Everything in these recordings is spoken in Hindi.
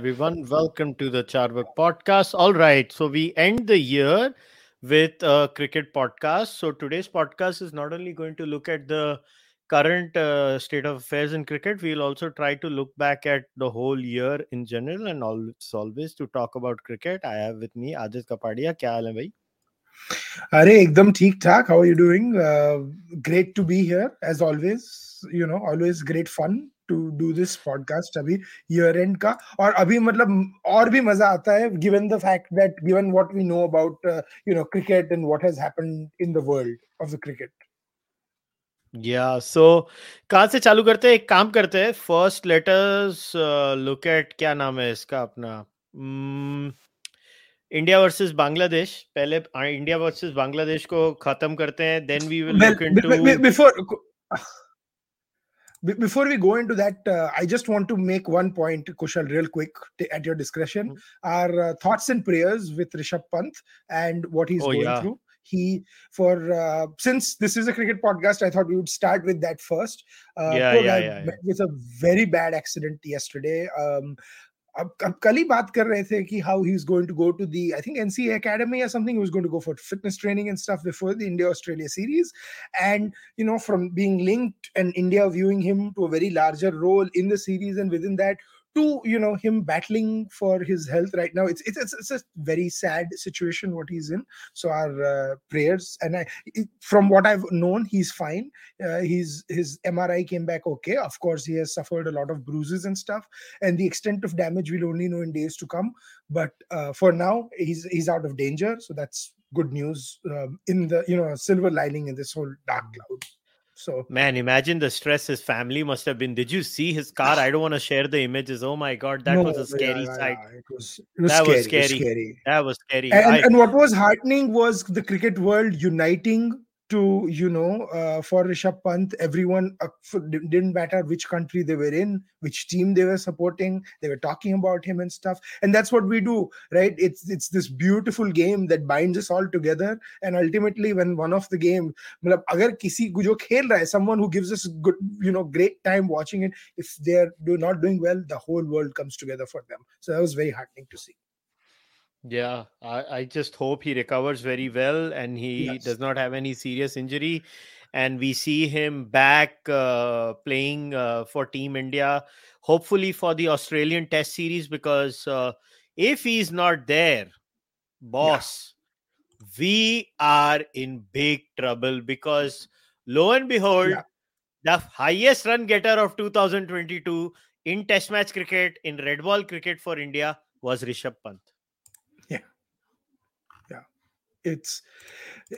Namaste, everyone. Welcome to the Charvak podcast. All right, so we end the year with a cricket podcast. So today's podcast is not only going to look at the current uh, state of affairs in cricket, we'll also try to look back at the whole year in general and always, always to talk about cricket. I have with me Adit Kapadia. क्या हाल है भाई? अरे एकदम ठीक ठाक how are you doing great to be here as always you know always great fun To do this podcast अभी ईयर एंड का। और अभी मतलब और भी मज़ा आता है given the fact that given what we know about you know cricket and what has happened in the world of the cricket या सो कहाँ से चालू करते हैं? एक काम करते हैं फ़र्स्ट लेटर्स लुक एट क्या नाम है इसका अपना? इंडिया वर्सेस बांग्लादेश पहले इंडिया वर्सेस बांग्लादेश को खत्म करते हैं then we will look into before before we go into that uh, i just want to make one point kushal real quick at your discretion. Mm-hmm. our uh, thoughts and prayers with rishabh pant and what he's oh, going yeah. through. He for uh, since this is a cricket podcast i thought we would start with that first. Uh, yeah, yeah, yeah, yeah, with a very bad accident yesterday. Um, अब अब कल ही बात कर रहे थे कि how he is going to go to the I think NCA academy या something he was going to go for fitness training and stuff before the India Australia series and you know from being linked and India viewing him to a very larger role in the series and within that to you know him battling for his health right now. It's it's, it's, a very sad situation what he's in. So our uh, prayers and I, from what i've known he's fine. Uh, he's his mri came back okay. Of course he has suffered a lot of bruises and stuff and the extent of damage we'll only know in days to come. But uh, for now he's he's out of danger. So that's good news um, in the you know silver lining in this whole dark cloud so man, imagine the stress his family must have been. Did you see his car? I don't want to share the images. Oh my god, that no, was a scary yeah, sight. Yeah, it was, it was that scary, was scary. scary. That was scary. And, I, and what was heartening was the cricket world uniting to you know uh, for Rishabh Pant, everyone uh, didn't matter which country they were in, which team they were supporting. They were talking about him and stuff, and that's what we do, right? It's it's this beautiful game that binds us all together. And ultimately, when one of the game, मतलब अगर किसी जो खेल रहा है, someone who gives us good, you know, great time watching it, if they're not doing well, the whole world comes together for them. So that was very heartening to see. Yeah, I, I just hope he recovers very well and he yes. does not have any serious injury. And we see him back uh, playing uh, for Team India, hopefully for the Australian Test Series. Because uh, if he's not there, boss, yeah. we are in big trouble. Because lo and behold, yeah. the highest run getter of 2022 in Test match cricket, in red ball cricket for India, was Rishabh Pant it's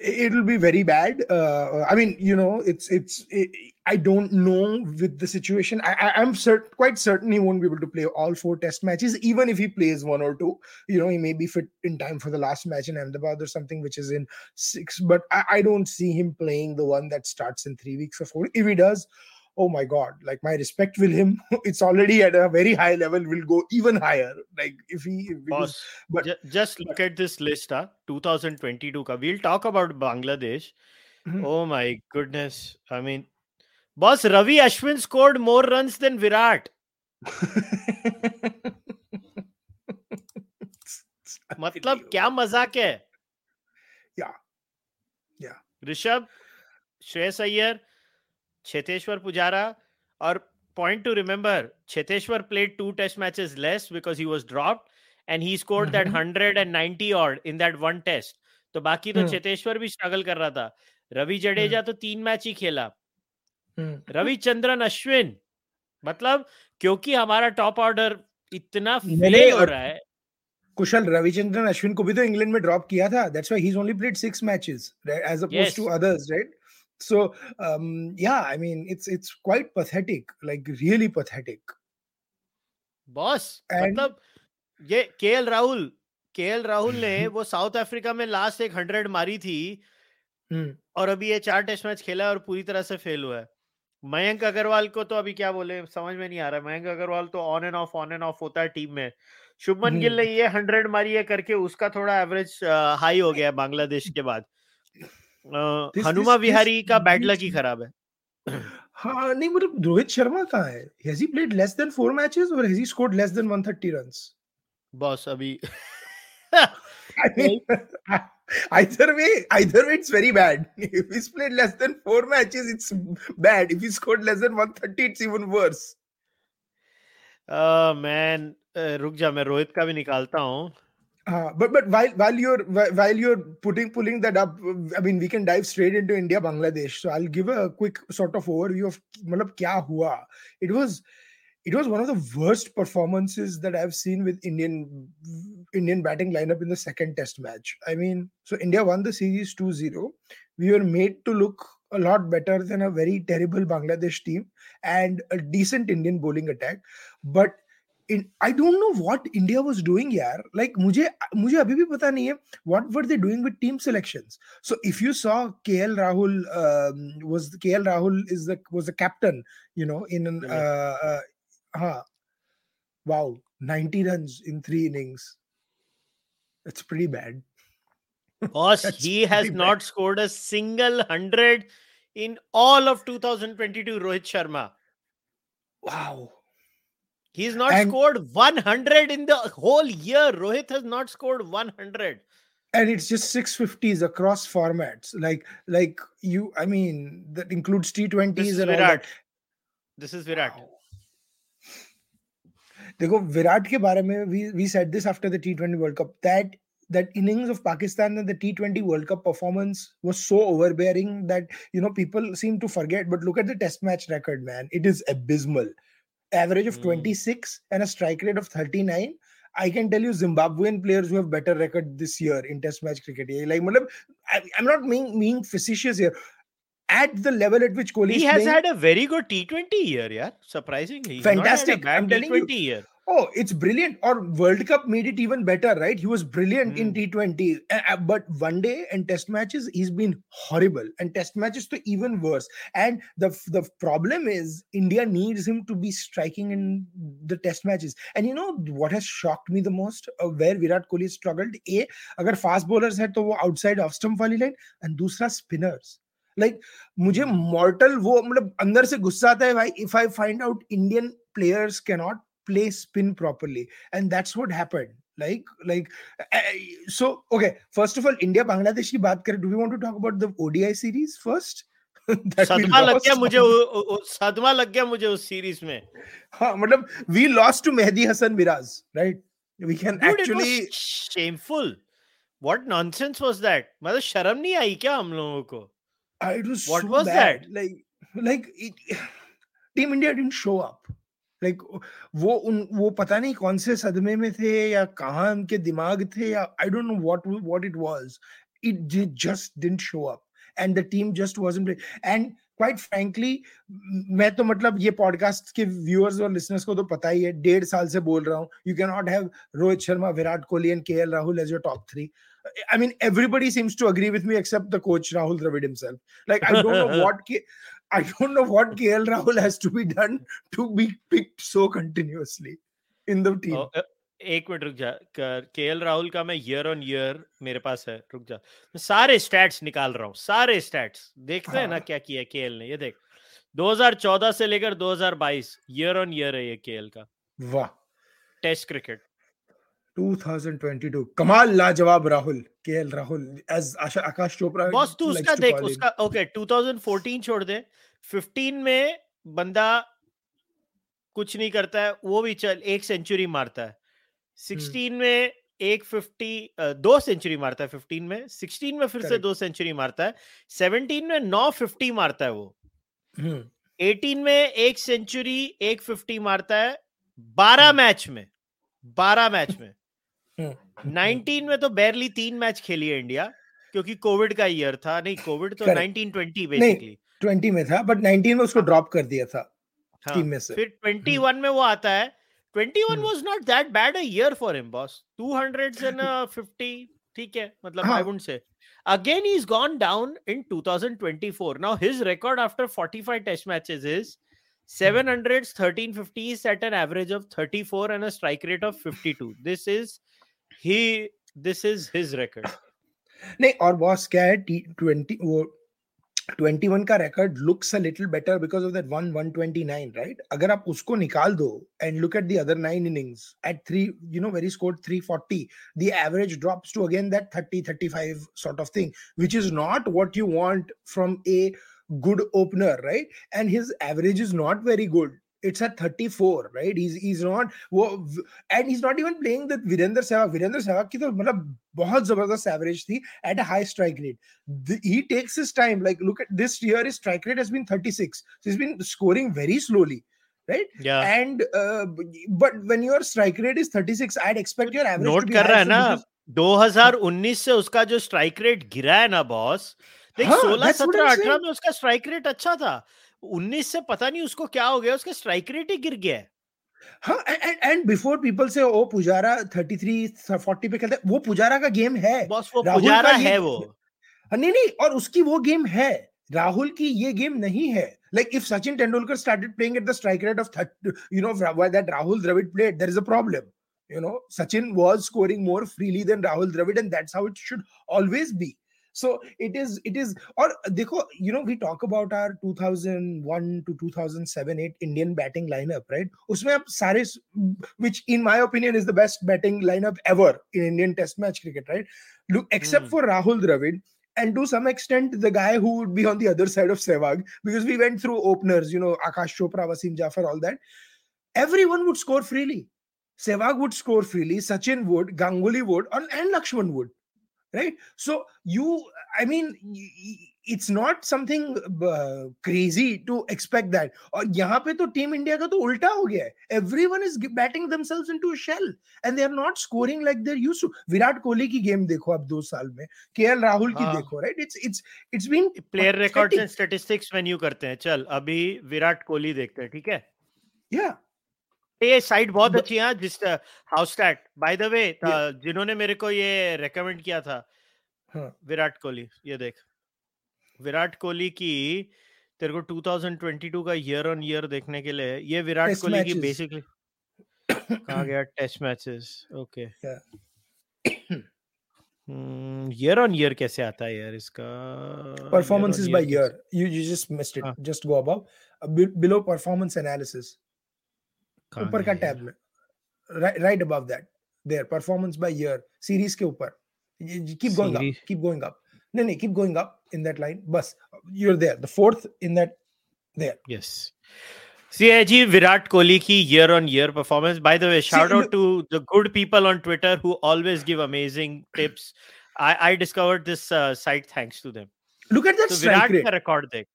it'll be very bad uh, i mean you know it's it's it, i don't know with the situation. I, I am cert- quite certain he won't be able to play all four test matches even if he plays one or two. You know he may be fit in time for the last match in ahmedabad or something which is in six but i, I don't see him playing the one that starts in three weeks or four. If he does oh my god like my respect will him it's already at a very high level will go even higher like if he if Boss, but just look at this list huh? 2022 ka. we'll talk about bangladesh mm-hmm. oh my goodness i mean boss ravi ashwin scored more runs than virat मतलब क्या मजाक है या या Rishabh Shreyas Iyer Cheteshwar Pujara, or point to remember, Cheteshwar played two test matches less because he was dropped and he scored mm-hmm. that 190 odd in that one test. तो बाकी तो चेतेश्वर भी स्ट्रगल कर रहा था। रवि जडेजा तो तीन मैच ही खेला। रविचंद्रन अश्विन मतलब क्योंकि हमारा टॉप ऑर्डर इतना फेल हो रहा है। कुशल रविचंद्रन अश्विन को भी तो इंग्लैंड में ड्रॉप किया था। That's why he is only played six matches as opposed to others right so um yeah i mean it's it's quite pathetic like really pathetic. Boss मतलब ये केएल राहुल केएल राहुल ने वो साउथ अफ्रीका में लास्ट एक हंड्रेड मारी थी और अभी ये चार टेस्ट मैच खेला और पूरी तरह से फेल हुआ है। मयंक अग्रवाल को तो अभी क्या बोले समझ में नहीं आ रहा। है मयंक अग्रवाल तो on and off on and off होता है टीम में। शुभमन गिल ने ये हंड्रेड मारी है करके उसका थोड़ा एवरेज हाई हो गया है बांग्लादेश के बाद। हनुमा विहारी का बैड लक ही खराब है हाँ नहीं मतलब रोहित शर्मा कहाँ है has he played less than four matches और has he scored less than 130 runs boss अभी either way, either way, it's very bad. If he's played less than four matches, it's bad. If he scored less than 130, it's even worse. uh, man, uh, रुक जा मैं रोहित का भी निकालता हूँ Uh, but but while while you're while you're putting pulling that up, I mean we can dive straight into India Bangladesh. So I'll give a quick sort of overview of Malab kya hua. It was it was one of the worst performances that I've seen with Indian Indian batting lineup in the second test match. I mean, so India won the series 2-0. We were made to look a lot better than a very terrible Bangladesh team and a decent Indian bowling attack. But in I don't know what India was doing यार. Like मुझे मुझे अभी भी पता नहीं है what were they doing with team selections. So if you saw KL Rahul um, was KL Rahul is the was the captain, you know, in an uh, uh, huh. wow 90 runs in three innings. That's pretty bad. Boss, That's he has pretty not scored a single hundred in all of 2022. Rohit Sharma. Wow. He's not And- scored 100 in the whole year. Rohit has not scored 100. and it's just 650s across formats like like you i mean that includes t20s This is and all Virat. that. This is Virat. Wow. देखो विराट के बारे में we we said this after the T20 World Cup that that innings of Pakistan and the T20 World Cup performance was so overbearing that you know people seem to forget but look at the test match record man it is abysmal average of hmm. 26 and a strike rate of 39 I can tell you Zimbabwean players who have better record this year in Test match cricket. Like, I, I'm not being, mean facetious here at the level at which Kohli he has playing, had a very good T20 year, yeah. Surprisingly, he's fantastic. I'm T20 you, year. Oh, it's brilliant. Or World Cup made it even better, right? He was brilliant in Hmm. T20. Uh, uh, but one day and test matches, he's been horrible. And test matches to even worse. And the the problem is India needs him to be striking in the test matches. And you know what has shocked me the most? Uh, where Virat Kohli struggled. A, अगर fast bowlers है तो वो outside off stump वाली line and दूसरा spinners. Like मुझे mortal वो मतलब अंदर से गुस्सा आता है भाई if I find out Indian players cannot play spin properly and that's what happened like like uh, so okay first of all india bangladesh की बात करें do we want to talk about the odi series first That we सदमा लग lost गया on- मुझे उ- उ- उ- सदमा लग गया मुझे उस सीरीज में हाँ मतलब we lost to mehdi hasan miraz right we can Dude, actually it was shameful. What nonsense was that? मतलब शर्म नहीं आई क्या हम लोगों को? uh, it was What so was bad. that? like like like वो उन वो पता नहीं कौन से सदमे में थे या कहा उनके दिमाग थे या I don't know what what it was. It just didn't show up and the team just wasn't and quite frankly मैं तो मतलब ये पॉडकास्ट के व्यूअर्स और लिसनर्स को तो पता ही है डेढ़ साल से बोल रहा हूँ। You can not have Rohit Sharma Virat Kohli and K L Rahul as top three I mean everybody seems to agree with me except the coach Rahul Dravid himself like I don't know what I don't know what KL Rahul has to be done to be picked so continuously in the team. ओ, अ, एक मिनट रुक जा। के एल राहुल का मैं ईयर ऑन ईयर मेरे पास है। रुक जा। मैं सारे स्टैट्स निकाल रहा हूँ। सारे स्टैट्स देखते हैं ना हाँ। क्या किया केएल ने? ये देख। 2014 से लेकर 2022 ईयर ऑन ईयर है ये केएल का। वाह। टेस्ट क्रिकेट 2022 कमाल लाजवाब राहुल केएल राहुल एज आशा आकाश चोपड़ा बॉस तू उसका देख उसका ओके okay, 2014 छोड़ दे। 15 में बंदा कुछ नहीं करता है वो भी चल एक सेंचुरी मारता है। 16 में एक 50 दो सेंचुरी मारता है 15 में। 16 में फिर से दो सेंचुरी मारता है। 17 में नौ 50 मारता है वो। हम्म, 18 में एक सेंचुरी एक 50 मारता है। 12 मैच में 12 मैच में। हम्म, 19 में तो बैरली तीन मैच खेली है इंडिया क्योंकि कोविड का ईयर था नहीं कोविड तो Correct. 1920 बेसिकली 20 में था बट 19 में उसको ड्रॉप कर दिया था हाँ, टीम में से। फिर 21 में वो आता है। 21 हम्म। Was not that bad a year for him boss 200s and 50 ठीक है मतलब हाँ। I wouldn't say again he's gone down in 2024 now his record after 45 test matches is 700s 1350s at an average of 34 and a strike rate of 52 this is he this is his record नहीं और बॉस क्या है टी ट्वेंटी वो 21 का record looks a little better because of that one 129 right अगर आप उसको निकाल दो and look at the other nine innings at three you know where he scored 340 the average drops to again that 30 35 sort of thing which is not what you want from a good opener right and his average is not very good it's at 34 right he's he's not and he's not even playing the Virender Sehwag Virender Sehwag ki to matlab bahut zabardast average thi at a high strike rate the, he takes his time like look at this year his strike rate has been 36 so he's been scoring very slowly right yeah and uh, but when your strike rate is 36 i'd expect your average note कर रहा है ना 2019 से उसका जो स्ट्राइक रेट गिरा है ना बॉस देख हाँ, 16 17 18 में उसका स्ट्राइक रेट अच्छा था 19 से पता नहीं उसको क्या हो गया उसका स्ट्राइक रेट ही गिर गया and before people say oh Pujara 33 40 पे खेलता वो पुजारा का गेम है। बस वो पुजारा है वो। नहीं नहीं और उसकी वो गेम है। राहुल की ये गेम नहीं है। Like if Sachin Tendulkar started playing at the strike rate of you know why that Rahul Dravid played there is a problem you know Sachin was scoring more freely than Rahul Dravid and that's how it should always be so it is it is or dekho you know we talk about our 2001 to 2007 8 indian batting lineup right usme ab sare which in my opinion is the best batting lineup ever in indian test match cricket right look except mm. for rahul dravid and to some extent the guy who would be on the other side of Sehwag because we went through openers, you know, Akash Chopra, Wasim Jafar, all that. Everyone would score freely. Sehwag would score freely, Sachin would, Ganguly would, and, and Lakshman would right so you i mean it's not something uh, crazy to expect that और यहाँ पे तो टीम इंडिया का तो उल्टा हो गया है everyone is batting themselves into a shell and they are not scoring like they're used to Virat Kohli की गेम देखो अब दो साल में केएल राहुल की देखो right it's it's it's been player records and statistics menu करते हैं चल अभी विराट कोहली देखते हैं ठीक है या ये साइट बहुत अच्छी है जिस Howstat. By the way जिन्होंने मेरे को ये रेकमेंड किया था हाँ. विराट कोहली ये देख। विराट कोहली की तेरे को 2022 का ईयर ऑन ईयर देखने के लिए ये विराट कोहली की बेसिकली कहा गया test matches okay. Year on year कैसे आता है यार इसका? Performances by year you you just missed it just go above below performance analysis ऊपर का टैब में। Right above that there performance by year series के ऊपर। नहीं नहीं keep going up in that line बस you are there the fourth in that there yes see जी विराट कोहली की year on year performance by the way shout out to the good people on Twitter who always give amazing tips I I discovered this site thanks to them look at that Virat का रिकॉर्ड देख।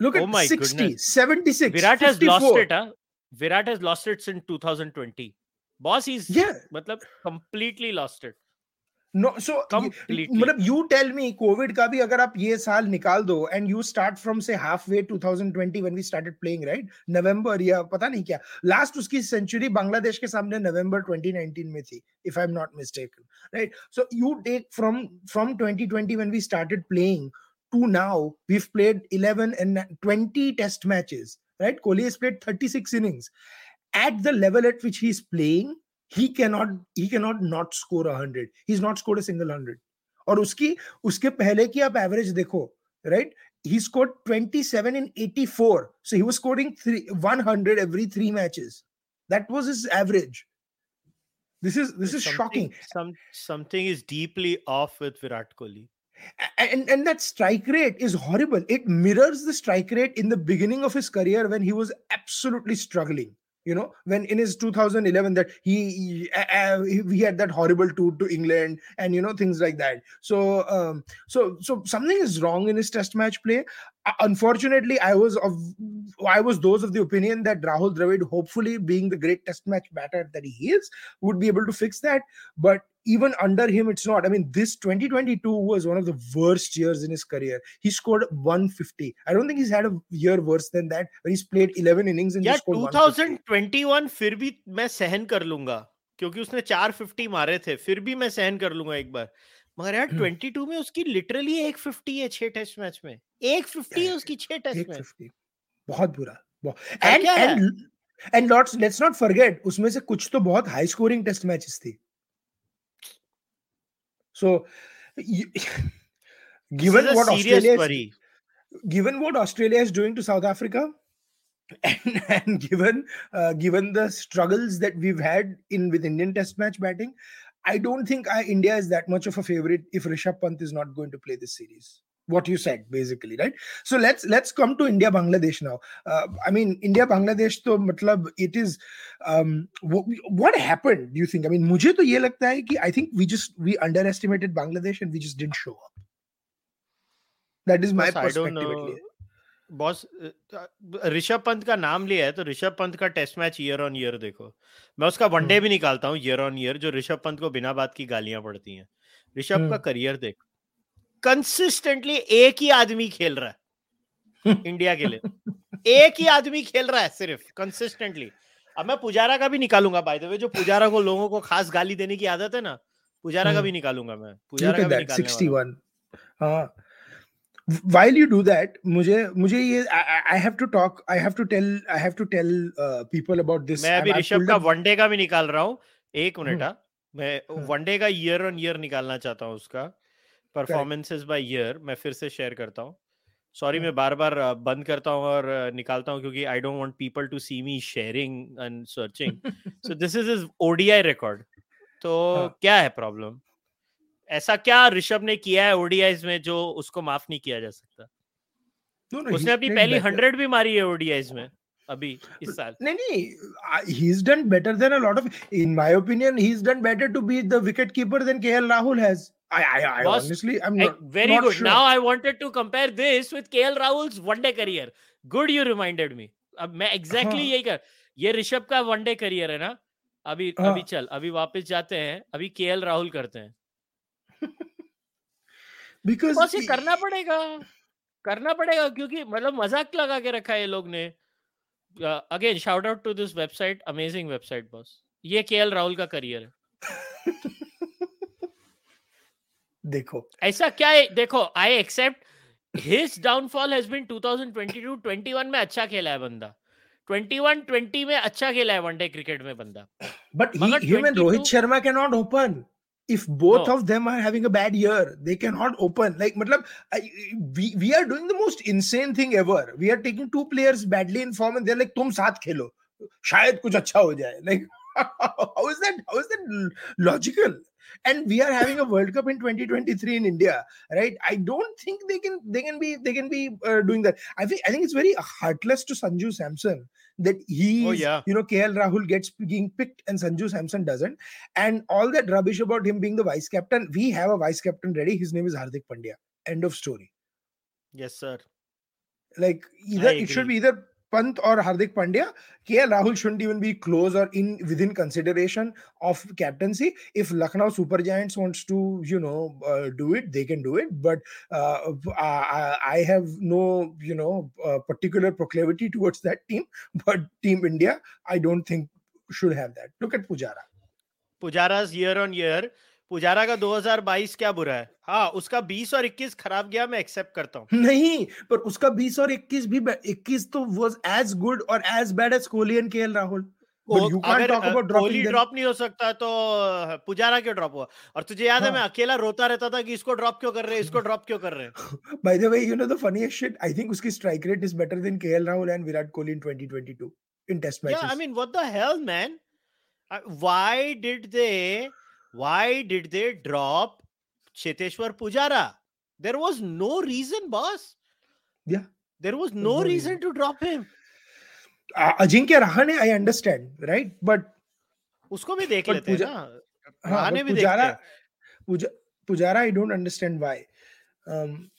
Look at 60, goodness. 76, Virat 54. has lost it. Virat has lost it since 2020. Boss, he's yeah. matlab, completely lost it. No so मतलब यू टेल मी कोविड का भी अगर आप ये साल निकाल दो एंड यू स्टार्ट फ्रॉम से halfway 2020 when we started playing right नवंबर या पता नहीं क्या लास्ट उसकी सेंचुरी बांग्लादेश के सामने नवंबर 2019 में थी if I am not mistaken right so you take from from 2020 when we started playing to now we've played 11 and 20 test matches right kohli has played 36 innings at the level at which he's playing he cannot he cannot not score a hundred he's not scored a single hundred और उसकी उसके पहले की आप एवरेज देखो right he scored 27 in 84 so he was scoring three, 100 every three matches that was his average this is this is something, shocking some something is deeply off with virat kohli and and that strike rate is horrible. It mirrors the strike rate in the beginning of his career when he was absolutely struggling you know when in his 2011 that he he had that horrible tour to england and you know things like that. So um so so something is wrong in his test match play unfortunately i was of i was those of the opinion that rahul dravid hopefully being the great test match batter that he is would be able to fix that but even under him, it's not. I mean, this 2022 was one of the worst years in his career. He scored 150. I don't think he's had a year worse than that. But he's played 11 innings and yeah, 2021 फिर भी मैं सहन कर लूंगा क्योंकि उसने 450 मारे थे फिर भी मैं सहन कर लूंगा एक बार मगर यार हम्म। ट्वेंटी टू में उसकी लिटरली एक फिफ्टी है छह टेस्ट मैच में। एक फिफ्टी है उसकी छह टेस्ट मैच। बहुत बुरा and and let's not forget उसमें से कुछ तो बहुत हाई स्कोरिंग टेस्ट मैचेस थी। So given what Australia given what Australia is doing to South Africa and given given the struggles that we had in with Indian test match batting I don't think I, India is that much of a favorite if Rishabh Pant is not going to play this series. What you said, basically, right? So let's let's come to India Bangladesh now. Uh, I mean, India Bangladesh, तो मतलब it is. Um, what, what happened? Do you think? I mean, मुझे तो ये लगता है कि I think we just we underestimated Bangladesh and we just didn't show up. That is my perspective. Boss Rishabh Pant का नाम लिया है तो ऋषभ पंत का test match year on year देखो। मैं उसका वनडे भी निकालता हूँ ईयर ऑन ईयर जो ऋषभ पंत को बिना बात की गालियाँ पड़ती हैं। ऋषभ का करियर देख। कंसिस्टेंटली एक ही आदमी खेल रहा है। इंडिया के लिए। एक ही आदमी खेल रहा है सिर्फ़ कंसिस्टेंटली अब मैं पुजारा का भी निकालूँगा बाय द वे जो पुजारा को लोगों को खास गाली देने की आदत है ना पुजारा का भी निकालूँगा मैं पुजारा का भी निकालने वाला while you do that मुझे मुझे ये I have to talk I have to tell I have to tell uh, people about this. मैं अभी ऋषभ का वनडे का भी निकाल रहा हूँ। एक मिनट हाँ। मैं वनडे का ईयर ऑन ईयर निकालना चाहता हूँ उसका। परफॉर्मेंसेस बाय ईयर मैं फिर से शेयर करता हूँ। सॉरी मैं बार बार बंद करता हूँ और निकालता हूँ क्योंकि I don't want people to see me sharing and searching so this is is ODI record तो क्या है प्रॉब्लम ऐसा क्या ऋषभ ने किया है ओडीआईज में जो उसको माफ़ नहीं किया जा सकता no, no, उसने अपनी पहली हंड्रेड भी मारी है ओडीआईज में अभी इस साल नहीं नहीं he is done better than a lot of in my opinion he is done better to be the wicket keeper than KL Rahul has I, I, I Boss, honestly, I'm not, very not good. Sure. Now I wanted to compare this with KL Rahul's one-day career. Good, you reminded me. अब मैं एग्जैक्टली exactly यही कर ये ऋषभ का वनडे करियर है ना अभी अभी चल अभी वापस जाते हैं अभी केएल राहुल करते हैं बिकॉज़ बस ये करना पड़ेगा करना पड़ेगा क्योंकि मतलब मज़ाक लगा के रखा है ये लोग ने। Again shout out to this website amazing website boss ये केएल राहुल का करियर है। देखो। ऐसा क्या है देखो I except his downfall has been 2022 21 में अच्छा खेला है बंदा। 21 20 में अच्छा खेला है वनडे क्रिकेट में बंदा। But he Rohit Sharma can not open if both no. of them are having a bad year they cannot open. Like matlab, we we are doing the most insane thing ever. We are taking two players badly in form and they're like tum saath khelo shayad kuch acha ho jaye like how is that how is that logical? And we are having a world cup in 2023 in india right? I don't think they can they can be they can be uh, doing that. I think i think it's very heartless to sanju samson that he, oh, yeah. you know, KL Rahul gets being picked and Sanju Samson doesn't. And all that rubbish about him being the vice captain, we have a vice captain ready. His name is Hardik Pandya. End of story. Yes, sir. Like either it should be either Pant और Hardik Pandya K Rahul should even be close और in with in consideration of captaincy if Lucknow super joy wants to you know do it they can do it but I have no you know particular proclivity towards that team but team India I don't think should have that look at Pujara Pujara year on year Pujara का 2022 क्या बुरा है? हाँ उसका 20 और 21 खराब गया मैं एक्सेप्ट करता हूँ। नहीं पर उसका 20 और 21 भी 21 तो वाज एज गुड और as bad as Kohli and KL Rahul Kohli drop नहीं हो सकता तो पुजारा क्यों ड्रॉप हुआ? और तुझे याद हाँ. है। मैं अकेला रोता रहता था कि इसको ड्रॉप क्यों कर रहे हैं इसको ड्रॉप क्यों कर रहे हैं? By the way you know the funniest shit I think उसकी strike rate is better than KL Rahul and Virat Kohli in 2022 in test matches या I mean what the hell man why did they why did they drop Cheteshwar Pujara? There was no reason, boss. Yeah. There was no, no reason, reason to drop him. Uh, Ajinkya Rahane, I understand, right? But उसको भी देख लेते हैं ना रहाने भी पुजारा पुजा, Pujara I don't understand why. Um,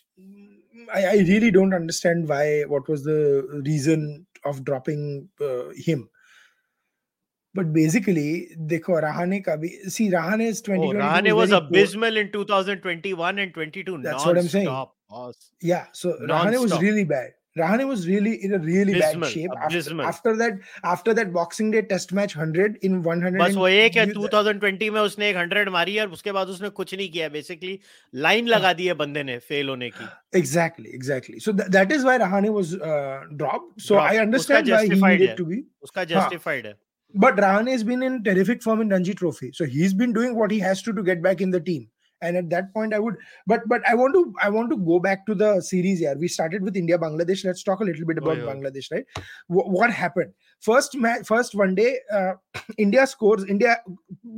I, I really don't understand why. What was the reason of dropping uh, him? But basically, देखो रहाने का भी see Rahane is 2020. Oh, Rahane was abysmal in 2021 and 22. That's what I'm saying. Awesome. Yeah, so Rahane was really bad. Rahane was really in a really abysmal, bad shape after, after that after that Boxing Day Test match 100 in 100 बस वो एक है 2020 में उसने एक 100 मारी और उसके बाद उसने कुछ नहीं किया बेसिकली लाइन लगा दी है बंदे ने फेल होने की exactly exactly so th- that is why Rahane was uh, dropped so dropped. I understand why he needed to be उसका justified है but Rahane has been in terrific form in Ranji Trophy. So he's been doing what he has to to get back in the team. and at that point i would but but i want to i want to go back to the series here we started with india bangladesh let's talk a little bit oh, about oh, yeah. bangladesh right w- what happened first match first one day uh, india scores india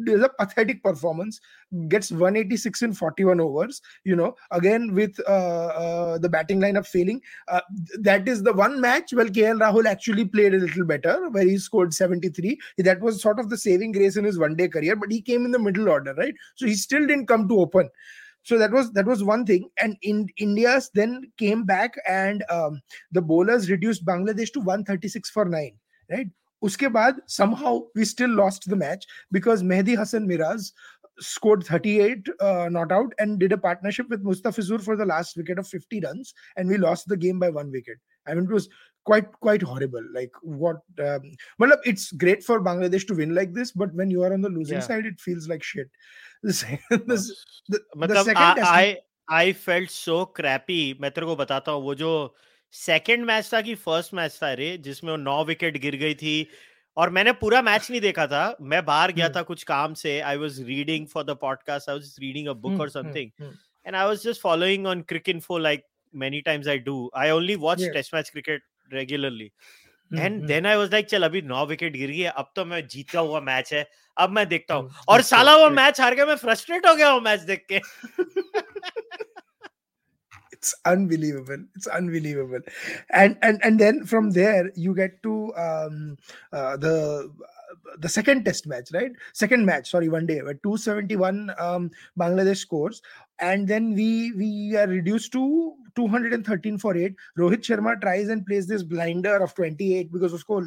does a pathetic performance gets 186 in 41 overs you know again with uh, uh, the batting lineup failing. Uh, that is the one match where kl rahul actually played a little better where he scored 73 that was sort of the saving grace in his one day career but he came in the middle order right? So he still didn't come to open. So that was that was one thing. And in india's then came back and um, the bowlers reduced bangladesh to 136 for 9 right uske baad somehow we still lost the match because mehdi hasan miraz scored 38 uh, not out and did a partnership with mustafizur for the last wicket of 50 runs and we lost the game by one wicket i mean it was quite quite horrible like what um, well it's great for bangladesh to win like this but when you are on the losing yeah. side it feels like shit मतलब आई आई फेल्ट सो क्रैपी मैं तेरे को बताता हूँ वो जो Second match था कि फ़र्स्ट मैच था रे जिसमें वो नौ विकेट गिर गई थी। और मैंने पूरा मैच नहीं देखा था। मैं बाहर गया था कुछ काम से। I was reading for the podcast I was reading a book और something and I was just following on Cricinfo like times I do. I only watch yeah. test match cricket regularly. And then I was like चल अभी नौ विकेट गिर गई अब तो मैं जीता हुआ मैच है अब मैं देखता हूँ और साला वो मैच हार गया मैं फ्रस्ट्रेट हो गया वो मैच देख के। it's unbelievable. It's unbelievable. And and and then from there you get to um uh, the the second test match right? Second match sorry one day where 271 um bangladesh scores and then we we are reduced to 213 for 8 rohit sharma tries and plays this blinder of 28 because usko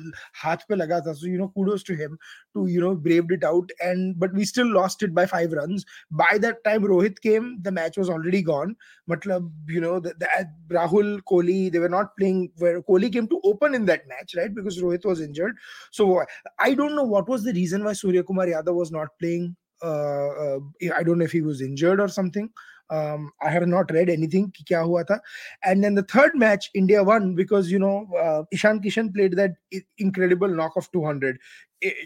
haath pe laga tha. So you know kudos to him to you know braved it out. And but we still lost it by 5 runs. By that time rohit came the match was already gone. Matlab you know the, the, rahul kohli they were not playing where kohli came to open in that match right? Because rohit was injured. So i don't know what was the reason why surya kumar yadav was not playing I don't know if he was injured or something. Um, I have not read anything kya hua tha. And then the third match, India won because you know uh, Ishan Kishan played that incredible knock of 200.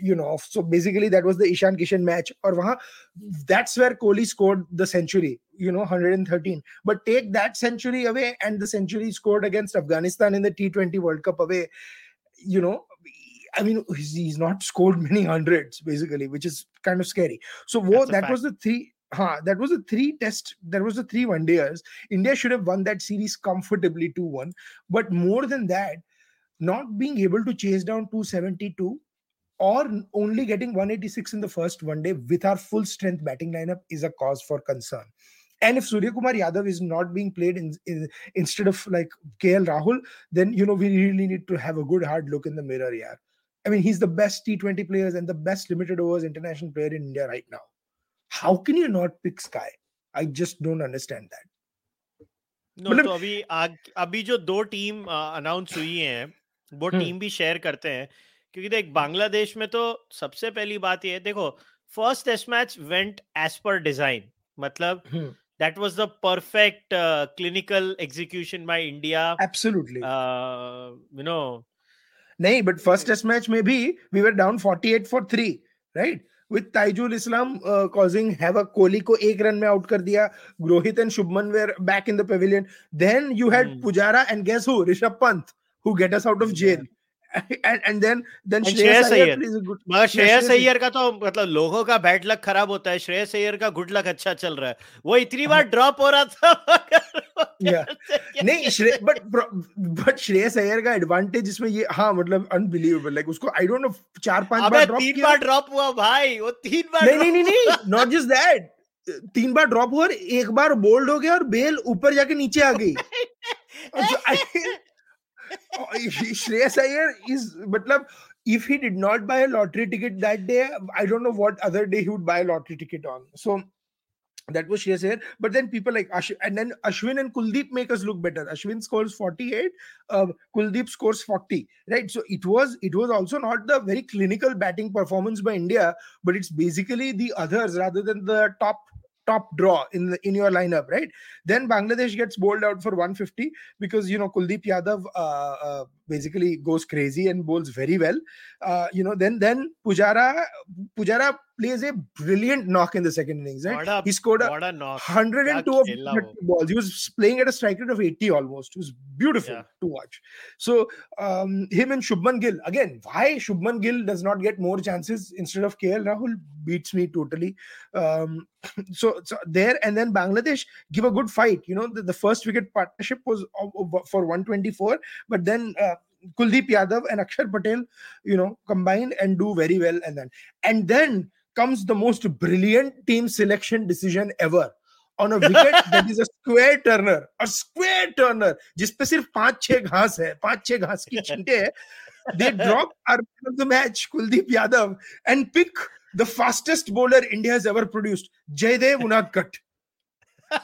You know, so basically that was the Ishan Kishan match. Or that's where Kohli scored the century. You know, 113. But take that century away and the century scored against Afghanistan in the T20 World Cup away. You know, I mean, he's, he's, not scored many hundreds basically, which is kind of scary. So wo, that fact. was the three. Huh, that was a three test. That was the three one days. India should have won that series comfortably 2 1. But more than that, not being able to chase down 272 or only getting 186 in the first one day with our full strength batting lineup is a cause for concern. And if Surya Kumar Yadav is not being played in, in, instead of like KL Rahul, then you know we really need to have a good hard look in the mirror, yeah. I mean, he's the best T20 players and the best limited overs international player in India right now. How can you not pick Sky? I just don't understand that. No, तो अभी आग, अभी जो दो टीम अनाउंस हुई हैं वो टीम भी शेयर करते हैं क्योंकि देख बांग्लादेश में तो सबसे पहली बात ये है देखो first test match went as per design मतलब that was the perfect uh, clinical execution by India. Absolutely. Uh, you know, नहीं बट फ़र्स्ट टेस्ट मैच में भी we were down 48 for three right with Taijul Islam causing have a Kohli को एक रन में आउट कर दिया. Rohit and Shubman were back in the pavilion then you had Pujara and guess who Rishabh Pant who get us out of jail and and then then Shreyas Iyer मगर श्रेयस अय्यर का तो मतलब लोगों का बैड लक खराब होता है। श्रेयस अय्यर का गुड लक अच्छा चल रहा है। वो इतनी बार ड्रॉप हो रहा था नहीं श्रेय बट बट श्रेयस अय्यर का एडवांटेज इसमें ये हाँ मतलब अनबिलीवेबल लाइक उसको आई डोंट नो चार पाँच बार ड्रॉप तीन बार ड्रॉप हुआ भाई वो तीन बार नहीं नहीं नहीं नॉट जस्ट दैट तीन बार ड्रॉप हुआ एक बार बोल्ड हो गया और बेल ऊपर जाके नीचे आ गई। Shreyas Iyer is, matlab, if he did not buy a lottery ticket that day, I don't know what other day he would buy a lottery ticket on. So that was Shreyas Iyer. But then people like Ash and then Ashwin and Kuldeep make us look better. Ashwin scores 48, uh, Kuldeep scores 40. Right. So it was it was also not the very clinical batting performance by India, but it's basically the others rather than the top top draw in the, in your lineup, right? Then Bangladesh gets bowled out for 150 because you know Kuldeep Yadav uh, uh, basically goes crazy and bowls very well. Uh, you know, then then Pujara Pujara plays a brilliant knock in the second innings. Right? A, he scored a, a 102 of balls. He was playing at a strike rate of 80 almost. It was beautiful yeah. to watch. So um, him and Shubman Gill again. Why Shubman Gill does not get more chances instead of KL Rahul beats me totally. Um, so, so there and then Bangladesh give a good fight. You know, the, the first wicket partnership was for 124, but then. Uh, Kuldeep Yadav and Akshar Patel, you know, combined and do very well. And then, and then comes the most brilliant team selection decision ever on a wicket that is a square turner a square turner जिस पे सिर्फ पांच छह घास है पांच छह घास की छींटे है they drop our man of the match Kuldeep Yadav and pick the fastest bowler India has ever produced Jaydev Unadkat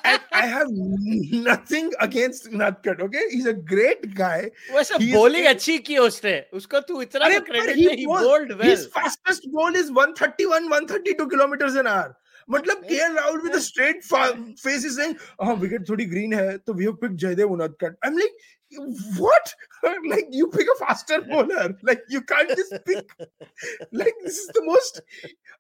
And I have nothing against Nutcut. Okay, he's a great guy. वैसे bowling अच्छी की उसने उसको तू इतना अरे credit he, he bowled well. His fastest ball is 131, 132 kilometers an hour. मतलब K L Rahul with straight face is saying हाँ विकेट थोड़ी ग्रीन है तो we have pick Jaydev Unadkat I am like what like you pick a faster bowler like you can't just pick like this is the most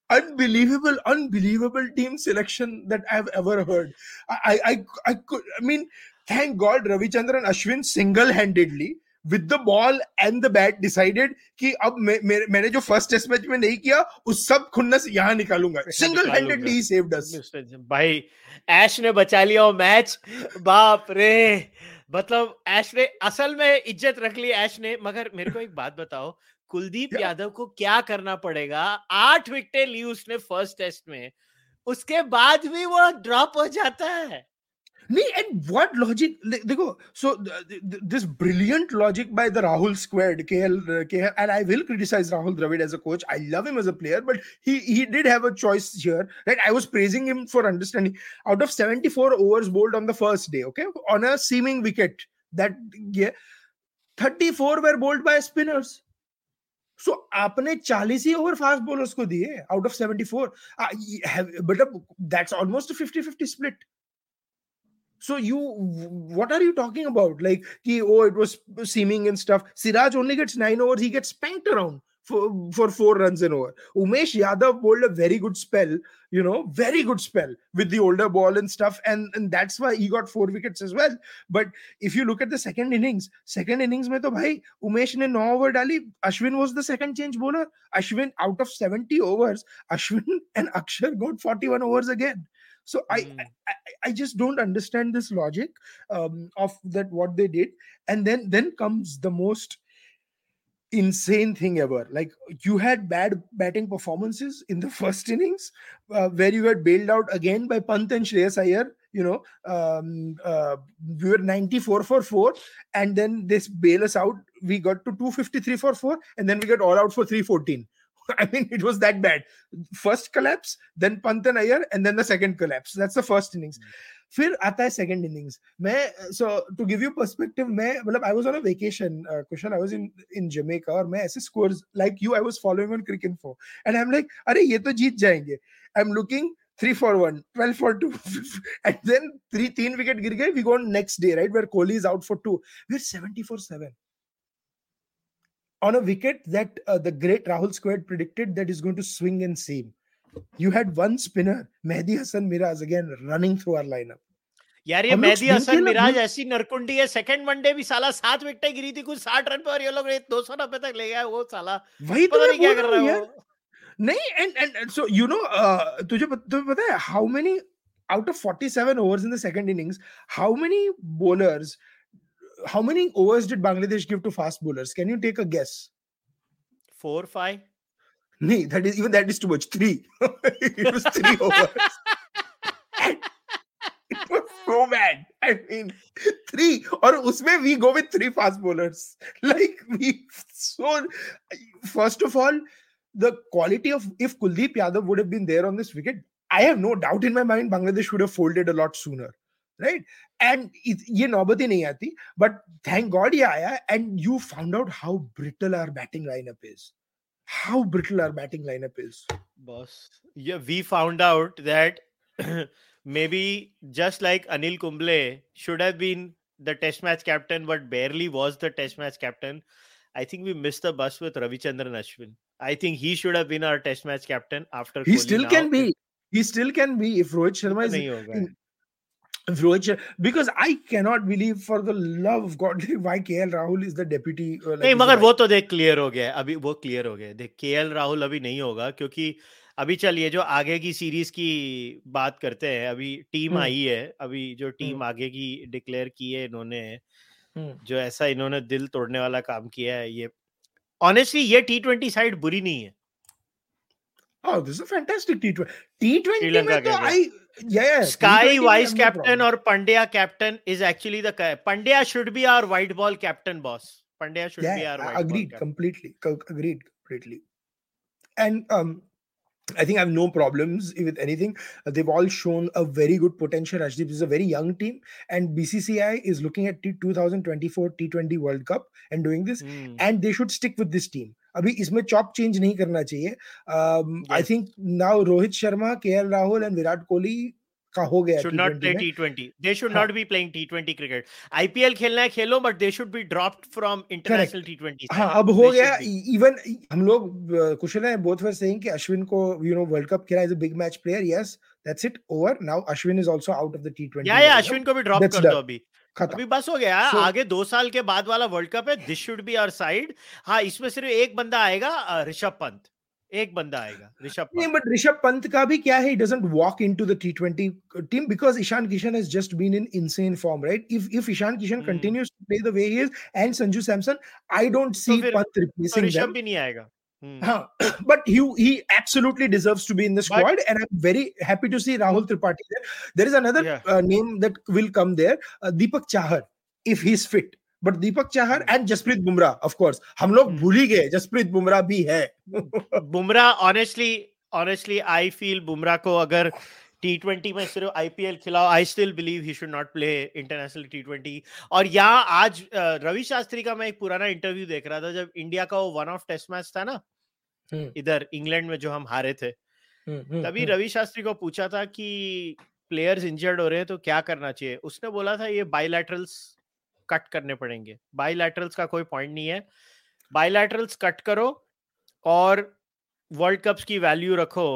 unbelievable unbelievable team selection that i've ever heard i i i could i mean thank god ravichandran ashwin single-handedly with the ball and the bat decided कि अब मैंने जो फर्स्ट टेस्ट मैच में नहीं किया उस सब खुन्नस यहां निकालूंगा सिंगल हैंडेडली ही सेव्ड अस भाई ऐश ने बचा लिया वो मैच बाप रे मतलब ऐश ने असल में इज़्ज़त रख ली ऐश ने। मगर मेरे को एक बात बताओ कुलदीप यादव को क्या करना पड़ेगा? आठ विकेटें ली उसने फ़र्स्ट टेस्ट में। उसके बाद भी वो ड्रॉप हो जाता है। and what logic? So this brilliant logic by the Rahul squared, KL, uh, KL, and I will criticize Rahul Dravid as a coach. I love him as a player, but he he did have a choice here. Right? I was praising him for understanding. Out of 74 overs bowled on the first day, okay, on a seeming wicket, that yeah, 34 were bowled by spinners. So so, आपने 40 ही ओवर फास्ट बॉलर्स को दिए out of 74 but that's almost 50 50 split so you, what are you talking about? Like, he, oh, it was seeming and stuff. Siraj only gets nine overs. He gets spanked around for, for four runs an over. Umesh Yadav bowled a very good spell, you know, very good spell with the older ball and stuff. And, and that's why he got four wickets as well. But if you look at the second innings, second innings mein to bhai, Umesh ne no over dali. Ashwin was the second change bowler. Ashwin out of 70 overs, Ashwin and Akshar got 41 overs again. So mm. I, I, I just don't understand this logic um, of that what they did, and then then comes the most insane thing ever. Like you had bad batting performances in the first innings, uh, where you got bailed out again by Pant and Shreyas Iyer. You know, um, uh, we were 94 for four, and then this bail us out. We got to 253 for four, and then we got all out for 314. I mean, it was that bad. First collapse, then Pantan Iyer, and then the second collapse. That's the first innings. फिर आता है सेकंड इनिंग्स मैं so to give you perspective मैं मतलब I was on a vacation Kushal I was in in Jamaica और मैं ऐसे scores like you I was following on cricket for and I am like अरे ये तो जीत जाएंगे I am looking three for one, 12 for two, and then three, तीन wicket गिर गए. We go on next day, right, where Kohli is out for two. We're 70 for seven On a wicket that uh, the great Rahul Squad predicted that is going to swing and seam. You had one spinner, Mehdi Hassan Miraz, again running through our lineup. यार ये मेहदी हसन मिराज ऐसी नरकुंडी है सेकंड वनडे भी साला सात विकेटें गिरी थी कुछ साठ रन पे और ये लोग दो सौ नब्बे तक ले गया वो साला वही तो नहीं क्या कर रहा है नहीं and and so you know तुझे तुझे पता है how many out of 47 overs in the second innings how many bowlers how many overs did Bangladesh give to fast bowlers? Can you take a guess? Four, five. No, that is even that is too much. Three. it was three overs. it was so bad. I mean, three. Or usme we go with three fast bowlers. Like we so. First of all, the quality of if Kuldeep Yadav would have been there on this wicket, I have no doubt in my mind Bangladesh would have folded a lot sooner right and ये नौबत ही नहीं आती बट थैंक गॉड ये आया and you found out how brittle our batting lineup is how brittle our batting lineup is. Boss, yeah, we found out that maybe just like Anil Kumble should have been the test match captain, but barely was the test match captain. I think we missed the bus with Ravichandran Ashwin. I think he should have been our test match captain after. He Kohli still now. can be. He still can be if Rohit Sharma is. Rohit because I cannot believe for the love of God why KL Rahul is the deputy. Uh, like नहीं मगर वो तो देख क्लियर हो गया अभी वो क्लियर हो गया। देख KL राहुल अभी नहीं होगा क्योंकि अभी चलिए जो आगे की सीरीज़ की बात करते हैं अभी टीम आई है अभी जो टीम आगे की डिक्लेयर की है इन्होंने जो ऐसा इन्होंने दिल तोड़ने वाला काम किया है ये ऑनेस्टली ये टी ट्वेंटी साइड बुरी नहीं है। Oh, this is a fantastic T20. T20 में तो I yeah, Sky vice captain or Pandya captain is actually the Pandya should be our white ball captain boss. Pandya should yeah, be our white ball. agreed completely. Agreed completely. And um I think I have no problems with anything. They've all shown a very good potential. Rajdeep is a very young team, and BCCI is looking at the 2024 T20 World Cup and doing this, mm. and they should stick with this team. अभी इसमें चॉप चेंज नहीं करना चाहिए। I think now Rohit Sharma K L Rahul and Virat Kohli का हो गया इंटरनेशनल हाँ। हाँ, अब हो गया इवन e, e, हम लोग कुशल नो वर्ल्ड कप खेला big match player yes over now Ashwin is also out of the T twenty Ashwin को भी ड्रॉप अभी। अभी बस हो गया। So, आगे दो साल के बाद वाला वर्ल्ड कप है this should be our side हाँ इसमें सिर्फ़ एक बंदा आएगा ऋषभ पंत। एक बंदा आएगा ऋषभ नहीं बट ऋषभ पंत का भी क्या है doesn't walk into the T20 team because Ishan Kishan has just been in insane form right if if Ishan Kishan continues to play the way he is and Sanju Samson I don't see Pant replacing Rishabh भी नहीं आएगा। Hmm. but he he absolutely deserves to be in the squad, but, and I'm very happy to see Rahul Tripathi there. There is another yeah. uh, name that will come there, uh, Deepak Chahar, if he's fit. But Deepak Chahar and Jasprit Bumrah of course हम लोग भूल ही गए जसप्रीत बुमराह भी है Bumrah honestly honestly I feel Bumrah को अगर टी ट्वेंटी में सिर्फ़ आईपीएल खिलाओ I still believe he should not play international T twenty और यहाँ आज रवि शास्त्री का मैं एक पुराना इंटरव्यू देख रहा था जब इंडिया का वो वन ऑफ़ टेस्ट मैच था ना इधर इंग्लैंड में जो हम हारे थे तभी रवि शास्त्री को पूछा था कि प्लेयर्स इंजर्ड हो रहे हैं तो क्या करना चाहिए? उसने बोला था ये बायलैटरल्स कट करने पड़ेंगे। बायलैटरल्स का कोई पॉइंट नहीं है। बायलैटरल्स कट करो और वर्ल्ड कप्स की वैल्यू रखो।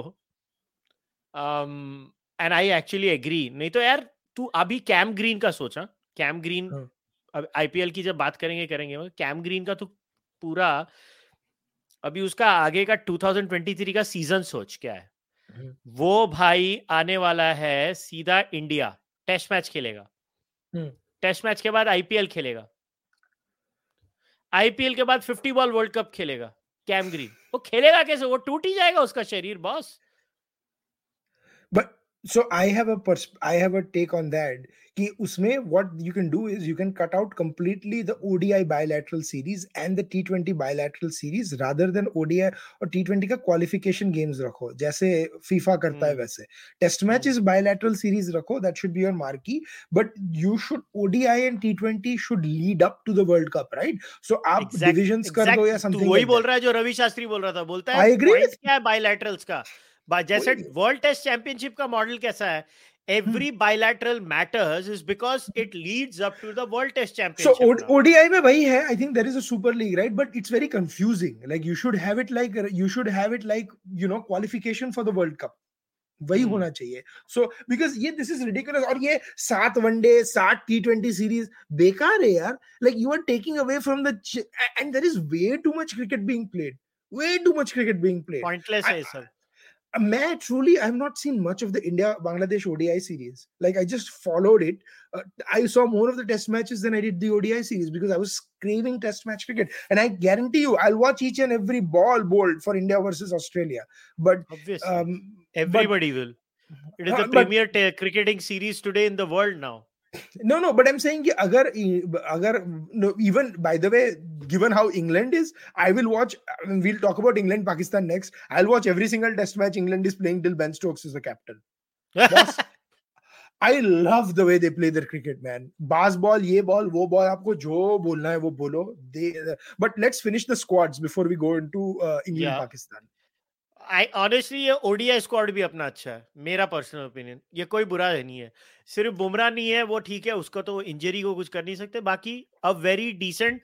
एंड आई एक्चुअली एग्री नहीं तो यार तू अभी कैम ग्रीन का सोचा कैम ग्रीन अब आईपीएल की जब बात करेंगे करेंगे कैम ग्रीन का तो पूरा अभी उसका आगे का 2023 का सीज़न सोच क्या है? हम्म। वो भाई आने वाला है सीधा इंडिया टेस्ट मैच खेलेगा। हम्म। टेस्ट मैच के बाद आईपीएल खेलेगा। आईपीएल के बाद फिफ्टी बॉल वर्ल्ड कप खेलेगा कैम ग्रीन वो खेलेगा कैसे? वो टूट ही जाएगा उसका शरीर boss. But so i have a pers- i have a take on that कि उसमें what you can do is you can cut out completely the ODI bilateral series and the T20 bilateral series rather than ODI और T20 का qualification games रखो जैसे FIFA करता है वैसे test matches bilateral series रखो that should be your marquee but you should ODI and T20 should lead up to the World Cup right so आप exact, divisions exact, कर दो या something वही बोल रहा है जो रवि शास्त्री बोल रहा था बोलता है I agree क्या है bilaterals का जैसे वर्ल्ड टेस्ट चैंपियनशिप का मॉडल कैसा है? Every bilateral matters is because it leads up to the world test championship so ODI में भाई है I think there is a super league right but it's very confusing like you should have it like you should have it like you know qualification for the world cup वही होना चाहिए। सो बिकॉज़ ये दिस इज़ रिडिकुलस और ये सात वनडे सात टी ट्वेंटी सीरीज़ बेकार है यार। Like you are taking away from the end there is way too much cricket being played way too much cricket being played pointless है sir man, truly, I've not seen much of the India Bangladesh ODI series. Like, I just followed it. Uh, I saw more of the test matches than I did the ODI series because I was craving test match cricket. And I guarantee you, I'll watch each and every ball bowled for India versus Australia. But um, everybody but, will. It is the uh, premier t- cricketing series today in the world now No, no, but I'm saying agar, agar, no, even by the way, given how England is, I will watch. We'll talk about England Pakistan next. I'll watch every single test match England is playing till Ben Stokes is the captain. I love the way they play their cricket, man. Bas ball, ye ball, wo ball. आपको जो बोलना है वो बोलो. They, but let's finish the squads before we go into uh, England yeah. Pakistan. I honestly ये ओडीआई स्क्वाड भी अपना अच्छा है मेरा पर्सनल ओपिनियन ये कोई बुरा नहीं है। सिर्फ़ बुमराह नहीं है वो ठीक है उसको तो इंजरी को कुछ कर नहीं सकते बाकी a very decent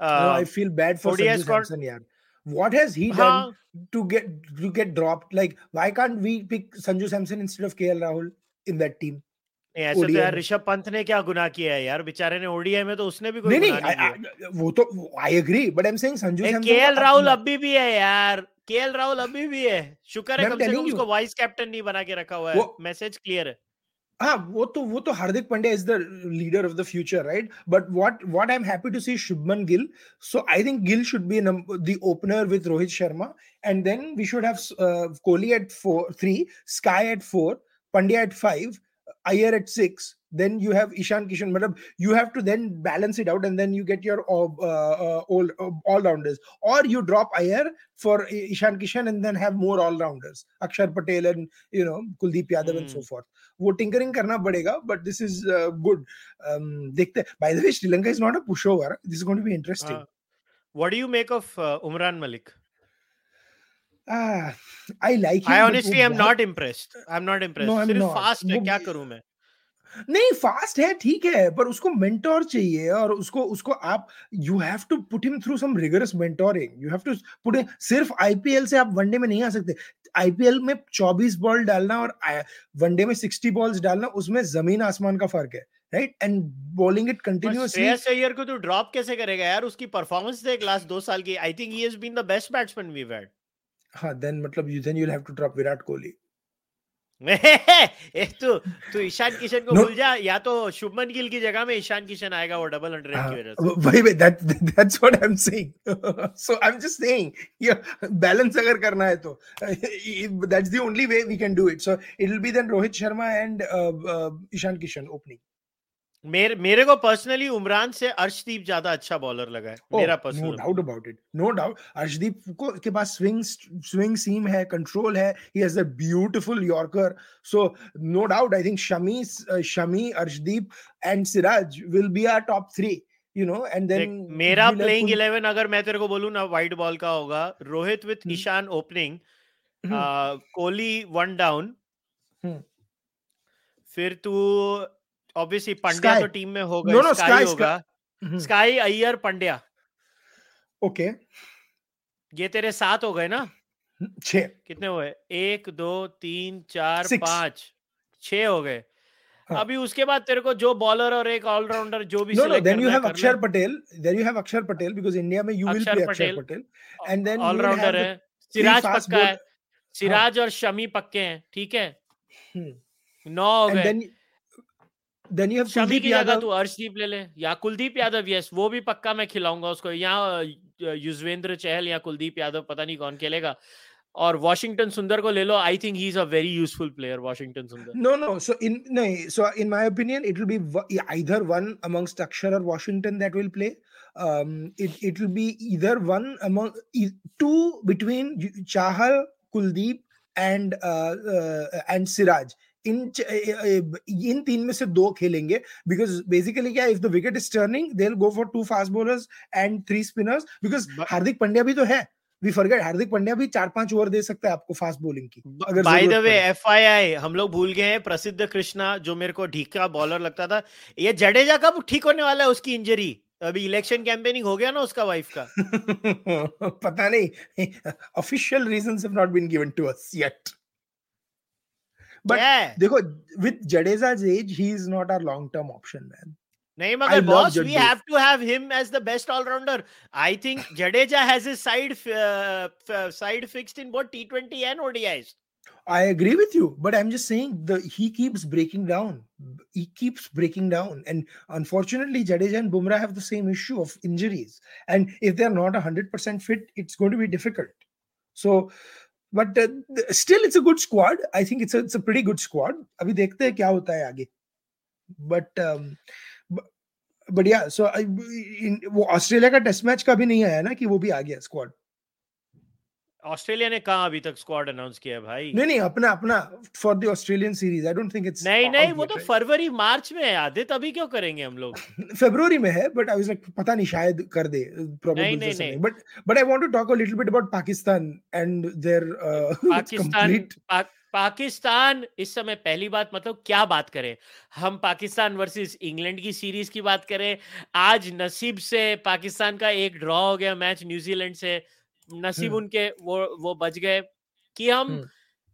I feel bad for Sanju Samson यार। What has he done हाँ. to get to get dropped? Like why can't we pick sanju samson instead of kl rahul in that team? ऐसे तो यार ऋषभ पंत ने क्या गुनाह किया है यार? बेचारे ने ओडीआई में तो उसने भी कोई नहीं, नहीं, नहीं वो तो I agree but I am saying Sanju Samson KL Rahul अभी भी है यार। केएल राहुल अभी भी है। शुक्र है कम से कम उसको वाइस कैप्टन नहीं बना के रखा हुआ है। मैसेज क्लियर है। हाँ वो तो वो तो Hardik Pandya is the leader of the future right but what what I am happy to see Shubman Gill so I think Gill should be the opener with Rohit Sharma and then we should have Kohli at 4 3 SKY at 4 Pandya at 5 Iyer at six, then you have Ishan Kishan. Madam, you have to then balance it out, and then you get your uh, uh, all uh, all rounders, or you drop Iyer for Ishan Kishan, and then have more all rounders, Akshar Patel and you know Kuldeep Yadav mm. and so forth. वो टिंकरिंग करना पड़ेगा बट दिस इज गुड देखते by the way Sri Lanka is not a pushover this is going to be interesting what do you make of Umran Malik Ah, I like him. I honestly am not impressed. I'm not impressed. No, I'm सिर्फ not. फास्ट है क्या करूं मैं नहीं फास्ट है ठीक है पर उसको मेंटोर चाहिए और उसको उसको आप you have to put him through some rigorous mentoring you have to put सिर्फ़ आईपीएल से आप वनडे में नहीं आ सकते। आईपीएल में 24 बॉल डालना और वनडे में 60 बॉल्स डालना उसमें ज़मीन आसमान का फ़र्क है right and bowling it continuously Shreyas Iyer को तो ड्रॉप कैसे करेगा यार? उसकी परफॉर्मेंस देख लास्ट दो साल की I think he has been the best batsman we had हाँ देन मतलब you then you will have to drop Virat Kohli तू तू ईशान किशन को no. भूल जा या तो शुभमन गिल की जगह में ईशान किशन आएगा वो डबल हंड्रेड की वजह से। भाई भाई that that's what I am saying so I am just saying ये बैलेंस अगर करना है तो that's the only way we can do it so it will be then Rohit Sharma and Ishan Kishan opening मेरे मेरे को पर्सनली उमरान से अर्शदीप ज़्यादा अच्छा बॉलर लगा है oh, मेरा personal no doubt about it no doubt Arshdeep को के पास स्विंग स्विंग सीम है कंट्रोल है he has a beautiful yorker so no doubt I think Shami Shami Arshdeep and Siraj will be our top 3 you know and then मेरा प्लेइंग 11 अगर मैं तेरे को बोलूँ ना वाइट बॉल का होगा Rohit with. Ishan opening. Kohli one down. फिर तू ऑब्वियसली पंड्या तो टीम में होगा नो नो स्काई होगा। स्काई अय्यर पंड्या ओके ये तेरे सात हो गए ना? छह। कितने हुए? एक दो तीन चार पाँच। छह हो गए। हाँ. अभी उसके बाद तेरे को जो बॉलर और एक ऑलराउंडर जो भी no, then you have Axar Patel then you have Axar Patel because India में you will play अक्षर पटेल and then ऑलराउंडर है। सिराज पक्का है। सिराज और शमी पक्के हैं ठीक है? नौ हो गए। देन यू हैव शमी की जगह तू अर्शदीप ले ले या कुलदीप यादव यस वो भी पक्का मैं खिलाऊँगा उसको यहाँ युजवेंद्र चहल या कुलदीप यादव पता नहीं कौन खेलेगा और वॉशिंगटन सुंदर को ले लो I think he is a very useful player Washington Sundar no no so in नहीं so in my opinion it will be either one amongst Axar और Washington that will play um it it will be either one among two between chahal kuldeep and uh, uh, and siraj. इन इन तीन में से दो खेलेंगे। बिकॉज़ बेसिकली क्या if the wicket is turning they go for two fast bowlers and three spinners because Hardik Pandya भी तो है। वी फॉरगेट हार्दिक पांड्या भी चार पाँच ओवर दे सकता है आपको फास्ट बॉलिंग की। अगर बाय द वे एफआईआई हम लोग भूल गए हैं प्रसिद्ध कृष्णा जो मेरे को ढीका बॉलर लगता था। ये जडेजा कब ठीक होने वाला है उसकी इंजरी अभी इलेक्शन कैंपेनिंग हो गया ना उसका वाइफ का। पता नहीं। Official reasons have not been given to us yet But yeah. देखो with Jadeja's age, he is not our long-term option, man. नहीं मगर boss, we have to have him as the best all-rounder. I think Jadeja has his side uh, side fixed in both T20 and ODIs. I agree with you, but I'm just saying the he keeps breaking down. He keeps breaking down, and unfortunately, Jadeja and Bumrah have the same issue of injuries. And if they're not hundred percent fit, it's going to be difficult. So but still it's a good squad I think it's it's a pretty good squad अभी देखते हैं क्या होता है आगे। बट बढ़िया। सो वो ऑस्ट्रेलिया का टेस्ट मैच का भी नहीं आया ना कि वो भी आ गया स्क्वाड ऑस्ट्रेलिया ने कहा अभी तक स्क्वाड अनाउंस किया है भाई? नहीं नहीं अपना अपना for the Australian series I don't think it's नहीं नहीं वो तो फरवरी मार्च में है आधे तभी क्यों करेंगे हम लोग? फरवरी में है बट आई वाज लाइक पता नहीं शायद कर दे नहीं नहीं नहीं। But but I want to talk a little bit about Pakistan and there Pakistan Pakistan इस समय पहली बात मतलब क्या बात करें? हम पाकिस्तान वर्सेस इंग्लैंड की सीरीज़ की बात करें। आज नसीब से पाकिस्तान का एक ड्रॉ हो गया मैच न्यूजीलैंड से। नसीब उनके वो वो बच गए कि हम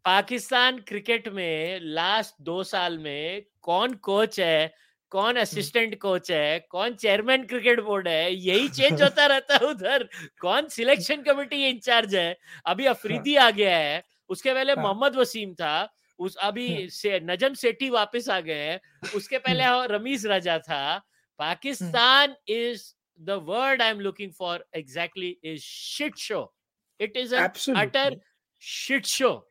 पाकिस्तान क्रिकेट में लास्ट दो साल में कौन कोच है कौन असिस्टेंट कोच है कौन चेयरमैन क्रिकेट बोर्ड है यही चेंज होता रहता है उधर। कौन सिलेक्शन कमेटी इंचार्ज है? अभी अफरीदी आ गया है उसके पहले मोहम्मद वसीम था उस अभी से नजम सेठी वापस आ गए हैं उसके पहले रमीज राजा था। Pakistan is the word I'm looking for exactly is shit show. It is an Absolutely. utter shit show.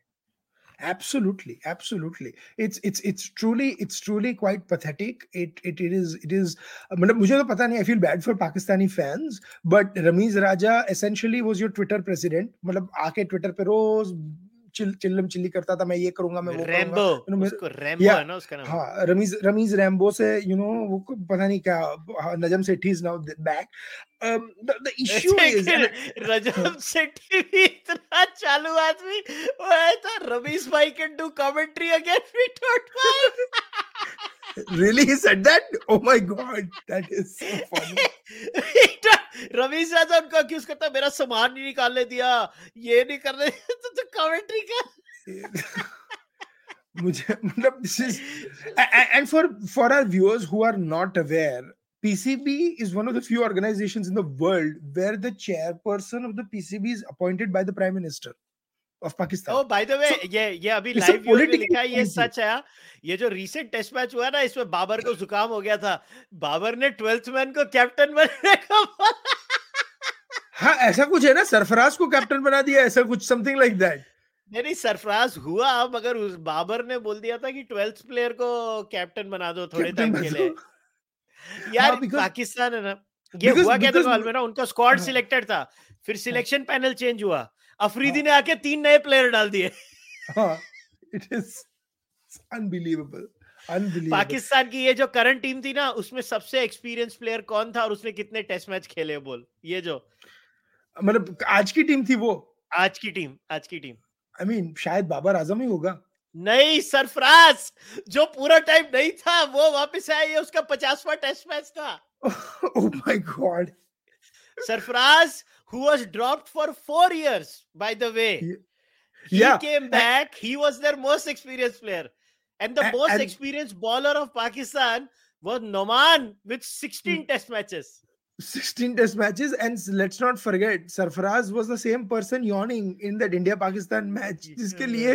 absolutely absolutely it's it's it's truly it's truly quite pathetic it it, it is it is मतलब मुझे तो पता नहीं I feel bad for Pakistani fans but Ramiz Raja essentially was your Twitter president मतलब आके Twitter पे रोज चिल चिल्लम चिल्ली करता था मैं ये करूँगा मैं वो रैम्बो उसको रैम्बो है ना उसका नाम। हाँ रमीज रमीज रैम्बो से यू नो वो पता नहीं क्या हाँ, Najam Sethi is now back is Sethi भी इतना चालू आदमी वो है था रमीज भाई can do commentary again we don't mind really he said that? Oh my god that is so funny. Ravish Raja उनका क्यूज करता मेरा सामान नहीं निकालने दिया ये नहीं करने तो, तो कमेंट्री का मुझे मतलब this is and for for our viewers who are not aware PCB is one of the few organizations in the world where the chairperson of the PCB is appointed by the prime minister. of Pakistan. Oh, by the way, so, ये ये अभी लाइव व्यू में लिखा है ये सच है ये जो रीसेंट टेस्ट मैच हुआ ना इसमें बाबर को जुकाम हो गया था बाबर ने ट्वेल्थ मैन को कैप्टन बनने का हाँ ऐसा कुछ है ना? सरफराज को कैप्टन बना दिया ऐसा कुछ समथिंग लाइक दैट नहीं सरफराज हुआ मगर उस बाबर ने बोल दिया था कि ट्वेल्थ प्लेयर को कैप्टन बना दो थोड़े टाइम के लिए। यार हाँ, पाकिस्तान है ना? ये because, हुआ क्या था में ना? उनका स्क्वाड सिलेक्टेड हाँ। था फिर सिलेक्शन पैनल चेंज हुआ। अफरीदी हाँ। ने आके तीन नए प्लेयर डाल दिए। इट इज़ अनबिलीवेबल पाकिस्तान की ये जो करंट टीम थी ना उसमें सबसे एक्सपीरियंस प्लेयर कौन था और उसने कितने टेस्ट मैच खेले बोल? ये जो मतलब आज की टीम थी वो। आज की टीम आज की team. I I mean mean, शायद बाबर आज़म ही होगा। नहीं सरफराज जो पूरा टाइम नहीं था वो वापस आया ये उसका पचासवा टेस्ट मैच था। oh my God Sarfaraz who was dropped for four years by the way he came back he was there most experience player and the most experience bowler of Pakistan was Noman with 16 test matches 16 test matches and let's not forget Sarfaraz was the same person yawning in that India Pakistan match. जिसके लिए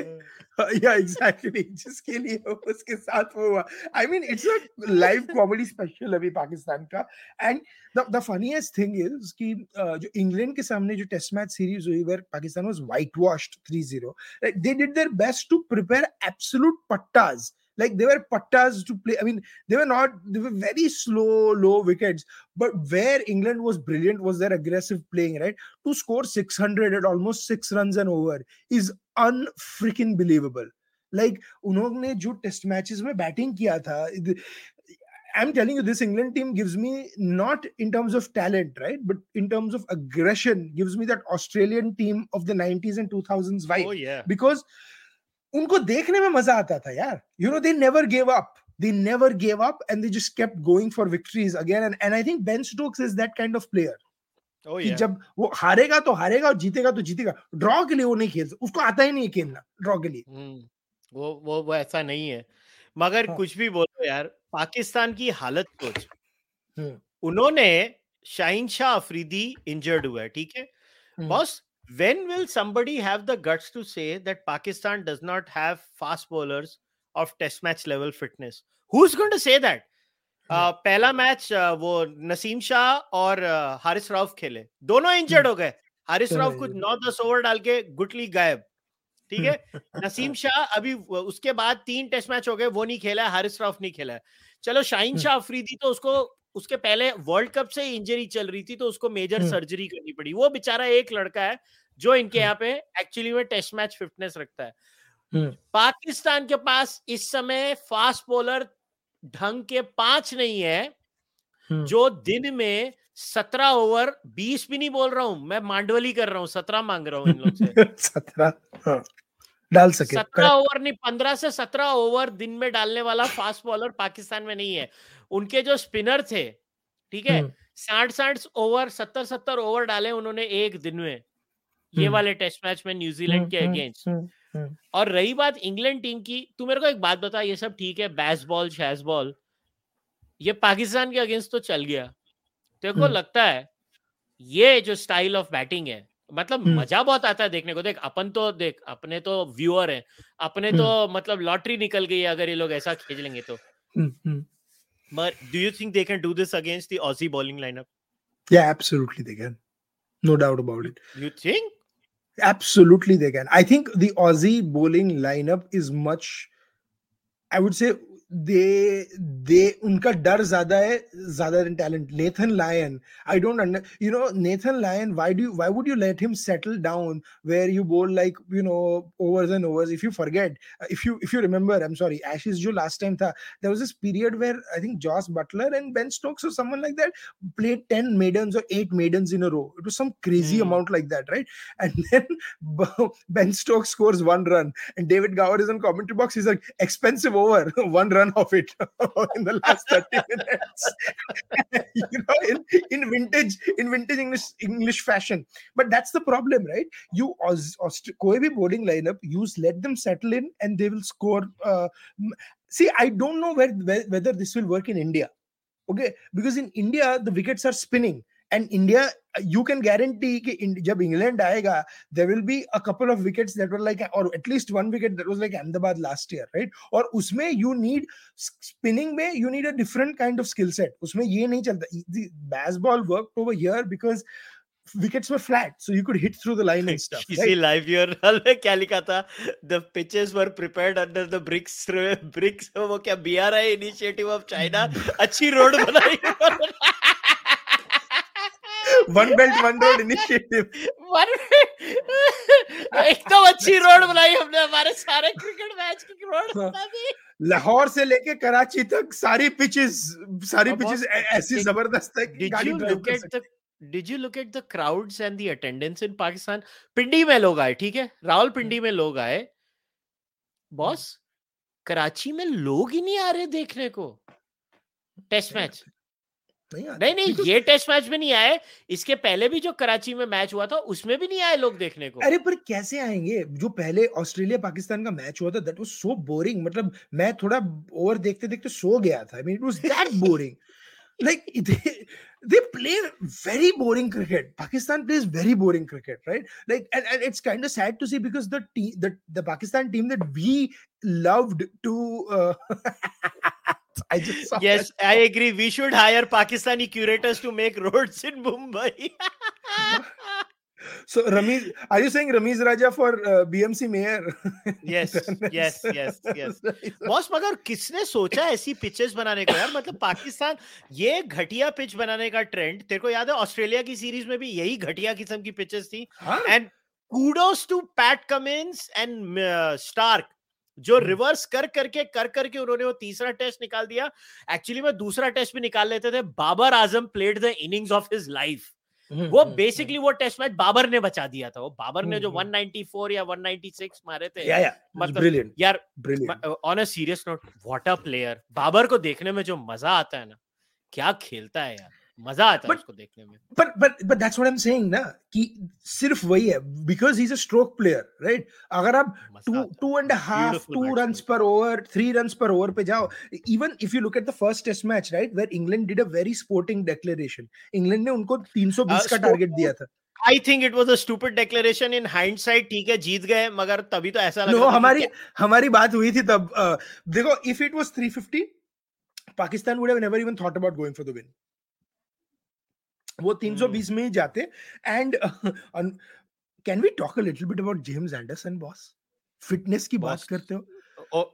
या एग्जैक्टली जिसके लिए उसके साथ वो हुआ. I mean it's a live comedy special अभी पाकिस्तान का. And the the funniest thing is कि जो इंग्लैंड के सामने जो टेस्ट मैच सीरीज़ हुई Pakistan was white washed 3-0 they did their best to prepare absolute pattas like they were pattas to play. I mean, they were not, they were very slow, low wickets. But where England was brilliant was their aggressive playing, right? To score 600 at almost six runs and over is unfreaking believable like उन्होंने जो टेस्ट मैचेस में बैटिंग किया था I am telling you this England team gives me not in terms of talent right but in terms of aggression gives me that Australian team of the 90s and 2000s vibe because उनको देखने में मज़ा आता था यार। You know they never give up they never gave up and they just kept going for victories again and, and i think ben stokes is that kind of player. Oh, yeah. जब वो हारेगा तो हारेगा और जीतेगा तो जीतेगा। ड्रॉ के लिए वो नहीं खेल उसको आता ही नहीं खेलना ड्रॉ के लिए। हम्म, वो वो वो ऐसा नहीं है। मगर हाँ. कुछ भी बोलो यार पाकिस्तान की हालत सोच। हम्म। उन्होंने शाहिन शाह अफरीदी इंजर्ड हुआ है ठीक है? Boss when will somebody have the guts to say that Pakistan does not have fast bowlers of test match level fitness? Who's going to say that? Uh, पहला मैच uh, वो नसीम शाह और हारिस राउफ खेले। दोनों इंजर्ड हो गए। हारिस राउफ कुछ नौ दस ओवर डाल के गुटली गायब। ठीक है? नसीम शाह अभी उसके बाद तीन टेस्ट मैच हो गए वो नहीं खेला है हारिस राउफ नहीं खेला है। चलो शाहीन शाह अफरीदी तो उसको उसके पहले वर्ल्ड कप से इंजरी चल रही थी तो उसको मेजर सर्जरी करनी पड़ी। वो बेचारा एक लड़का है जो इनके यहाँ पे एक्चुअली में टेस्ट मैच फिटनेस रखता है। पाकिस्तान के पास इस समय फास्ट बॉलर ढंग के पाँच नहीं है जो दिन में सत्रह ओवर बीस भी नहीं बोल रहा हूँ मैं मांडवली कर रहा हूँ सत्रह मांग रहा हूँ इन लोग से। सत्रह हाँ, डाल सके सत्रह ओवर नहीं पंद्रह से सत्रह ओवर दिन में डालने वाला फास्ट बॉलर पाकिस्तान में नहीं है। उनके जो स्पिनर थे ठीक है साठ साठ ओवर सत्तर सत्तर ओवर डाले उन्होंने एक दिन में। ये वाले टेस्ट मैच में न्यूजीलैंड के अगेंस्ट। और रही बात इंग्लैंड टीम की तू मेरे को एक बात बता ये सब ठीक है बैस बॉल शैस बॉल ये पाकिस्तान के अगेंस्ट तो चल गया। तेरे को लगता है ये जो स्टाइल ऑफ़ बैटिंग है मतलब मज़ा बहुत आता है देखने को देख अपन तो देख अपने तो व्यूअर है अपने तो मतलब लॉटरी निकल गई है अगर ये लोग ऐसा खेल लेंगे तो। But do you think they can do this against the Aussie bowling lineup? Yeah, absolutely they can. No doubt about it. You think? Absolutely they can. I think the Aussie bowling lineup is much, I would say, they they unka dar zyada hai zyada than talent. Nathan lyon i don't under, you know nathan lyon why do you why would you let him settle down where you bowl like you know overs and overs? If you forget if you if you remember i'm sorry ashes jo last time tha there was this period where i think josh butler and ben stokes or someone like that played 10 maidens or 8 maidens in a row. It was some crazy hmm. amount like that right? And then ben stokes scores one run and david gower is in commentary box. He's like expensive over one run run of it in the last 30 minutes. You know in, in vintage in vintage english english fashion. But that's the problem right? You koi bhi bowling lineup you let them settle in and they will score uh, see i don't know where, where whether this will work in india okay? Because in india the wickets are spinning and India, you can guarantee that jab England aayega, there will be a couple of wickets that were like, or at least one wicket that was like Ahmedabad last year, right? Or usme you need spinning mein, you need a different kind of skill set. Usme ye nahi chalta. The baseball worked over here because wickets were flat, so you could hit through the line and stuff. Easy right? live here. क्या लिखा था? The pitches were prepared under the bricks. Bricks वो क्या BRI initiative of China अच्छी road बनाई. One belt one road initiative one एकदम अच्छी रोड बनाई हमने हमारे सारे क्रिकेट मैच की रोड हाँ। बना दी। लाहौर से लेके कराची तक सारी पिचेस सारी पिचेस ऐसी ज़बरदस्त है कि गाड़ी ड्राइव कर सकते did you look at the crowds and the attendance in Pakistan Pindi में लोग आए ठीक है? राहुल पिंडी में लोग आए। बॉस कराची में लोग ही नहीं आ रहे देखने को। टेस्ट मैच नहीं नहीं नहीं तो... ये टेस्ट मैच में नहीं आए इसके पहले भी जो कराची में मैच हुआ था उसमें भी नहीं आए लोग देखने को अरे पर कैसे आएँगे जो पहले ऑस्ट्रेलिया पाकिस्तान का मैच हुआ था दैट वाज सो बोरिंग मतलब मैं थोड़ा ओवर देखते देखते सो गया था I mean it was that boring like they, they play very boring cricket pakistan plays very boring cricket right like and, and it's kind of sad to see because the team the, the pakistan team that we loved to uh, I just saw yes, that. I agree. We should hire Pakistani curators to make roads in Mumbai. so Ramiz, are you saying Ramiz Raja for uh, BMC mayor? yes, yes, yes, yes. Boss मगर किसने सोचा ऐसी पिचेस बनाने का यार मतलब पाकिस्तान ये घटिया पिच बनाने का ट्रेंड तेरे को याद है ऑस्ट्रेलिया की सीरीज़ में भी यही घटिया किस्म की पिचेस थी and kudos to Pat Cummins and uh, Stark जो रिवर्स कर करके कर करके उन्होंने वो तीसरा टेस्ट निकाल दिया। एक्चुअली में दूसरा टेस्ट भी निकाल लेते थे। Babar Azam played the innings of his life वो बेसिकली वो टेस्ट मैच बाबर ने बचा दिया था वो। बाबर ने जो 194 या 196 मारे थे या, या, मतलब यार on a serious note what a player Babar को देखने में जो मज़ा आता है ना क्या खेलता है यार। मज़ा आता है उसको देखने में। But but but that's what I am saying ना कि सिर्फ़ वही है because he is a stroke player right अगर आप two two and half two runs पर ओवर थ्री रन्स पर ओवर पे जाओ even if you look at the first test match right where England did a very sporting declaration England ने उनको 320 का टारगेट दिया था। I think it was a stupid declaration in hindsight ठीक है जीत गए मगर तभी तो ऐसा लगा no, हमारी हमारी बात हुई थी तब देखो if it was 350 Pakistan would have never even thought about going for the win वो 320 में ही जाते and can we talk a little bit about James Anderson boss? Fitness की बात करते हो।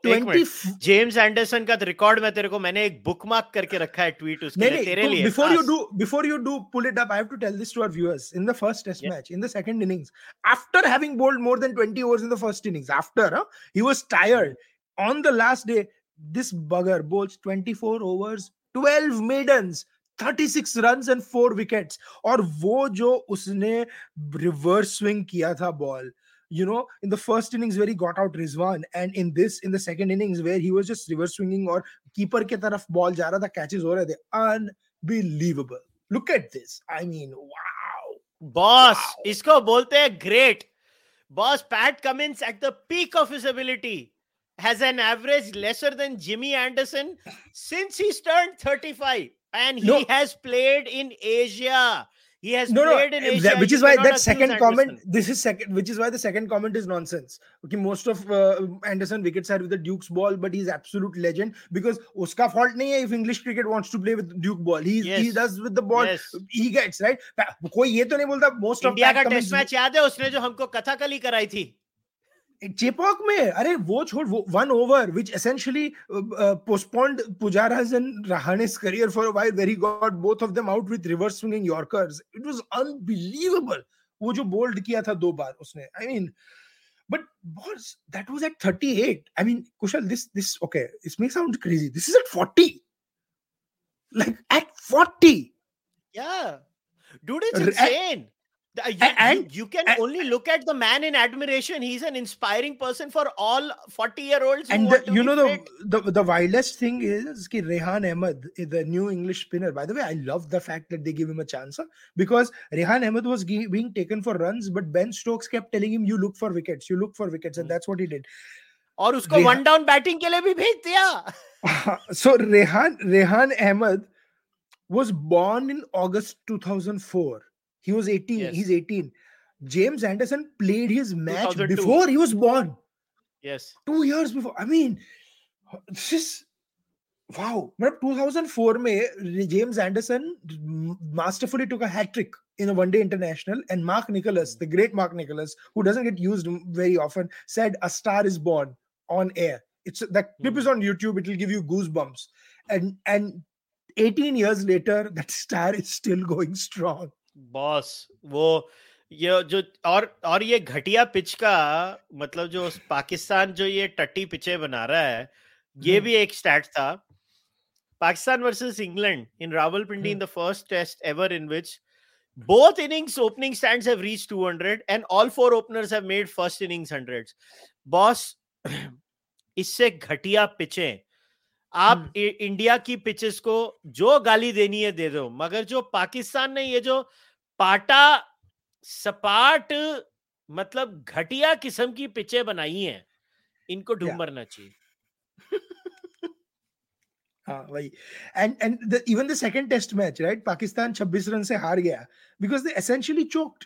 20 जेम्स एंडरसन का रिकॉर्ड मैं तेरे को मैंने एक बुकमार्क करके रखा है ट्वीट उसके नहीं, लिए तेरे तो लिए before you do before you do pull it up I have to tell this to our viewers in the first test match in the second innings after having bowled more than 20 overs in the first innings after huh, he was tired. On the last day this bugger bowls 24 overs 12 maidens. 36 runs and 4 wickets और वो जो उसने रिवर्स स्विंग किया था ball you know, in the first innings where he got out Rizwan, and in this, in the second innings where he was just reverse swinging or keeper ke taraf ball ja raha tha, catches ho rahe the. Unbelievable. Look at this. I mean, wow. Boss, wow. isko bolte hai great. Boss, Pat Cummins at the peak of his ability has an average lesser than Jimmy Anderson since he's turned 35 and he no. has played in Asia. He has no, played no, in Asia, that, which is why that second comment. This is second, which is why the second comment is nonsense. Okay, most of uh, Anderson wickets are with the Duke's ball, but he's absolute legend because uska fault nahi hai if English cricket wants to play with Duke ball. He yes. he does with the ball. Yes. He gets right. कोई ये तो नहीं बोलता most of India का टेस्ट मैच याद है उसने जो हमको कथाकली कराई थी चेपॉक में अरे वो छोड़ वो one over which essentially postponed Pujara's and Rahane's career for a where he got both of them out with reverse swinging yorkers it was unbelievable वो जो बोल्ड किया था दो बार उसने I mean but boss that was at 38 I mean Kushal this this okay it's make sound crazy this is at 40 like at 40 yeah dude it's insane you, and, you, you can and, only look at the man in admiration. He's an inspiring person for all 40 year olds. And the, you know, the, the, the wildest thing is ki Rehan Ahmed, the new English spinner. By the way, I love the fact that they give him a chance huh? because Rehan Ahmed was g- being taken for runs, but Ben Stokes kept telling him, You look for wickets, you look for wickets. And hmm. that's what he did. और उसको वन डाउन बैटिंग के लिए भी भेज दिया so rehan rehan ahmed was born in august 2004 he was 18. Yes. He's 18. James Anderson played his match before he was born. Yes. Two years before. I mean, this is wow. But 2004 mein, James Anderson masterfully took a hat trick in a one day international. And Mark Nicholas, hmm. the great Mark Nicholas, who doesn't get used very often, said, A star is born on air. It's that clip mm. is on YouTube, it'll give you goosebumps. And and 18 years later, that star is still going strong. Boss वो ये जो और और ये घटिया पिच का मतलब जो पाकिस्तान जो ये टट्टी पिचे बना रहा है ये भी एक स्टैट था। Pakistan versus England in Rawalpindi in the first test ever in which both innings opening stands have reached 200 and all four openers have made first innings hundreds boss इससे घटिया पिचे आप इंडिया की पिचेस को जो गाली देनी है दे दो मगर जो पाकिस्तान ने ये जो पाटा सपाट मतलब घटिया किस्म की पिचे बनाई हैं। इनको ढूंढ मरना चाहिए। हाँ वही। And and even the second test match right Pakistan 26 run से हार गया because they essentially choked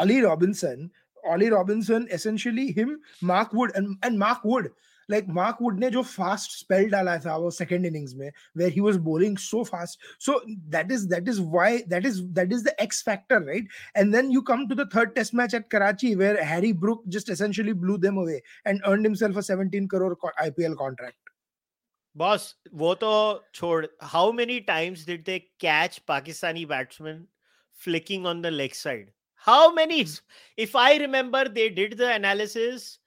Ollie Robinson Ollie Robinson essentially him Mark Wood and and Mark Wood like Mark Wood ने जो fast spell डाला था वो second innings में where he was bowling so fast so that is that is why that is that is the X factor right and then you come to the third test match at Karachi where Harry Brook just essentially blew them away and earned himself a 17 crore IPL contract Boss, वो तो छोड़ how many times did they catch Pakistani batsmen flicking on the leg side how many if I remember they did the analysis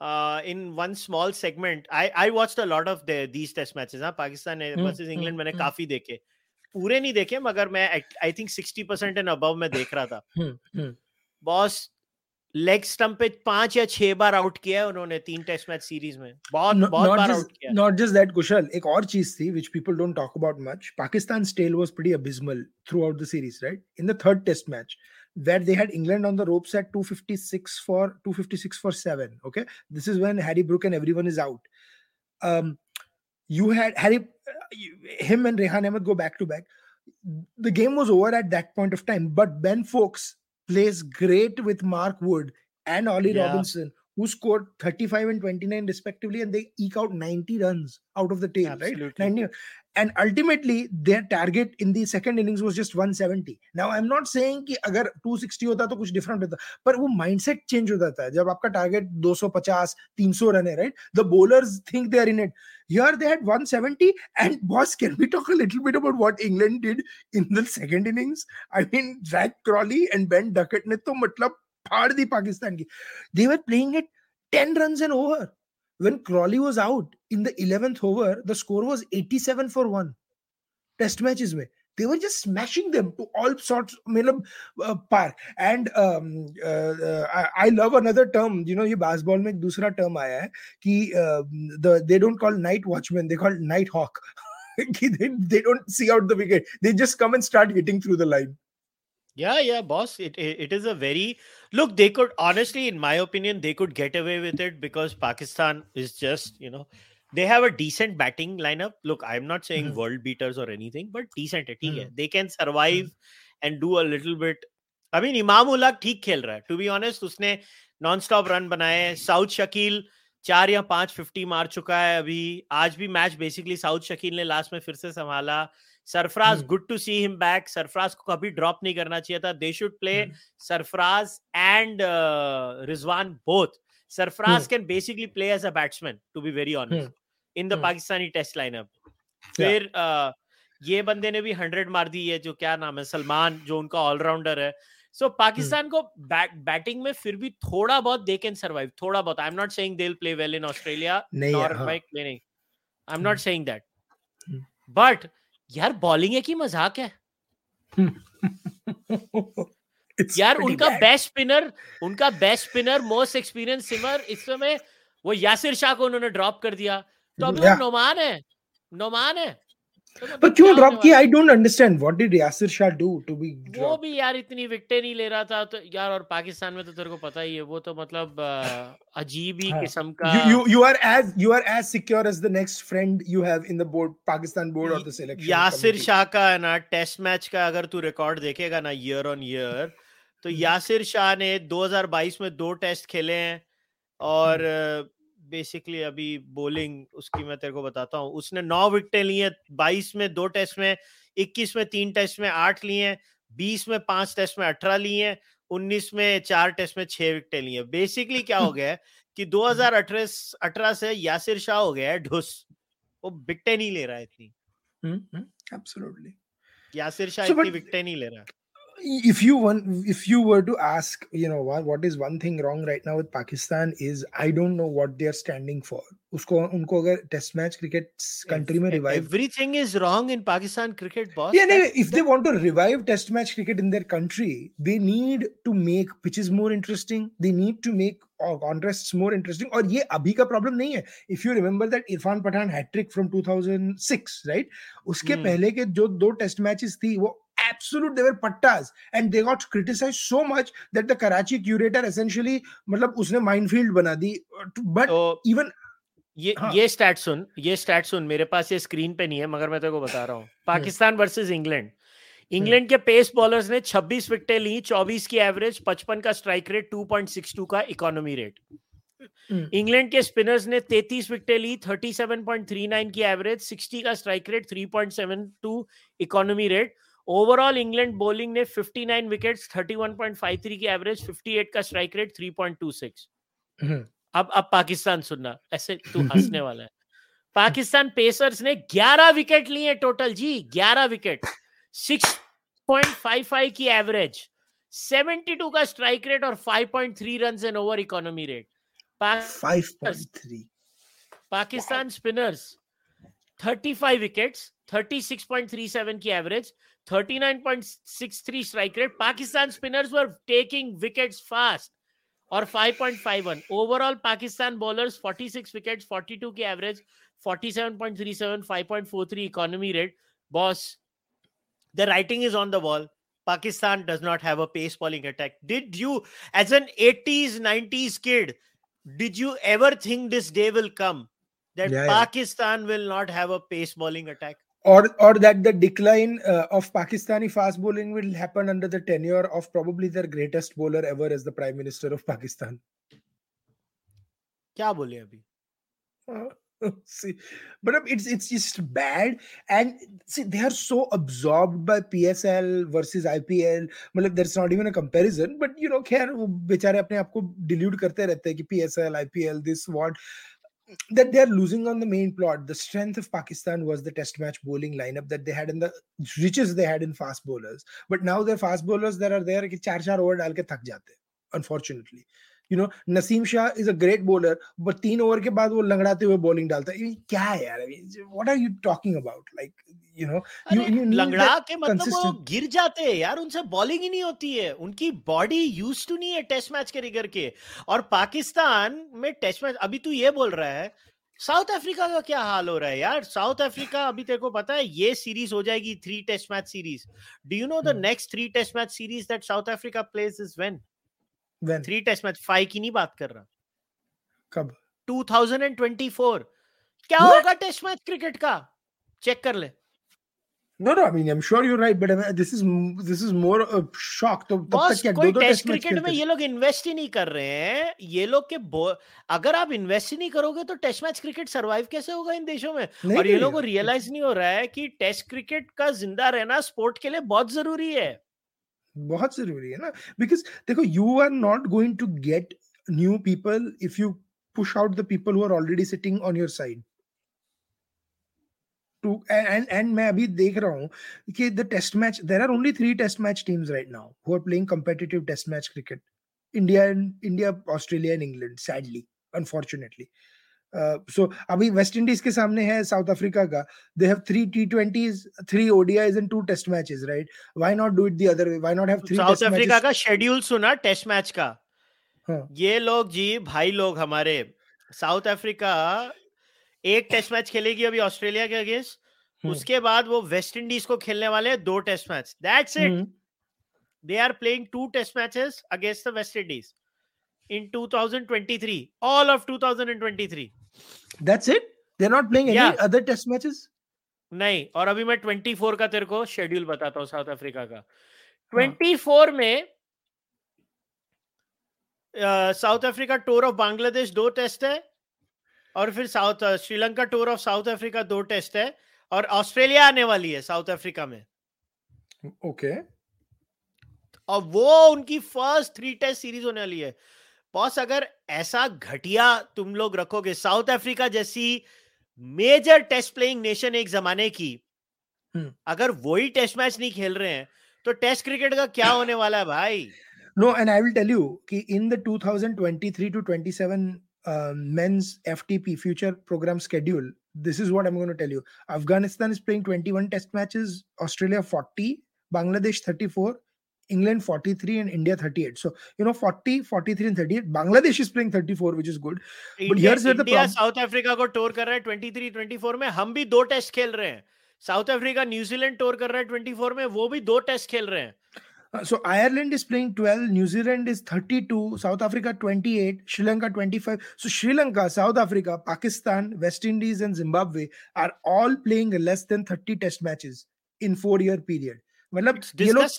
uh, in one small segment. I i watched a lot of the, these test matches हाँ पाकिस्तान वर्सेस इंग्लैंड मैंने काफ़ी देखे। पूरे नहीं देखे मगर मैं I think 60 percent and above में देख रहा था। बॉस लेग स्टंप पे पाँच या छह बार आउट किया है उन्होंने तीन टेस्ट मैच सीरीज़ में। बहुत no, बहुत बार आउट किया नॉट जस्ट दैट कुशल एक और चीज़ थी which people don't talk about much Pakistan stale was pretty abysmal throughout the series right in the third test match where they had England on the ropes at 256 for 256 for seven. Okay, this is when Harry Brook and everyone is out. Um, you had Harry, uh, him and Rehan Ahmed go back to back. The game was over at that point of time, but Ben Foakes plays great with Mark Wood and Ollie yeah. Robinson, who scored 35 and 29 respectively, and they eke out 90 runs out of the tail, Absolutely. right? 90. And ultimately their target in the second innings was just 170 now i'm not saying कि अगर 260 होता तो कुछ डिफरेंट होता पर वो माइंडसेट चेंज हो जाता है जब आपका टारगेट 250 300 रन है right the bowlers think they are in it here they had 170 and boss can we talk a little bit about what england did in the second innings i mean Zach Crawley and Ben Duckett ने तो मतलब फाड़ दी पाकिस्तान की they were playing it 10 runs and over when Crawley was out in the 11th over, the score was 87 for 1. Test matches में they were just smashing them to all sorts मतलब uh, par and um, uh, uh, I, I love another term you know ये basketball में एक दूसरा term आया है कि uh, the they don't call night watchman they call night hawk they, they don't see out the wicket they just come and start hitting through the line yeah, yeah, boss. It, it, it is a very look. They could honestly, in my opinion, they could get away with it because Pakistan is just you know they have a decent batting lineup. Look, I'm not saying mm-hmm. world beaters or anything, but decent. Mm-hmm. They can survive mm-hmm. and do a little bit. I mean, Imam Ullah ठीक खेल रहा है. To be honest, उसने non-stop run बनाए. South Shakil चार या पांच फिफ्टी मार चुका है अभी आज भी मैच बेसिकली साउथ शकील ने लास्ट में फिर से संभाला Sarfaraz good to see him back Sarfaraz को कभी ड्रॉप नहीं करना चाहिए था they should play Sarfaraz and Rizwan both Sarfaraz can basically play as a batsman to be very honest in the Pakistani test lineup फिर uh, ये बंदे ने भी हंड्रेड मार दी है जो क्या नाम है सलमान जो उनका ऑलराउंडर है। So so, Pakistan hmm. को बैट बैटिंग में फिर भी थोड़ा बहुत दे कैन सर्वाइव थोड़ा बहुत। I am not saying they will play well in Australia playing I am not saying that but यार बॉलिंग है कि मज़ाक है। यार उनका बेस्ट स्पिनर उनका best spinner most experience seamer इस समय वो यासिर शाह को उन्होंने ड्रॉप कर दिया। तो अभी yeah. नोमान है नोमान है। पर क्यों ड्रॉप किया? I don't understand what did Yasir Shah do to be वो भी यार इतनी विकेटें नहीं ले रहा था। तो यार और पाकिस्तान में तो तेरे को पता ही है वो तो मतलब अजीब ही किस्म का you you are as you are as secure as the next friend you have in the board Pakistan board और द सिलेक्शन यासिर शाह का है ना टेस्ट मैच का अगर तू रिकॉर्ड देखेगा ना ईयर ऑन ईयर तो हम्म। यासिर शाह ने 2022 में दो टेस्ट खेले हैं और हम्म। बेसिकली अभी बॉलिंग उसकी मैं तेरे को बताता हूँ। उसने नौ विकेटें ली हैं बाईस में दो टेस्ट में इक्कीस में तीन टेस्ट में आठ लिए हैं बीस में पाँच टेस्ट में अठारह लिए हैं उन्नीस में चार टेस्ट में छह विकेटें ली हैं बेसिकली क्या हो गया है कि दो हज़ार अठारह से यासिर शाह हो गया है ढुस। वो विकेटें नहीं ले रहा है इतनी। एब्सोल्युटली यासिर शाह इतनी विकेटें नहीं ले रहा। है if you want if you were to ask you know what, what is one thing wrong right now with pakistan is i don't know what they're standing for usko unko agar test match cricket country mein revive everything is wrong in pakistan cricket boss yeah no, if they want to revive test match cricket in their country they need to make pitches more interesting they need to make contrast more interesting और ये अभी का प्रॉब्लम नहीं है if you remember that Irfan Pathan hat trick from 2006 right उसके hmm. पहले के जो दो टेस्ट मैचेस थी वो absolute they were pattas. And they got criticized so much that the Karachi curator essentially मतलब उसने minefield बना दी but so, even ये हाँ. ये स्टैट सुन ये स्टैट सुन मेरे पास ये स्क्रीन पे नहीं है मगर मैं तेरे को बता रहा हूँ। पाकिस्तान वर्सेस इंग्लैंड इंग्लैंड के पेस बॉलर्स ने 26 विकेटें ली 24 की एवरेज 55 का स्ट्राइक रेट 2.62 का इकोनॉमी रेट इंग्लैंड के स्पिनर्स ने 33 विकेटें ली 37.39 की एवरेज 60 का strike rate 3.72 economy rate overall England bowling ने 59 विकेट्स 31.53 की एवरेज 58 का स्ट्राइक रेट 3.26 हम्म। अब अब पाकिस्तान सुनना ऐसे तू हंसने वाला है पाकिस्तान पेसर्स ने 11 विकेट लिए टोटल जी 11 विकेट 6.55 की एवरेज 72 का स्ट्राइक रेट और 5.3 run an over economy rate 5.3 Pakistan spinners 35 wickets 36.37 की average 39.63 strike rate. Pakistan spinners were taking wickets fast or 5.51. Overall, Pakistan bowlers 46 wickets, 42 ki average, 47.37, 5.43 economy rate. Boss, the writing is on the wall. Pakistan does not have a pace bowling attack. Did you, as an 80s, 90s kid, did you ever think this day will come that yeah, Pakistan yeah. will not have a pace bowling attack? or or that the decline uh, of Pakistani fast bowling will happen under the tenure of probably their greatest bowler ever as the prime minister of Pakistan. क्या बोले अभी see, but it's it's just bad, and see they are so absorbed by PSL versus IPL. मतलब there's not even a comparison, but you know खैर वो बेचारे अपने आप को delude करते रहते हैं कि PSL, IPL, this what that they're losing on the main plot. The strength of Pakistan was the test match bowling lineup that they had and the riches they had in fast bowlers. But now they're fast bowlers that are there, char char over dal thak jate, unfortunately. You know Naseem Shah is a great bowler but तीन ओवर के बाद वो लंगड़ाते हुए बॉलिंग डालता है। क्या है यार? What are you talking about like you know you लंगड़ा के मतलब वो गिर जाते हैं यार उनसे बॉलिंग ही नहीं होती है। उनकी बॉडी यूज्ड टू नहीं है टेस्ट मैच के रिगर के। और पाकिस्तान में टेस्ट मैच अभी तू ये बोल रहा है साउथ अफ्रीका का क्या हाल हो रहा है यार? साउथ अफ्रीका अभी तेरे को पता है ये सीरीज़ हो जाएगी three test match series do you know the next three test match series that South Africa plays is when three test match five की नहीं बात कर रहा। कब? 2024 क्या What? होगा टेस्ट मैच क्रिकेट का? चेक कर ले। No, no. I mean, I'm sure you're right, but mean, this is this is more a shock. तो तब तक क्या दो दो टेस्ट क्रिकेट में ये लोग इन्वेस्ट ही नहीं कर रहे हैं। ये लोग के अगर आप इन्वेस्ट ही नहीं करोगे तो टेस्ट मैच क्रिकेट सरवाइव कैसे होगा इन देशों में? नहीं, और ये लोगों को रियलाइज़ नहीं हो रहा है कि टेस्ट क्रिकेट का ज़िंदा रहना स्पोर्ट के लिए बहुत ज़रूरी है। बहुत जरूरी है ना बिकॉज देखो you are not going to get new people if you push out the people who are already sitting on your side too and and मैं अभी देख रहा हूँ कि the test match there are only three test match teams right now who are playing competitive test match cricket India India Australia and England sadly unfortunately so uh, अभी वेस्ट इंडीज के सामने है साउथ अफ्रीका का। They have three T twenties three ODIs and two test matches right why not do it the other way why not have three South Africa का शेड्यूल सुना टेस्ट मैच का। हाँ. ये लोग जी भाई लोग हमारे साउथ अफ्रीका एक टेस्ट मैच खेलेगी अभी ऑस्ट्रेलिया के अगेंस्ट hmm. उसके बाद वो वेस्ट इंडीज को खेलने वाले दो test match that's it they are playing two test matches against the West Indies in 2023 all of 2023 That's it? They're not playing any yeah. other test matches? नहीं और अभी मैं 24 का तेरे को शेड्यूल बताता हूँ साउथ अफ्रीका का 24 हाँ. में South Africa tour of Bangladesh दो टेस्ट है और फिर South Sri Lanka tour of South Africa दो टेस्ट है और ऑस्ट्रेलिया आने वाली है साउथ अफ्रीका में ओके okay. और वो उनकी फ़र्स्ट थ्री टेस्ट सीरीज़ होने वाली है बॉस अगर ऐसा घटिया तुम लोग रखोगे साउथ अफ्रीका जैसी मेजर टेस्ट प्लेइंग नेशन एक जमाने की हम्म। अगर वही टेस्ट मैच नहीं खेल रहे हैं तो टेस्ट क्रिकेट का क्या होने वाला है भाई no and I will tell you कि in the 2023 to 27 men's FTP future programme schedule this is what i'm going to tell you afghanistan is playing 21 test matches australia 40 bangladesh 34 England 43 and India 38. So, you know, 40, 43 and 38. Bangladesh is playing 34, which is good. India, but here's where the problem... South Africa को टूर कर रहा है 23, 24 में हम भी दो टेस्ट खेल रहे हैं साउथ अफ्रीका न्यूजीलैंड टूर कर रहा है 24 में वो भी दो टेस्ट खेल रहे हैं Uh, so Ireland is playing 12, New Zealand is 32, South Africa 28, Sri Lanka 25. So Sri Lanka, South Africa, Pakistan, West Indies, and Zimbabwe are all playing less than 30 test matches in four year period. मतलब ये लोग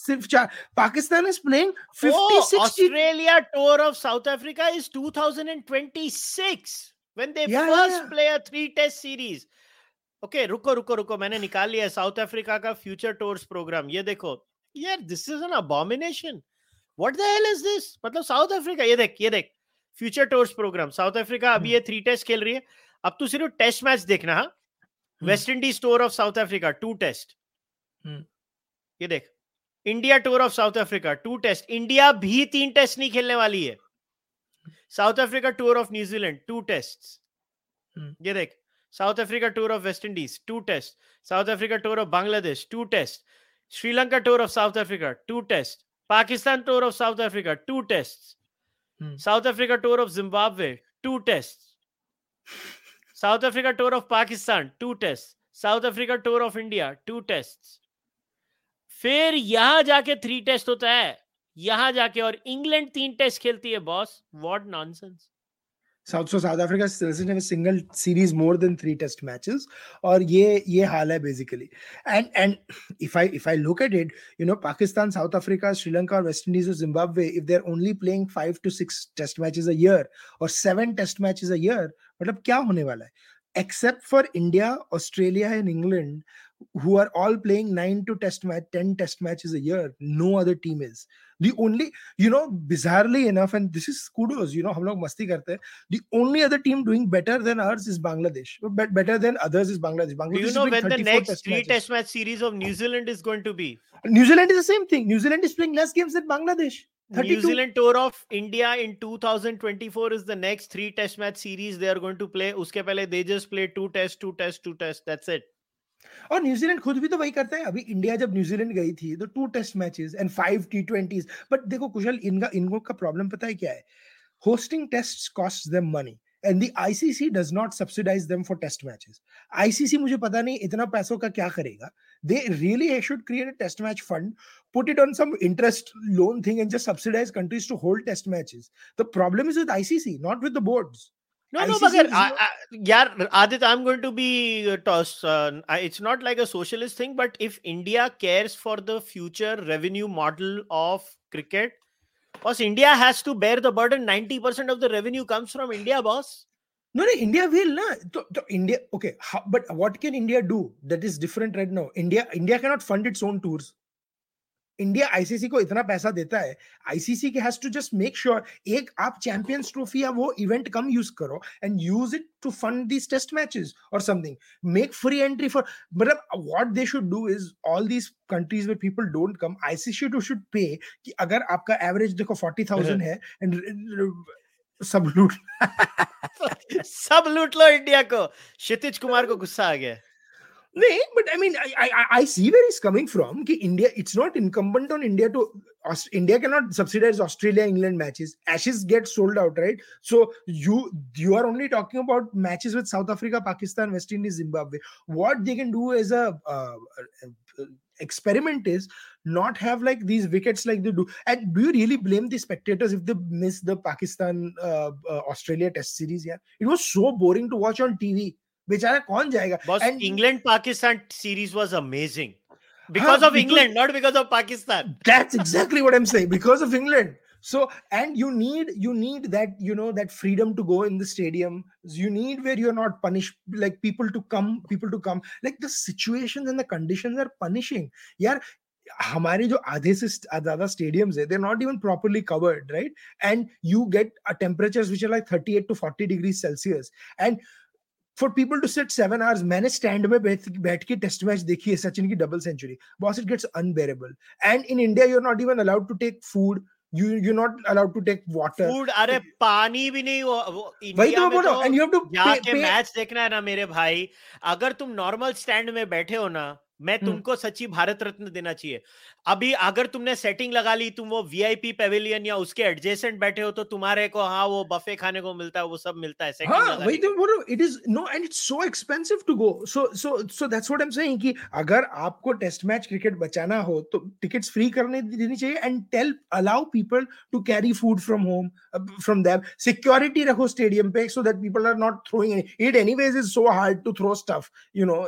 सिर्फ़ चार Pakistan is playing 50 60 Australia tour of South Africa is 2026 when they first play a three test series okay रुको रुको रुको मैंने निकाल लिया साउथ अफ्रीका का फ्यूचर टूर्स प्रोग्राम ये देखो यार this is an abomination what the hell is this मतलब साउथ अफ्रीका ये देख ये देख future tours programme South Africa अभी ये थ्री टेस्ट खेल रही है। अब तू सिर्फ़ टेस्ट मैच देखना हाँ। West Indies tour of South Africa two test ये देख India tour of South Africa two test India भी तीन टेस्ट नहीं खेलने वाली है। South Africa tour of New Zealand two test ये देख South Africa tour of West Indies two test South Africa tour of Bangladesh two test Sri Lanka tour of South Africa two test Pakistan tour of South Africa two test South Africa tour of Zimbabwe two test South Africa tour of Pakistan two test South Africa tour of India two test फिर यहाँ जाके थ्री टेस्ट होता है। यहाँ जाके और इंग्लैंड तीन टेस्ट खेलती है boss what nonsense South South Africa single series more than three test matches और ये ये हाल है basically and and if I if I look at it you know Pakistan South Africa Sri Lanka और वेस्ट इंडीज और Zimbabwe if they only playing five to six test matches a year और seven test matches a year मतलब क्या होने वाला है? Except for India Australia and England who are all playing 9 to test match 10 test matches a year no other team is the only you know bizarrely enough and this is kudos you know hum log masti karte the only other team doing better than ours is bangladesh but better than others is bangladesh bangladesh do you know when the next test three matches. test match series of new zealand is going to be new zealand is the same thing new zealand is playing less games than bangladesh 32. New Zealand tour of India in 2024 is the next three test match series they are going to play. Uske pehle they just play two tests, two tests, two tests. That's it. और न्यूजीलैंड खुद भी तो वही करता है। अभी इंडिया जब न्यूजीलैंड गई थी तो two test matches and five T twenties but देखो, कुशल, इनका, इनको का प्रॉब्लम पता है क्या है? Hosting test cost them money and the ICC does not subsidise them for test matches ICC मुझे पता नहीं इतना पैसों का क्या करेगा। They really should create a test match fund put it on some interest loan thing and just subsidize countries to hold test matches the problem is with icc not with the boards no, no, but yeah, Adit, I'm going to be uh, tossed. Uh, it's not like a socialist thing, but if India cares for the future revenue model of cricket, boss, India has to bear the burden. 90% of the revenue comes from India, boss. No, no, India will, na. So, so India, okay, how, but what can India do that is different right now? India, India cannot fund its own tours. India ICC को इतना पैसा देता है आईसीसी के has to just make sure एक आप चैंपियंस ट्रॉफी या वो इवेंट कम यूज़ करो and use it to fund these test matches और something make free entry for मतलब what they should do is all these countries where people don't come ICC too should pay कि अगर आपका एवरेज देखो 40000 है एंड सब लूट सब लूट लो इंडिया को। क्षितिज कुमार को गुस्सा आ गया। No, but I mean, I, I, see where he's coming from. Ki India, it's not incumbent on India to. India cannot subsidize Australia England matches. Ashes get sold out, right? So you you are only talking about matches with South Africa, Pakistan, West Indies, Zimbabwe. What they can do as a uh, experiment is not have like these wickets like they do. And do you really blame the spectators if they miss the Pakistan uh, uh, Australia Test series? Yeah, it was so boring to watch on TV. बेचारा कौन जाएगा boss England Pakistan series was amazing because of England, not because of Pakistan. That's exactly what I'm saying. Because of England. So, and you need you need that you know that freedom to go in the stadium. You need where you're not punished, like people to come, people to come. Like the situations and the conditions are punishing. Yeah, हमारे जो आधे से ज्यादा स्टेडियम्स है they're not even properly covered right and you get a temperatures which are like 38 to 40 degrees celsius and for people to sit seven hours मैंने स्टैंड में बैठ बैठ के टेस्ट मैच देखी है सचिन की double century boss it gets unbearable and in India you are not even allowed to take food you you're not allowed to take water. Food अरे पानी भी नहीं वो, वो वही तो रहा हूँ and you have to जाके मैच देखना है ना मेरे भाई। अगर तुम नॉर्मल स्टैंड में बैठे हो ना मैं। तुमको सच्ची भारत रत्न देना चाहिए। अभी अगर तुमने सेटिंग लगा ली तुम वो वीआईपी पेविलियन या उसके एडजेसेंट बैठे हो तो तुम्हारे को हाँ वो बफे खाने को मिलता है वो सब मिलता है सेटिंग हाँ, वही तो बोल it is no and it's so expensive to go so so so that's what I am saying कि अगर आपको टेस्ट मैच क्रिकेट बचाना हो तो टिकट्स फ्री करने देनी चाहिए and tell allow people to carry food from home from them security रखो स्टेडियम पे so that people are not throwing it anyways is so hard to throw stuff you know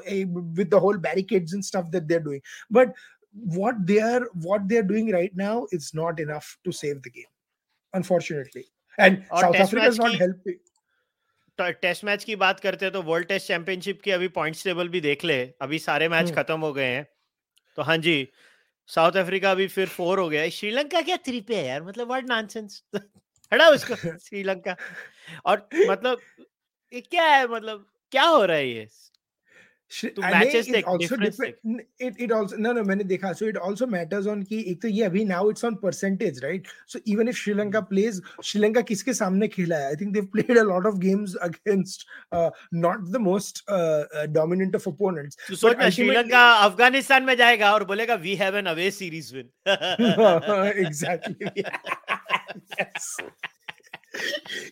with the whole barricades and stuff that they're doing. But what they are what they're doing right now is not enough to save the game unfortunately. And south africa is not helping. Test match की बात करते हैं तो वर्ल्ड टेस्ट चैंपियनशिप की अभी पॉइंट्स टेबल भी देख ले। अभी सारे मैच खत्म हो गए हैं। तो हाँ जी साउथ अफ्रीका अभी फिर फोर हो गया। श्रीलंका क्या थ्री पे है यार? मतलब व्हाट नॉनसेंस हटा उसको श्रीलंका। और मतलब ये क्या है? मतलब क्या हो रहा है ये? श्रीलंका किसके सामने खेला है? अफ़गानिस्तान में जाएगा और बोलेगा वी है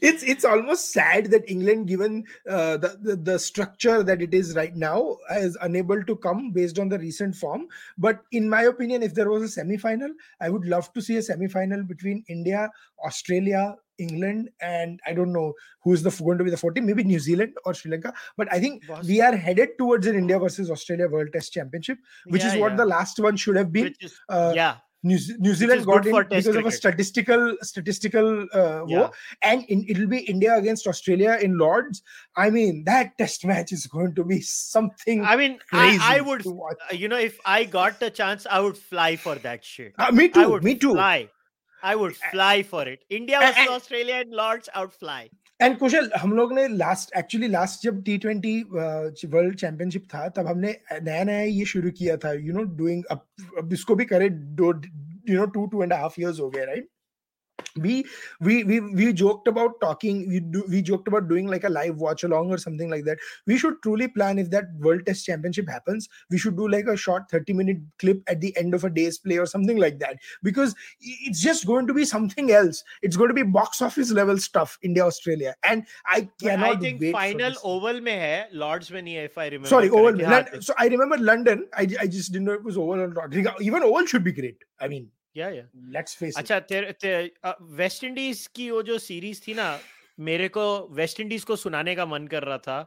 it's it's almost sad that England, given uh, the, the, the structure that it is right now, is unable to come based on the recent form. But in my opinion, if there was a semi final, I would love to see a semi final between India, Australia, England, and I don't know who's the going to be the 40, maybe New Zealand or Sri Lanka. But I think we are headed towards an India versus Australia World Test Championship, which yeah, is what yeah. the last one should have been. Is, uh, yeah. New, New Zealand got in because cricket. of a statistical statistical uh, yeah. war, and in, it'll be India against Australia in Lords. I mean, that test match is going to be something. I mean, I, I, would, you know, if I got the chance, I would fly for that shit. Uh, me too. I would me too. Fly. I would fly for it. India versus Australia in Lords, I would fly. And Kushal हम लोग ने लास्ट एक्चुअली लास्ट जब टी ट्वेंटी वर्ल्ड चैंपियनशिप था, तब हमने नया नया ये शुरू किया था यू नो डूइंग अब इसको भी करे you know two two and half years हो गए right we we we we joked about talking we do we joked about doing like a live watch along or something like that. We should truly plan if that world test championship happens we should do like a short 30 minute clip at the end of a day's play or something like that. Because it's just going to be something else. It's going to be box office level stuff india australia. And i cannot i think final oval mein hai lords mein nahi if i remember sorry oval. Mein. so i remember london. I, I just didn't know it was oval or not. Even oval should be great. I mean या या लेट्स फेस अच्छा तेरे ते, वेस्ट इंडीज की वो जो सीरीज़ थी ना मेरे को वेस्ट इंडीज को सुनाने का मन कर रहा था।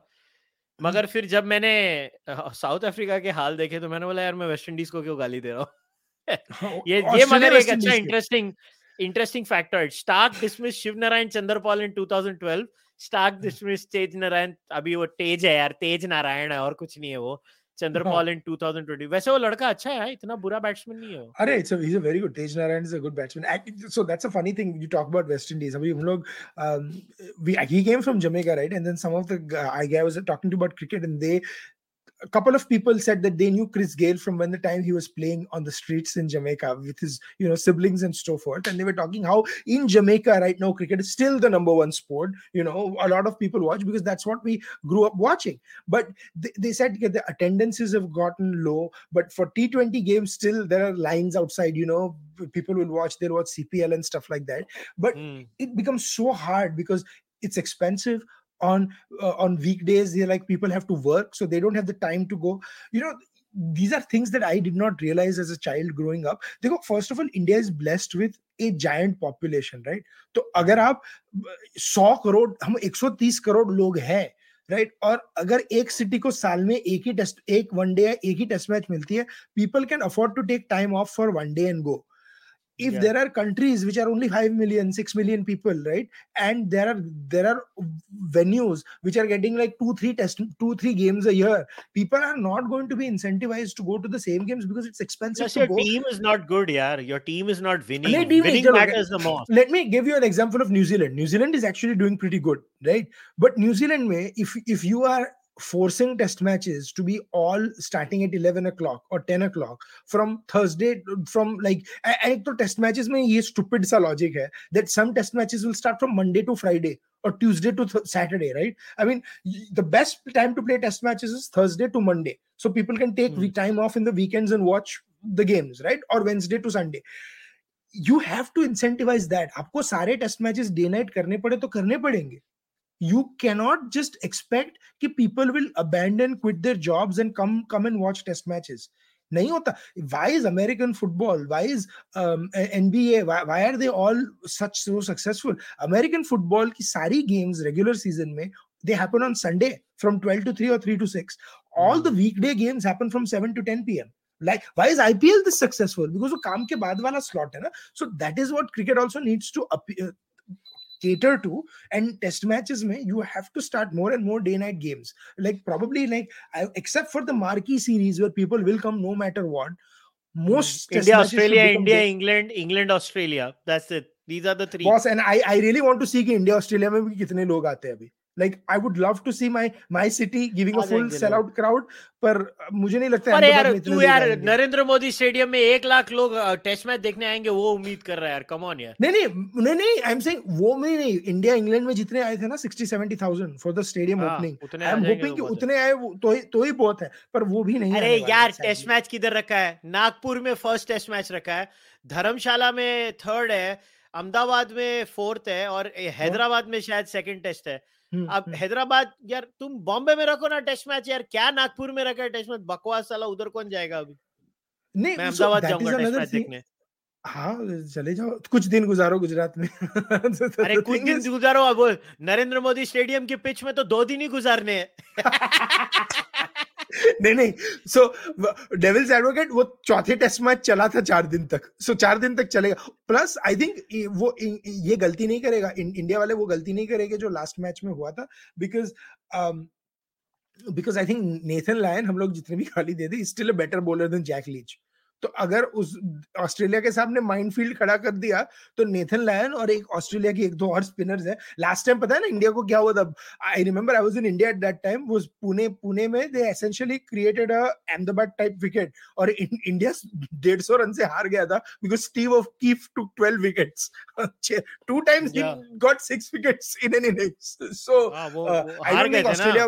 मगर फिर जब मैंने साउथ अफ्रीका के हाल देखे तो मैंने बोला यार मैं वेस्ट इंडीज को क्यों गाली दे रहा हूँ? ये ये मगर एक अच्छा interesting interesting factor Starc dismiss Shiv Narayan Chanderpaul in 2012 Starc dismiss Tej Narayan अभी वो तेज है यार तेज नारायण है और कुछ नहीं है वो। चंद्रपाल इन 2020 वैसे वो लड़का अच्छा है इतना बुरा बैट्समैन नहीं है अरे it's he is a very good Tej Narayan is a good batsman so that's a funny thing you talk about West Indies अभी हम लोग we he came from Jamaica right and then some of the I guy was talking to about cricket and they a couple of people said that they knew Chris Gayle from when the time he was playing on the streets in Jamaica with his, you know, siblings and so forth. And they were talking how in Jamaica right now cricket is still the number one sport. You know, a lot of people watch because that's what we grew up watching. But they, they said that the attendances have gotten low. But for T20 games, still there are lines outside. You know, people will watch. They'll watch CPL and stuff like that. But mm. it becomes so hard because it's expensive on uh, on weekdays they like people have to work so they don't have the time to go you know these are things that I did not realize as a child growing up. देखो first of all, India is blessed with a giant population, right? तो अगर आप 100 करोड़ हम 130 करोड़ लोग हैं राइट right? और अगर एक सिटी को साल में एक ही टेस्ट एक वनडे या एक ही टेस्ट मैच मिलती है people can afford to take time off for one day and go if yeah. there are countries which are only 5 million 6 million people right? And there are there are venues which are getting like 2 3 test 2 3 games a year people are not going to be incentivized to go to the same games because it's expensive Plus your go. team is not good yeah your team is not winning. Winning matters the most. Let me give you an example of new zealand. New zealand is actually doing pretty good right? But new zealand may if if you are forcing test matches to be all starting at 11 o'clock or 10 o'clock from Thursday from like and to test matches mein ye stupid sa logic hai that some test matches will start from Monday to Friday or Tuesday to th- Saturday right I mean the best time to play test matches is Thursday to Monday so people can take mm. time off in the weekends and watch the games right or Wednesday to Sunday you have to incentivize that आपको सारे टेस्ट मैचेस डे नाइट करने पड़े तो करने पड़ेंगे you cannot just expect that people will abandon quit their jobs and come come and watch test matches नहीं होता why is american football why is um, nba why, why are they all such so successful american football ki sari games regular season mein they happen on sunday from 12 to 3 or 3 to 6 all the weekday games happen from 7 to 10 pm like why is ipl this successful because वो काम के बाद वाला slot है ना so that is what cricket also needs to appear, Cater to and test matches mein you have to start more and more day night games like probably like I, except for the marquee series where people will come no matter what most mm. India Australia India day- England England Australia that's it these are the three boss and I I really want to see कि India Australia में भी कितने लोग आते हैं अभी like I would love to see my my city giving a full sellout crowd पर मुझे नहीं लगता अरे यार तू यार नरेंद्र मोदी स्टेडियम में एक लाख लोग टेस्ट मैच देखने आएँगे वो उम्मीद कर रहा है यार कम ऑन यार। नहीं नहीं नहीं नहीं आई एम सेइंग वो में नहीं इंडिया इंग्लैंड में जितने आए थे ना 60 70000 for the stadium opening I am hoping कि उतने आए तो ही तो ही बहुत है पर वो भी नहीं अरे यार टेस्ट मैच किधर रखा है? नागपुर में फ़र्स्ट टेस्ट मैच रखा है धर्मशाला में थर्ड है अहमदाबाद में फोर्थ है और हैदराबाद में शायद सेकंड टेस्ट है। अब हैदराबाद यार तुम बॉम्बे में रखो ना टेस्ट मैच यार क्या नागपुर में रखा है टेस्ट मैच? बकवास साला उधर कौन जाएगा अभी? नहीं मैं अहमदाबाद जाऊँगा टेस्ट मैच देखने। हाँ चले जाओ कुछ दिन गुजारो गुजरात में। अरे कुछ दिन गुजारो अब नरेंद्र मोदी स्टेडियम के पिच में तो दो दिन ही गुजारने हैं। नहीं नहीं. सो डेविल्स एडवोकेट वो चौथे टेस्ट मैच चला था चार दिन तक. सो so, चार दिन तक चलेगा. प्लस आई थिंक वो ये गलती नहीं करेगा. इं, इंडिया वाले वो गलती नहीं करेंगे जो लास्ट मैच में हुआ था. Because because I think Nathan Lyon हम लोग जितने भी खाली दे दे still a better bowler than Jack Leach तो अगर उस ऑस्ट्रेलिया के सामने माइंडफील्ड खड़ा कर दिया तो नेथन लायन और एक ऑस्ट्रेलिया की एक दो और स्पिनर्स है। लास्ट टाइम पता है ना इंडिया को क्या हुआ था? I remember I was in India at that time वो पुणे पुणे में they essentially created a Ahmedabad type wicket और इंडिया डेढ़ सौ रन से हार गया था because Steve O'Keefe two twelve wickets two times got six wickets in an innings so I don't think Australia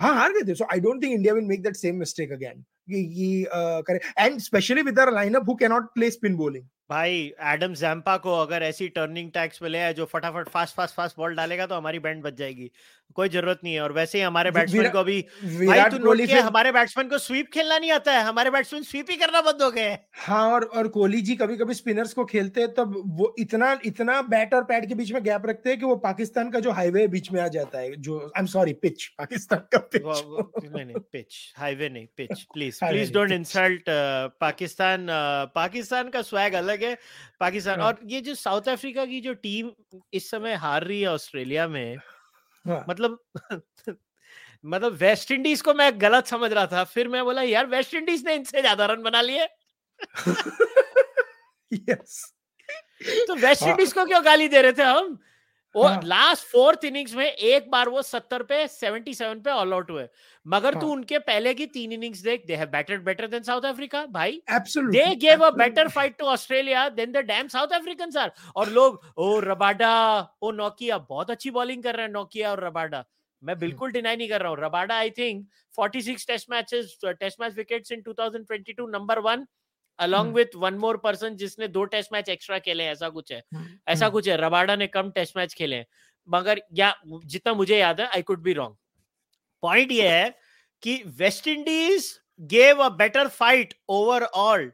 हाँ हार गए थे। So I don't think India will make that same mistake again ये करे। And specially with lineup who can not play spin bowling भाई एडम जैम्पा को अगर ऐसी टर्निंग टैक्स पे ले आए जो फटाफट फास्ट फास्ट फास्ट बॉल डालेगा तो हमारी बैंड बच जाएगी। कोई ज़रूरत नहीं है। और वैसे ही हमारे बैट्समैन को भी भाई तू नोट किया हमारे बैट्समैन को स्वीप खेलना नहीं आता है। हमारे बैट्समैन स्वीप ही करना बंद हो गए हाँ। और और कोहली जी कभी कभी स्पिनर्स को खेलते हैं तब वो इतना इतना बैट और पैड के बीच में गैप रखते हैं कि वो पाकिस्तान का जो हाईवे बीच में आ जाता है जो I am sorry pitch Pakistan का पिच नहीं नहीं पिच हाईवे नहीं pitch please please don't insult Pakistan Pakistan का स्वैग अलग है पाकिस्तान हाँ। और ये जो साउथ अफ्रीका की जो टीम इस समय हार रही है ऑस्ट्रेलिया में हाँ। मतलब मतलब वेस्ट इंडीज को मैं गलत समझ रहा था फिर मैं बोला यार वेस्ट इंडीज ने इनसे ज़्यादा रन बना लिए यस तो वेस्ट इंडीज हाँ। को क्यों गाली दे रहे थे हम वो लास्ट फोर्थ इनिंग्स में एक बार वो सत्तर पे सेवेंटी सेवन पे ऑल आउट हुए। मगर हाँ. तू उनके पहले की तीन इनिंग्स देख they have batted better than South Africa भाई। They gave a better fight to Australia than the damn South African are और लोग ओ रबाडा ओ नोकिया बहुत अच्छी बॉलिंग कर रहे हैं नोकिया और रबाडा। मैं हम्म। बिल्कुल डिनाई नहीं कर रहा हूँ। Rabada I think 46 test matches test match wickets in 2022 number one along with one more person जिसने दो टेस्ट मैच एक्स्ट्रा खेले ऐसा कुछ है। हम्म, ऐसा हम्म। कुछ है रबाडा ने कम टेस्ट मैच खेले मगर या जितना मुझे याद है I could be wrong point ये है कि West Indies gave a better fight overall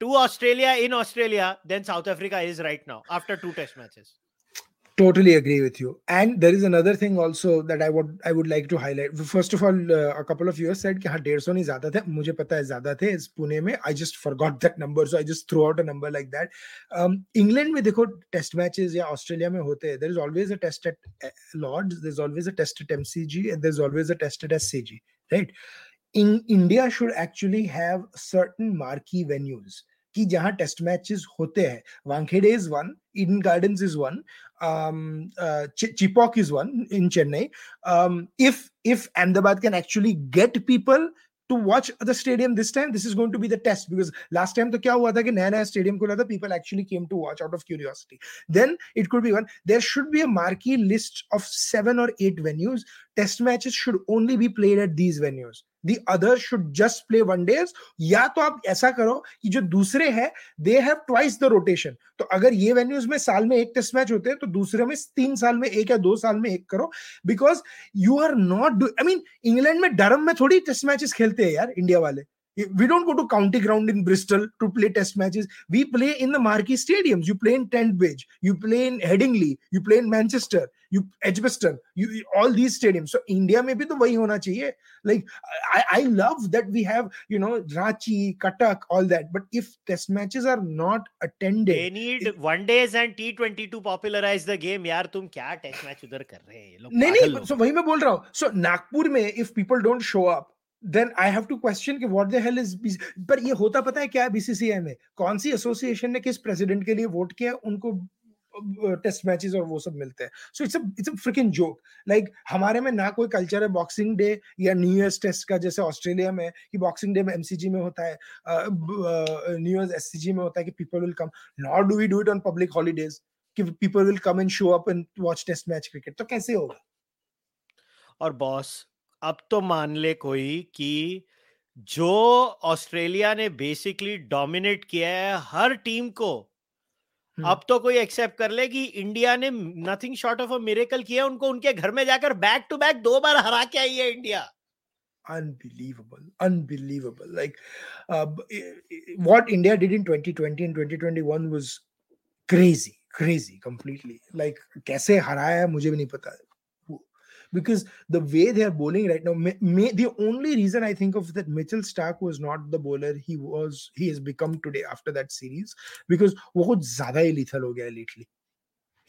to Australia in Australia than South Africa is right now after two test matches totally agree with you. And there is another thing also that i would i would like to highlight. First of all uh, a couple of years said कि हाँ डेढ़ सौ नहीं ज़्यादा थे। मुझे पता है ज़्यादा थे इस पुणे में। I just forgot that number so I just threw out a number like that England में देखो टेस्ट मैचेस या ऑस्ट्रेलिया में होते हैं। There is always a test at Lord's there is always a test at MCG and there is always a test at in India should actually have certain marquee venues कि जहाँ टेस्ट मैचेस होते हैं। Wankhede is one Eden Gardens is one um, uh, is one in Chennai. Um, if if Ahmedabad can actually get people to watch the stadium this time, this is going to be the test because last time the kya hua stadium could other people actually came to watch out of curiosity. Then it could be one. There should be a marquee list of seven or eight venues test matches should only be played at these venues the other should just play one days या तो आप ऐसा करो कि जो दूसरे हैं they have twice the rotation तो अगर ये वेन्यूज में साल में एक टेस्ट मैच होते हैं तो दूसरे में तीन साल में एक या दो साल में एक करो. Because you are not do I mean England में डरम में थोड़ी टेस्ट मैचेस खेलते हैं यार इंडिया वाले. we don't go to county ground in Bristol to play test matches. We play in the marquee stadiums. You play in Bridge. you play in Headingley, you play in Manchester, you Edgbaston, you all these stadiums. So India maybe the way hona chahiye. Like I, I love that we have you know Ranchi, Katak, all that. But if test matches are not attended, they need it, one days and T20 to popularize the game. यार तुम क्या टेस्ट मैच उधर कर रहे हैं नहीं नहीं so वही मैं बोल रहा हूँ so नागपुर में if people don't show up then I have to question कि व्हाट द हेल इज़ पर ये होता पता है क्या है बीसीसीआई में? कौन सी एसोसिएशन ने किस प्रेसिडेंट के लिए वोट किया? उनको टेस्ट मैचेस और वो सब मिलते हैं। So it's it's a freaking joke like हमारे में ना कोई कल्चर है बॉक्सिंग डे या न्यू ईयर्स टेस्ट का, जैसे ऑस्ट्रेलिया में कि बॉक्सिंग डे में एमसीजी में होता है न्यू ईयर्स एससीजी में होता है कि people will come not do we do it on public holidays कि people will come and show up and watch test match cricket तो कैसे होगा? और बॉस अब तो मान ले कोई कि जो ऑस्ट्रेलिया ने बेसिकली डोमिनेट किया है हर टीम को अब तो कोई एक्सेप्ट कर ले कि इंडिया ने nothing short of a miracle किया उनको उनके घर में जाकर बैक टू बैक दो बार हरा के आई है India unbelievable unbelievable like uh, what india did in 2020 and 2021 was crazy crazy completely like kaise haraya mujhe bhi nahi pata because the way they are bowling right now may, may, the only reason i think of that mitchell stark was not the bowler he was he has become today after that series because wo kuch zyada hi lethal ho gaya lately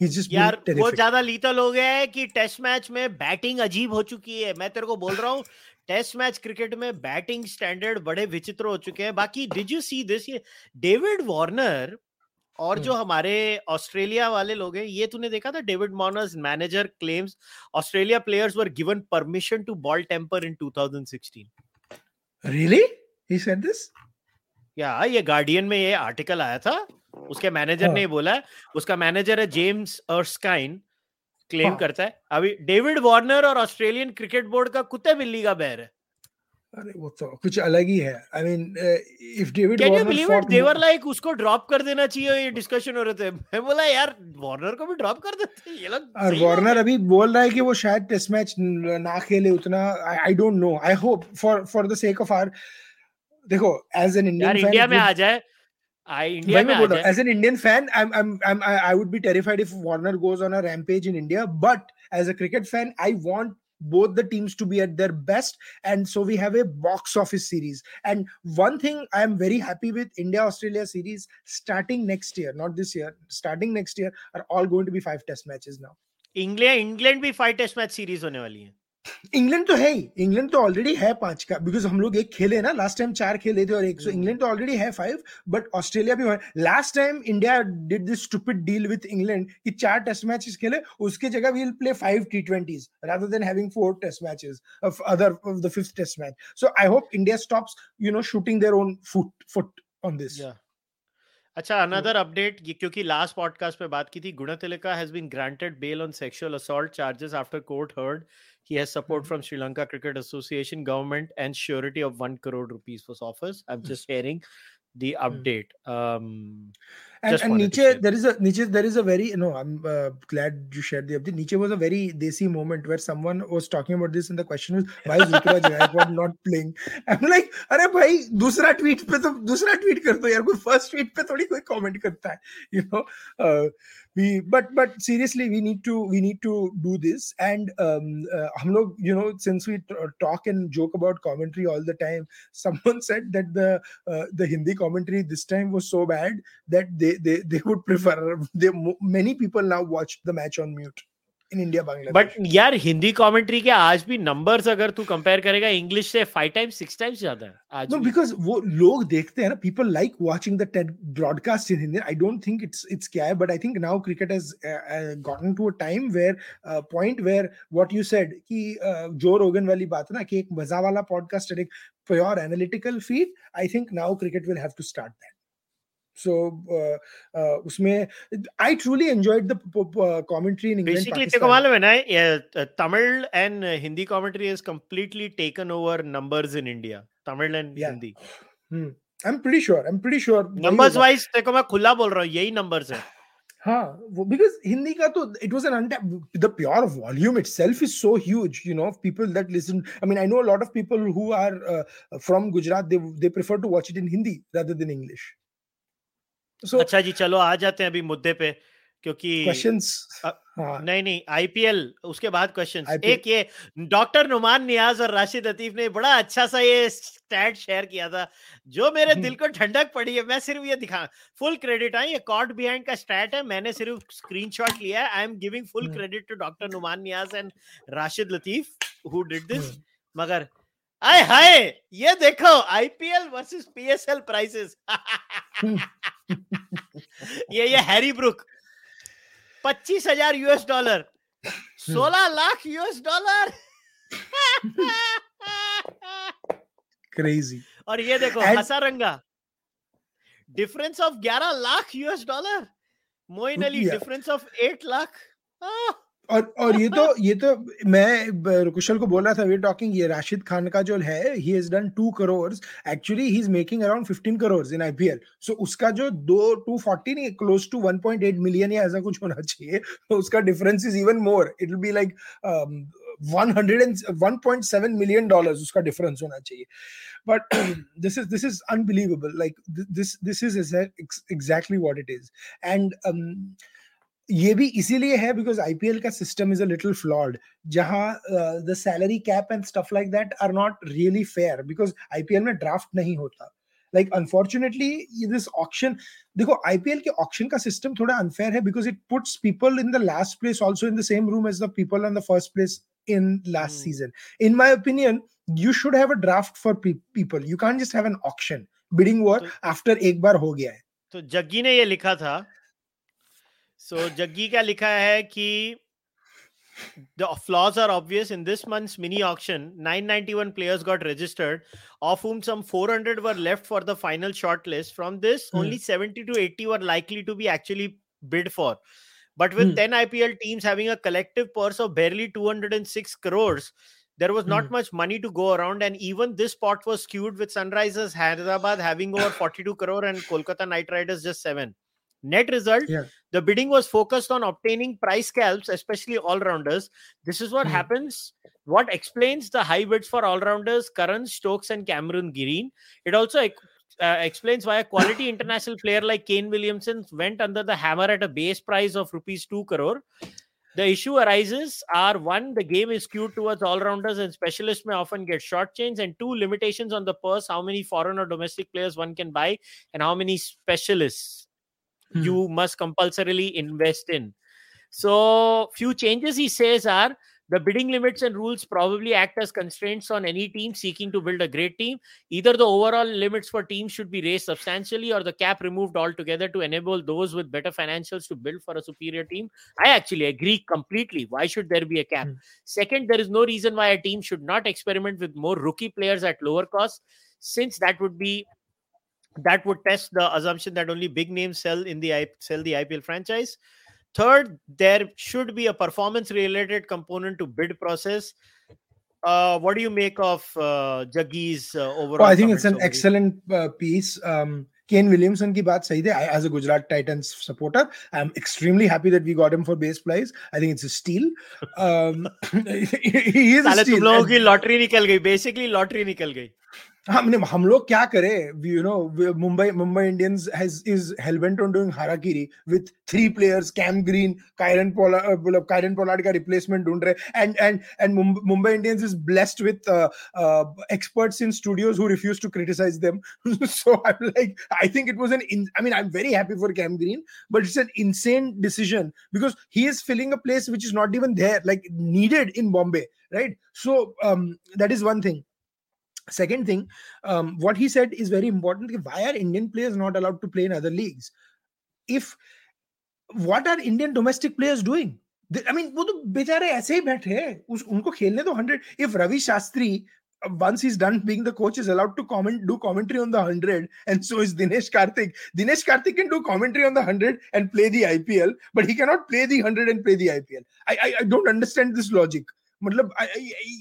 यार वो ज़्यादा लीथल हो गया है कि टेस्ट मैच में बैटिंग अजीब हो चुकी है मैं तेरे को बोल रहा हूँ टेस्ट मैच क्रिकेट में बैटिंग स्टैंडर्ड बड़े विचित्र हो चुके हैं बाकी डिड यू सी दिस ये डेविड वार्नर और जो हमारे ऑस्ट्रेलिया वाले लोग हैं ये तूने देखा था? David Warner's manager claims Australia players were given permission to ball tamper in 2016 really he said this या ये गार्डियन में ये आर्टिकल आया था उसके मैनेजर हाँ. ने बोला उसका मैनेजर है जेम्स अर्स्काइन क्लेम हाँ. करता है। अभी डेविड वार्नर और ऑस्ट्रेलियन क्रिकेट बोर्ड का कुत्ते बिल्ली का बैर है। अरे वो तो कुछ अलग ही है। I mean if David can you believe it they like उसको ड्रॉप कर देना चाहिए ये डिस्कशन हो रहे थे। मैं बोला यार वार्नर को भी ड्रॉप कर देते ये लोग और वार्नर अभी बोल रहा है कि वो शायद टेस्ट मैच ना खेले उतना। I don't know I hope for for the sake of our देखो as an Indian fan India में आ जाए I India mein mein as an Indian fan, I'm, I'm I'm I would be terrified if Warner goes on a rampage in India. But as a cricket fan, I want both the teams to be at their best and so we have a box office series and one thing i am very happy with india australia series starting next year not this year starting next year are all going to be five test matches now England England भी फाइव टेस्ट मैच सीरीज होने वाली है इंग्लैंड तो है ही इंग्लैंड तो ऑलरेडी है पाँच का बिकॉज़ हम लोग एक खेले ना लास्ट टाइम चार खेले थे और एक सो इंग्लैंड तो ऑलरेडी है फाइव बट ऑस्ट्रेलिया भी last time India did this stupid deal with England कि चार टेस्ट मैचेस खेले उसके जगह we will play five T twenties rather than having four test matches of other of the fifth test match so I hope India stops you know shooting their own foot foot on this अच्छा अनदर अपडेट क्योंकि लास्ट पॉडकास्ट पे बात की थी Gunathilaka has been granted bail on sexual assault charges after court heard He has support mm-hmm. from Sri Lanka Cricket Association, government, and surety of one crore rupees for offers. I'm just sharing the mm. update. Um, and, and Nietzsche, there is a Nietzsche, there is a very you know, I'm uh, glad you shared the update. Nietzsche was a very desi moment where someone was talking about this, and the question was, why is Ruturaj Gaikwad not playing? I'm like, अरे भाई दूसरा ट्वीट पे तो दूसरा ट्वीट कर दो यार कोई फर्स्ट ट्वीट पे थोड़ी कोई कमेंट करता है you know uh, we but but seriously we need to we need to do this. And um uh, you know since we t- talk and joke about commentary all the time someone said that the uh, the hindi commentary this time was so bad that they they, they would prefer they many people now watch the match on mute in India Bangladesh but यार हिंदी कमेंट्री के आज भी नंबर्स अगर तू कंपेयर करेगा इंग्लिश से फाइव टाइम्स सिक्स टाइम्स ज़्यादा है आज नो बिकॉज़ वो लोग देखते हैं ना people like watching the TED broadcast in Hindi I don't think it's it's क्या है but I think now cricket has gotten to a time where point where what you said कि जो रोगन वाली बात है ना कि एक मज़ा वाला पॉडकास्ट एक pure analytical feed I think now cricket will have to start that so uh, uh, उसमें I truly enjoyed the uh, commentary in England. Basically, तेरे को मालूम है ना Tamil and Hindi commentary has completely taken over numbers in India. Tamil and yeah. Hindi. Hmm. I'm pretty sure. I'm pretty sure. Numbers wise, को मैं खुला बोल रहा हूँ यही numbers है. हाँ because Hindi का तो it was an untapped the pure volume itself is so huge you know people that listen I mean I know a lot of people who are uh, from Gujarat they they prefer to watch it in Hindi rather than English so, अच्छा जी चलो आ जाते हैं अभी मुद्दे पे क्योंकि क्वेश्चंस हाँ. नहीं नहीं आईपीएल उसके बाद क्वेश्चंस एक ये डॉक्टर नुमान नियाज और राशिद लतीफ ने बड़ा अच्छा सा ये स्टैट शेयर किया था जो मेरे हम्म। दिल को ठंडक पड़ी है मैं सिर्फ़ ये दिखा फुल क्रेडिट है ये कॉट बिहाइंड का स्टैट है मैंने सिर्फ़ स्क्रीनशॉट लिया है I am giving full credit to doctor Numan Niaz and Rashid Latif who did this मगर आए हाय ये देखो आईपीएल वर्सेस पीएसएल प्राइसेस ये ये हैरी ब्रुक पच्चीस हज़ार यूएस डॉलर। सोलह लाख यूएस डॉलर। क्रेजी और ये देखो हसारंगा। डिफरेंस ऑफ़ ग्यारह lakh US dollar. Moeen Ali difference of eight lakh. और और ये तो ये तो मैं कुशल को बोल रहा था वी टॉकिंग ये राशिद खान का जो है he has done 2 crore actually he is making around 15 crore in IPL so उसका जो दो 240 नहीं क्लोज टू 1.8 मिलियन या ऐसा कुछ होना चाहिए तो उसका difference is even more it will be like 100 million dollars uska difference hona chahiye but this is this is unbelievable. Like this this is exactly what it is. And um, ये भी इसीलिए है बिकॉज़ आईपीएल का system is a little flawed जहाँ the salary cap and stuff like that are not really fair because IPL में ड्राफ्ट नहीं होता लाइक अनफॉर्चुनेटली दिस ऑक्शन देखो आईपीएल के ऑक्शन का सिस्टम थोड़ा अनफेयर है because it puts people in the last place also in the same room as the people on the first place in last mm. season. In my opinion, you should have a draft for pe- people. You can't just have an auction. Bidding war तो, after एक बार हो गया है. तो जग्गी ने ये लिखा था. सो जग्गी क्या लिखा है कि the flaws are obvious in this month mini auction nine ninety one players got registered of whom some 400 were left for the final shortlist from this only 70 to 80 were likely to be actually bid for but with 10 IPL teams having a collective purse of and six crores there was not much money to go around and even this spot was was skewed Sunrisers Hyderabad having having forty two crore and Kolkata Knight Riders just seven Net result yeah. the bidding was focused on obtaining price scalps, especially all rounders. This is what mm. happens. What explains the high bids for all rounders, Karan Stokes, and Cameron Green. It also uh, explains why a quality international player like Kane Williamson went under the hammer at a base price of rupees 2 crore. The issue arises are one, the game is skewed towards all rounders and specialists may often get short chains, and two, limitations on the purse how many foreign or domestic players one can buy, and how many specialists hmm. you must compulsorily invest in. So, few changes he says are the bidding limits and rules probably act as constraints on any team seeking to build a great team. Either the overall limits for teams should be raised substantially or the cap removed altogether to enable those with better financials to build for a superior team. I actually agree completely. Why should there be a cap? Mm. Second, there is no reason why a team should not experiment with more rookie players at lower cost, since that would be that would test the assumption that only big names sell in the sell the IPL franchise. Third, there should be a performance related component to bid process. Uh, what do you make of uh, Jaggi's uh, overall? Oh, I think it's an excellent uh, piece. Um, Kane Williamson की बात सही थी. as a Gujarat Titans supporter, I'm extremely happy that we got him for base price. I think it's a steal. Um, he is a steal. तुम लोगों की लॉटरी निकल गई. Basically, लॉटरी निकल गई. हमने हम लोग क्या करें you know Mumbai Mumbai Indians has is hellbent on doing harakiri with three players Cam Green Kieron Pollard Kieron Pollard का रिप्लेसमेंट ढूंढ रहे and and and Mumbai Indians is blessed with experts in studios who refuse to criticize them so i'm like i think it was an in, i mean i'm very happy for cam green but it's an insane decision because he is filling a place which is not even there like needed in bombay right so um that is one thing Second thing, um, what he said is very important. Why are Indian players not allowed to play in other leagues? If what are Indian domestic players doing? I mean, वो तो बेचारे ऐसे ही बैठे हैं उस उनको खेलने दो hundred if Ravi Shastri once he's done being the coach is allowed to comment do commentary on the 100 and so is dinesh karthik dinesh karthik can do commentary on the 100 and play the ipl but he cannot play the 100 and play the ipl i i, I don't understand this logic मतलब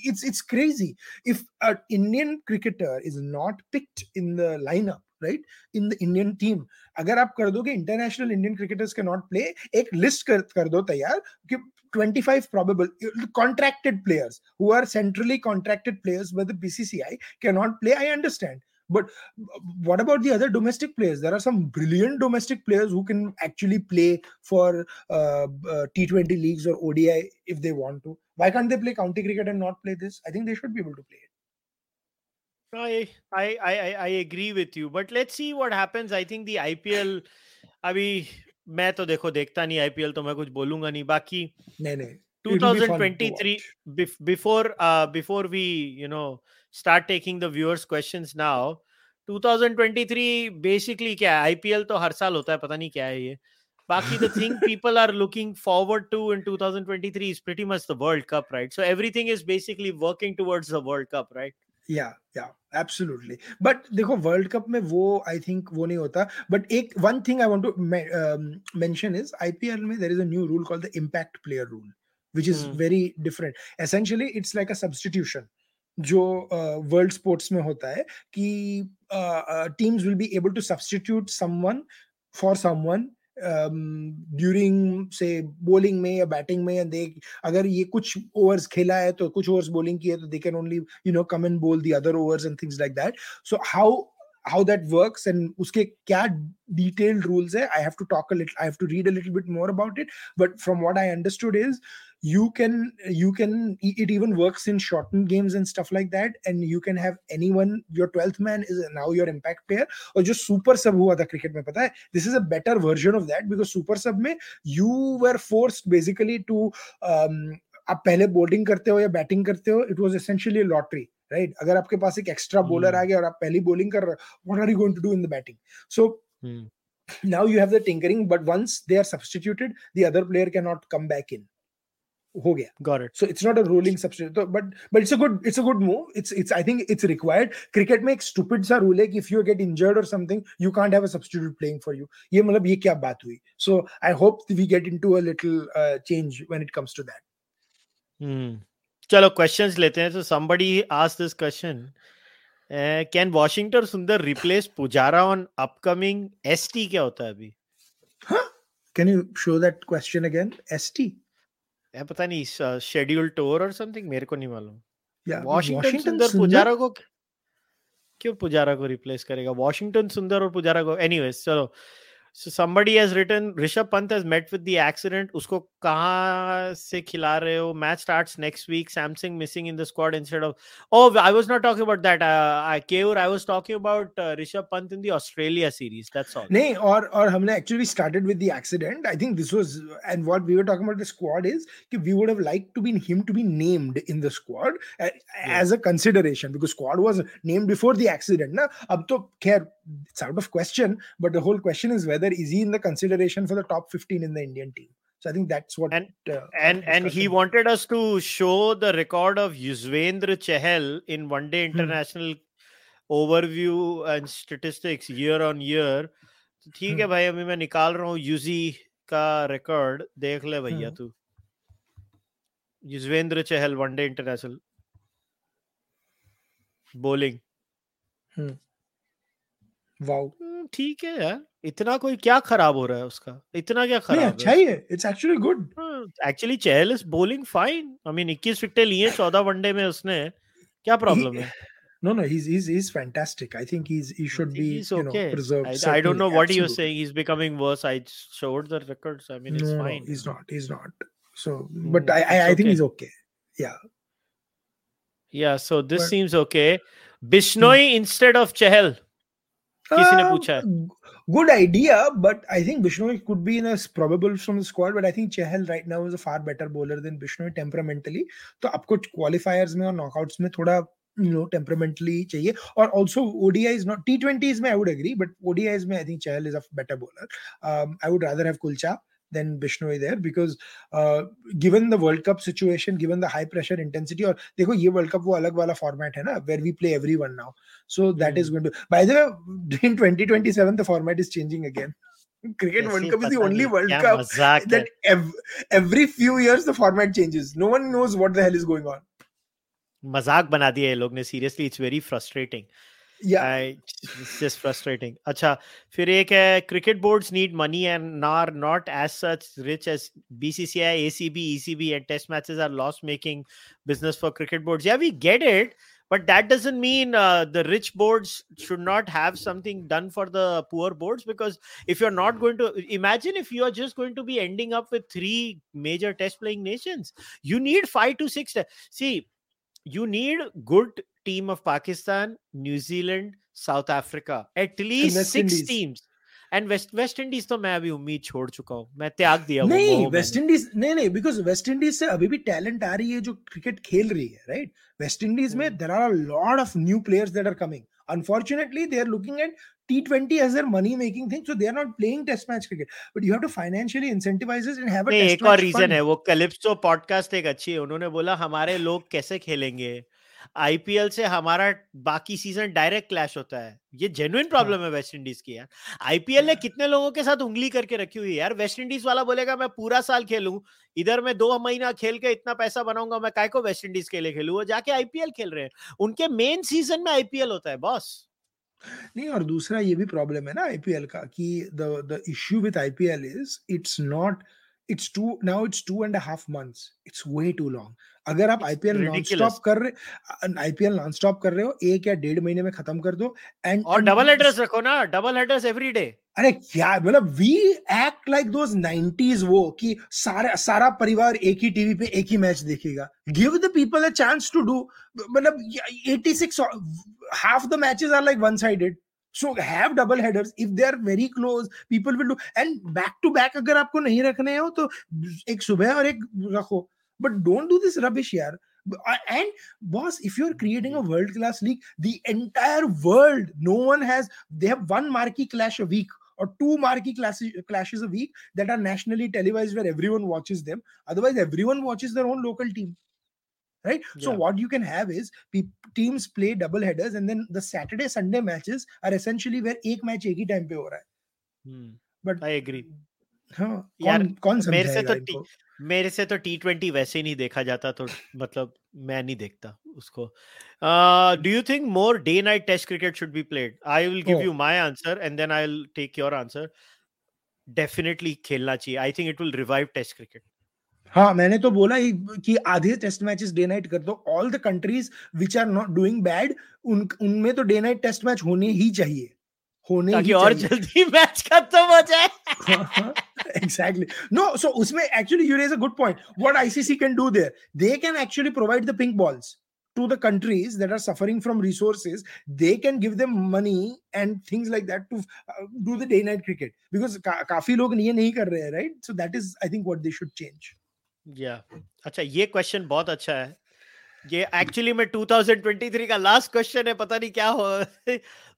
it's it's crazy if a Indian cricketer is not picked in the lineup right in the Indian team अगर आप कर दो इंटरनेशनल इंडियन क्रिकेटर्स के नॉट प्ले एक लिस्ट कर, कर दो तैयार कि 25 probable contracted players who are centrally contracted players by the BCCI cannot play. I understand. but what about the other domestic players? There are some brilliant domestic players who can actually play for uh, uh, T20 leagues or ODI if they want to. Why can't they play county cricket and not play this? I think they should be able to play it. I I I I agree with you, but let's see what happens. I think the IPL अभी मैं तो देखो देखता नहीं आईपीएल तो मैं कुछ बोलूंगा नहीं बाकी नहीं नहीं 2023 before uh before we you know start taking the viewers questions now 2023 basically क्या है आईपीएल तो हर साल होता है पता नहीं क्या है ये बाकी the thing people are looking forward to in 2023 is pretty much the world cup right so everything is basically working towards the world cup right या या एब्सोल्युटली बट देखो वर्ल्ड कप में वो आई थिंक वो नहीं होता बट एक one thing I want to mention is IPL में there is a new rule called the impact player rule which is very different essentially it's like a substitution जो वर्ल्ड uh, स्पोर्ट्स में होता है कि teams will be able to substitute someone for someone during से बॉलिंग में या बैटिंग में दे अगर ये कुछ ओवर्स खेला है तो कुछ ओवर्स बॉलिंग की है तो they can only you know come and bowl the other overs and things like that so how how that works and uske kya detailed rules hai i have to talk a little i have to read a little bit more about it. But from what i understood is you can you can it even works in shortened games and stuff like that and you can have anyone your 12th man is now your impact player or just super sub hua tha cricket mein pata hai this is a better version of that because super sub mein you were forced basically to um, आप पहले बॉलिंग करते हो या बैटिंग करते हो it was essentially lottery right अगर आपके पास एक एक्स्ट्रा बॉलर आ गया और आप पहली बॉलिंग कर रहे हो what are you going to do in the batting so now you have the tinkering but once they are substituted the other player cannot come back in हो गया। Got it so it's not a ruling substitute but but it's a good it's a good move it's it's I think it's required cricket में एक स्टूपिड सा रूल है कि इफ़ यू गेट इंजर्ड और something you can't have a substitute playing for you ये मतलब ये क्या बात हुई? So I hope we get into a little change when it comes to that चलो क्वेश्चंस लेते हैं. So somebody ask this question can Washington Sundar replace Pujara on upcoming ST क्या होता है अभी? Can you show that question again ST है पता नहीं शेड्यूल टूर और समथिंग मेरे को नहीं मालूम। वॉशिंगटन सुंदर पुजारा को क्यों पुजारा को रिप्लेस करेगा? वॉशिंगटन सुंदर और पुजारा को एनीवेज चलो। So somebody has written Rishabh Pant has met with the accident. उसको कहाँ से खिला रहे हो? Match starts next week. Samsung missing in the squad instead of. Oh, I was not talking about that. Uh, I Keur, I was talking about uh, Rishabh Pant in the Australia series. That's all. नहीं और और हमने actually started with the accident. I think this was and what we were talking about the squad is कि we would have liked to be him to be named in the squad uh, yeah. as a consideration because squad was named before the accident. ना अब तो खैर it's out of question. But the whole question is whether is he in the consideration for the top 15 in the Indian team. So I think that's what and uh, and and he wanted us to show the record of Yuzvendra Chahal in one day hmm. international hmm. overview and statistics year on year. ठीक है भाई अभी मैं निकाल रहा हूँ यूजी का रिकॉर्ड देख ले भैया तू Yuzvendra Chahal one day international bowling wow ठीक है यार इतना कोई क्या खराब हो रहा है उसका इतना क्या खराब अच्छा ही है it's actually good actually Chahal is bowling fine I mean 21 wicket लिए 14 वनडे में उसने क्या प्रॉब्लम है No, no, he's he's he's fantastic. I think he's he should be he's okay. you know preserved. I, I don't know what absolutely. he was saying. He's becoming worse. I showed the records. I mean, it's no, fine. He's not. He's not. So, but mm, I I, I think okay. he's okay. Yeah. Yeah. So this but, seems okay. Bishnoi hmm. instead of Chahal. किसी ने पूछा है? Good idea but I think Bishnoi could be in probable from the squad but I think Chahal right now is a far better bowler than Bishnoi temperamentally तो आपको क्वालिफायर्स में और नॉकआउट्स में थोड़ा यू नो टेम्परामेंटली चाहिए। और also ODI is not is twenty I would agree but ODI में I think Chahal is a better bowler I would rather have kulcha than Bishnoi there because uh, given the World Cup situation, given the high pressure intensity, or देखो ये World Cup वो अलग वाला format है ना where we play everyone now. So that mm. is going to. By the way, in 2027 the format is changing again. Cricket World Cup is the only World Cup that ev- every few years the format changes. No one knows what the hell is going on. मज़ाक बना दिया है लोग ने seriously it's very frustrating yeah it's just frustrating acha फिर एक है cricket boards need money and are not as such rich as bcci acb ecb and test matches are loss making business for cricket boards yeah we get it but that doesn't mean uh, the rich boards should not have something done for the poor boards because if you're not going to imagine if you are just going to be ending up with three major test playing nations you need five to six see you need good team of Pakistan, New Zealand, South Africa, at least six Indies. teams. And West West Indies तो मैं अभी उम्मीद छोड़ चुका हूँ मैं त्याग दिया नहीं वेस्ट इंडीज नहीं नहीं बिकॉज़ वेस्ट इंडीज से अभी भी टैलेंट आ रही है जो क्रिकेट खेल रही है राइट वेस्ट इंडीज में there are lot of new players that are coming unfortunately they are looking at T20 as their money making thing so they are not playing test match cricket but you have to financially incentivize it and have a test एक और रीजन है वो कैलिप्सो पॉडकास्ट एक अच्छी है उन्होंने बोला हमारे लोग कैसे खेलेंगे आईपीएल से हमारा बाकी सीज़न डायरेक्ट क्लैश होता है। ये जेन्युइन प्रॉब्लम हाँ. है वेस्ट इंडीज की यार। आईपीएल ने कितने लोगों के साथ उंगली करके रखी हुई है यार। वेस्ट इंडीज वाला बोलेगा मैं पूरा साल खेलूं इधर मैं दो महीना खेल के इतना पैसा बनाऊँगा मैं काय को वेस्ट इंडीज के लिए खेलू? वो जाके आईपीएल खेल रहे हैं। उनके मेन सीज़न में आईपीएल होता है बॉस। नहीं और दूसरा ये भी प्रॉब्लम है ना आईपीएल का कि the the issue with IPL is it's not it's two now it's two and half months it's way too long अगर आप आईपीएल नॉन स्टॉप कर रहे आईपीएल नॉन स्टॉप कर रहे हो एक या डेढ़ महीने में खत्म कर दो एंड और डबल हेडर्स रखो ना डबल हेडर्स एवरी डे अरे क्या मतलब we act like those 90s वो कि सारा सारा परिवार एक ही टीवी पे एक ही मैच देखेगा। Give the people a chance to do मतलब 86 half the matches are like one sided so have double headers. If they are very close people will do and back to back अगर आपको नहीं रखने हो तो एक सुबह और एक रखो। but don't do this rubbish here and boss if you're creating a hmm. world class league the entire world no one has they have one marquee clash a week or two marquee clashes clashes a week that are nationally televised where everyone watches them otherwise everyone watches their own local team right yeah. so what you can have is teams play double headers and then the saturday sunday matches are essentially where ek match ek time pe ho. Hmm. but i agree हाँ यार कौन मेरे से तो टी, मेरे से तो टी ट्वेंटी वैसे ही नहीं देखा जाता तो मतलब मैं नहीं देखता उसको। Do you think more day night test cricket should be played I will give you my answer and then I will take your answer definitely खेलना चाहिए। I think it will revive test cricket हाँ मैंने तो बोला ही कि आधे टेस्ट मैचेस डे नाइट कर दो। All the countries which are not doing bad उन उनमें तो डे नाइट टेस्ट मैच होने ही चाहिए। होने ताकि और जल्दी मैच खत्म हो जाए। एग्जैक्टली नो सो उसमें actually you raise a good point what ICC can do there they can actually provide the pink balls to the countries that are suffering from resources they can give them money and things like that to do the day night cricket because काफ़ी लोग ये नहीं कर रहे हैं right so that is I think what they should change या अच्छा ये क्वेश्चन बहुत अच्छा है। ये एक्चुअली में 2023 का लास्ट क्वेश्चन है पता नहीं क्या हो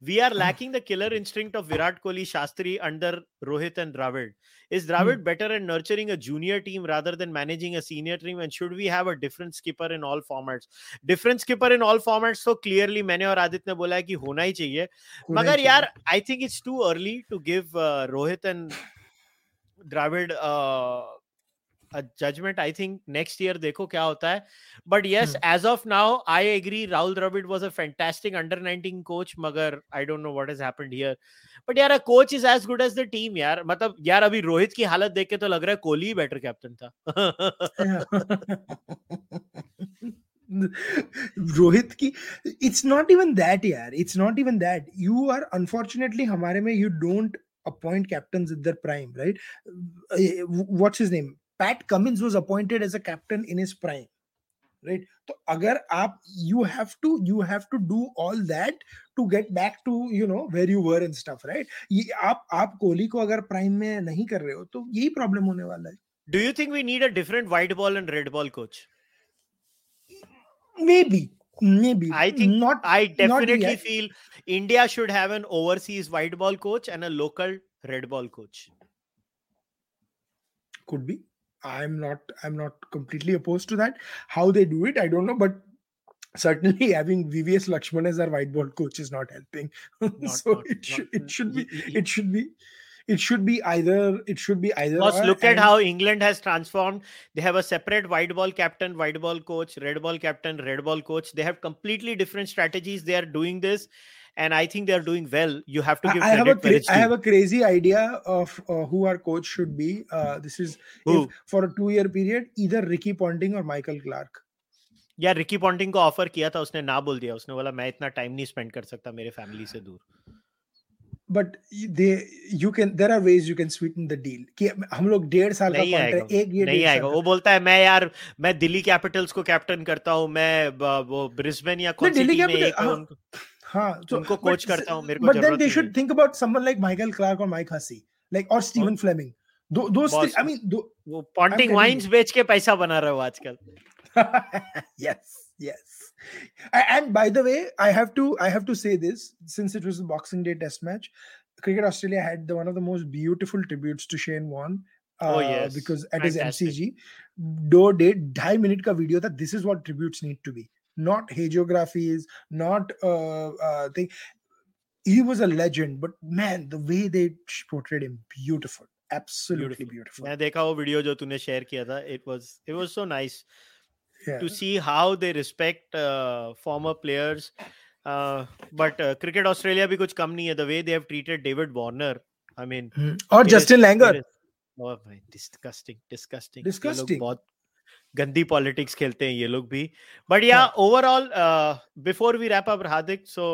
we are lacking the killer instinct of Virat Kohli Shastri under Rohit and Dravid is Dravid better and nurturing a junior team rather than managing a senior team and should we have a different skipper in all formats different skipper in all formats तो क्लियरली मैंने और आदित्य ने बोला है कि होना ही चाहिए। मगर यार I think it's too early to give Rohit and Dravid judgement I think next year देखो क्या होता है। But yes as of now I agree Rahul Dravid was a fantastic under 19 coach मगर I don't know what has happened here but यार a coach is as good as the team यार। मतलब यार अभी रोहित की हालत देख के तो लग रहा है कोहली ही बेटर कैप्टन था। रोहित की इट्स नॉट इवन दैट यार। It's not even that you are unfortunately हमारे में you don't appoint captains at their prime, right? What's his name? Pat Cummins was appointed as a captain in his prime. right तो अगर आप you have to you have to do all that to get back to you know where you were and stuff right ये आप आप कोहली को अगर प्राइम में नहीं कर रहे हो तो यही प्रॉब्लम होने वाला है do you think we need a different white ball and red ball coach maybe maybe i think not i definitely not feel india should have an overseas white ball coach and a local red ball coach could be i'm not i'm not completely opposed to that. How they do it i don't know but certainly having vvs lakshman as our whiteboard coach is not helping. Not, so not, it should it should be it should be it should be either it should be either look at how england has transformed. They have a separate white ball captain white ball coach red ball captain red ball coach. They have completely different strategies. They are doing this and I think they're doing well. You have to give. I have a cra- I have a crazy idea of uh, who our coach should be. Uh, this is if, for a two-year period, either Ricky Ponting or Michael Clark. या रिकी पॉन्टिंग को ऑफ़र किया था उसने ना बोल दिया उसने बोला मैं इतना टाइम नहीं स्पेंड कर सकता मेरे फैमिली से दूर but they you can there are ways you can sweeten the deal कि हम लोग डेढ़ साल का कॉन्ट्रैक्ट एक ये नहीं आएगा वो बोलता है मैं यार मैं दिल्ली कैपिटल्स को कैप्टन करता हूँ मैं वो ब्रिस्बेन या कौन सी टीम में एक हाँ तो उनको कोच करता हूँ मेरे को but then they should think about someone like Michael Clarke और माइक हसी लाइक और स्टीवन फ्लेमिंग दो दो आई मीन दो वो पॉन्टिंग वाइन्स बेच के पैसा बना रहे हो आजकल yes yes and by the way i have to i have to say this since it was the boxing day test match cricket australia had the, one of the most beautiful tributes to shane warne uh, oh yes because at Fantastic. his mcg do did ढाई minute ka video that this is what tributes need to be not hagiographies, not uh, uh, thing. He was a legend, but man, the way they portrayed him, beautiful, absolutely beautiful. मैं देखा वो वीडियो जो तूने शेयर किया था, it was it was so nice yeah. to see how they respect uh, former players. But cricket Australia भी कुछ कम नहीं है the way they have treated David Warner I mean और जस्टिन लैंगर भाई डिस्गस्टिंग डिस्गस्टिंग डिस्गस्टिंग बहुत गंदी पॉलिटिक्स खेलते हैं ये लोग भी but yeah overall before we wrap up Hardik so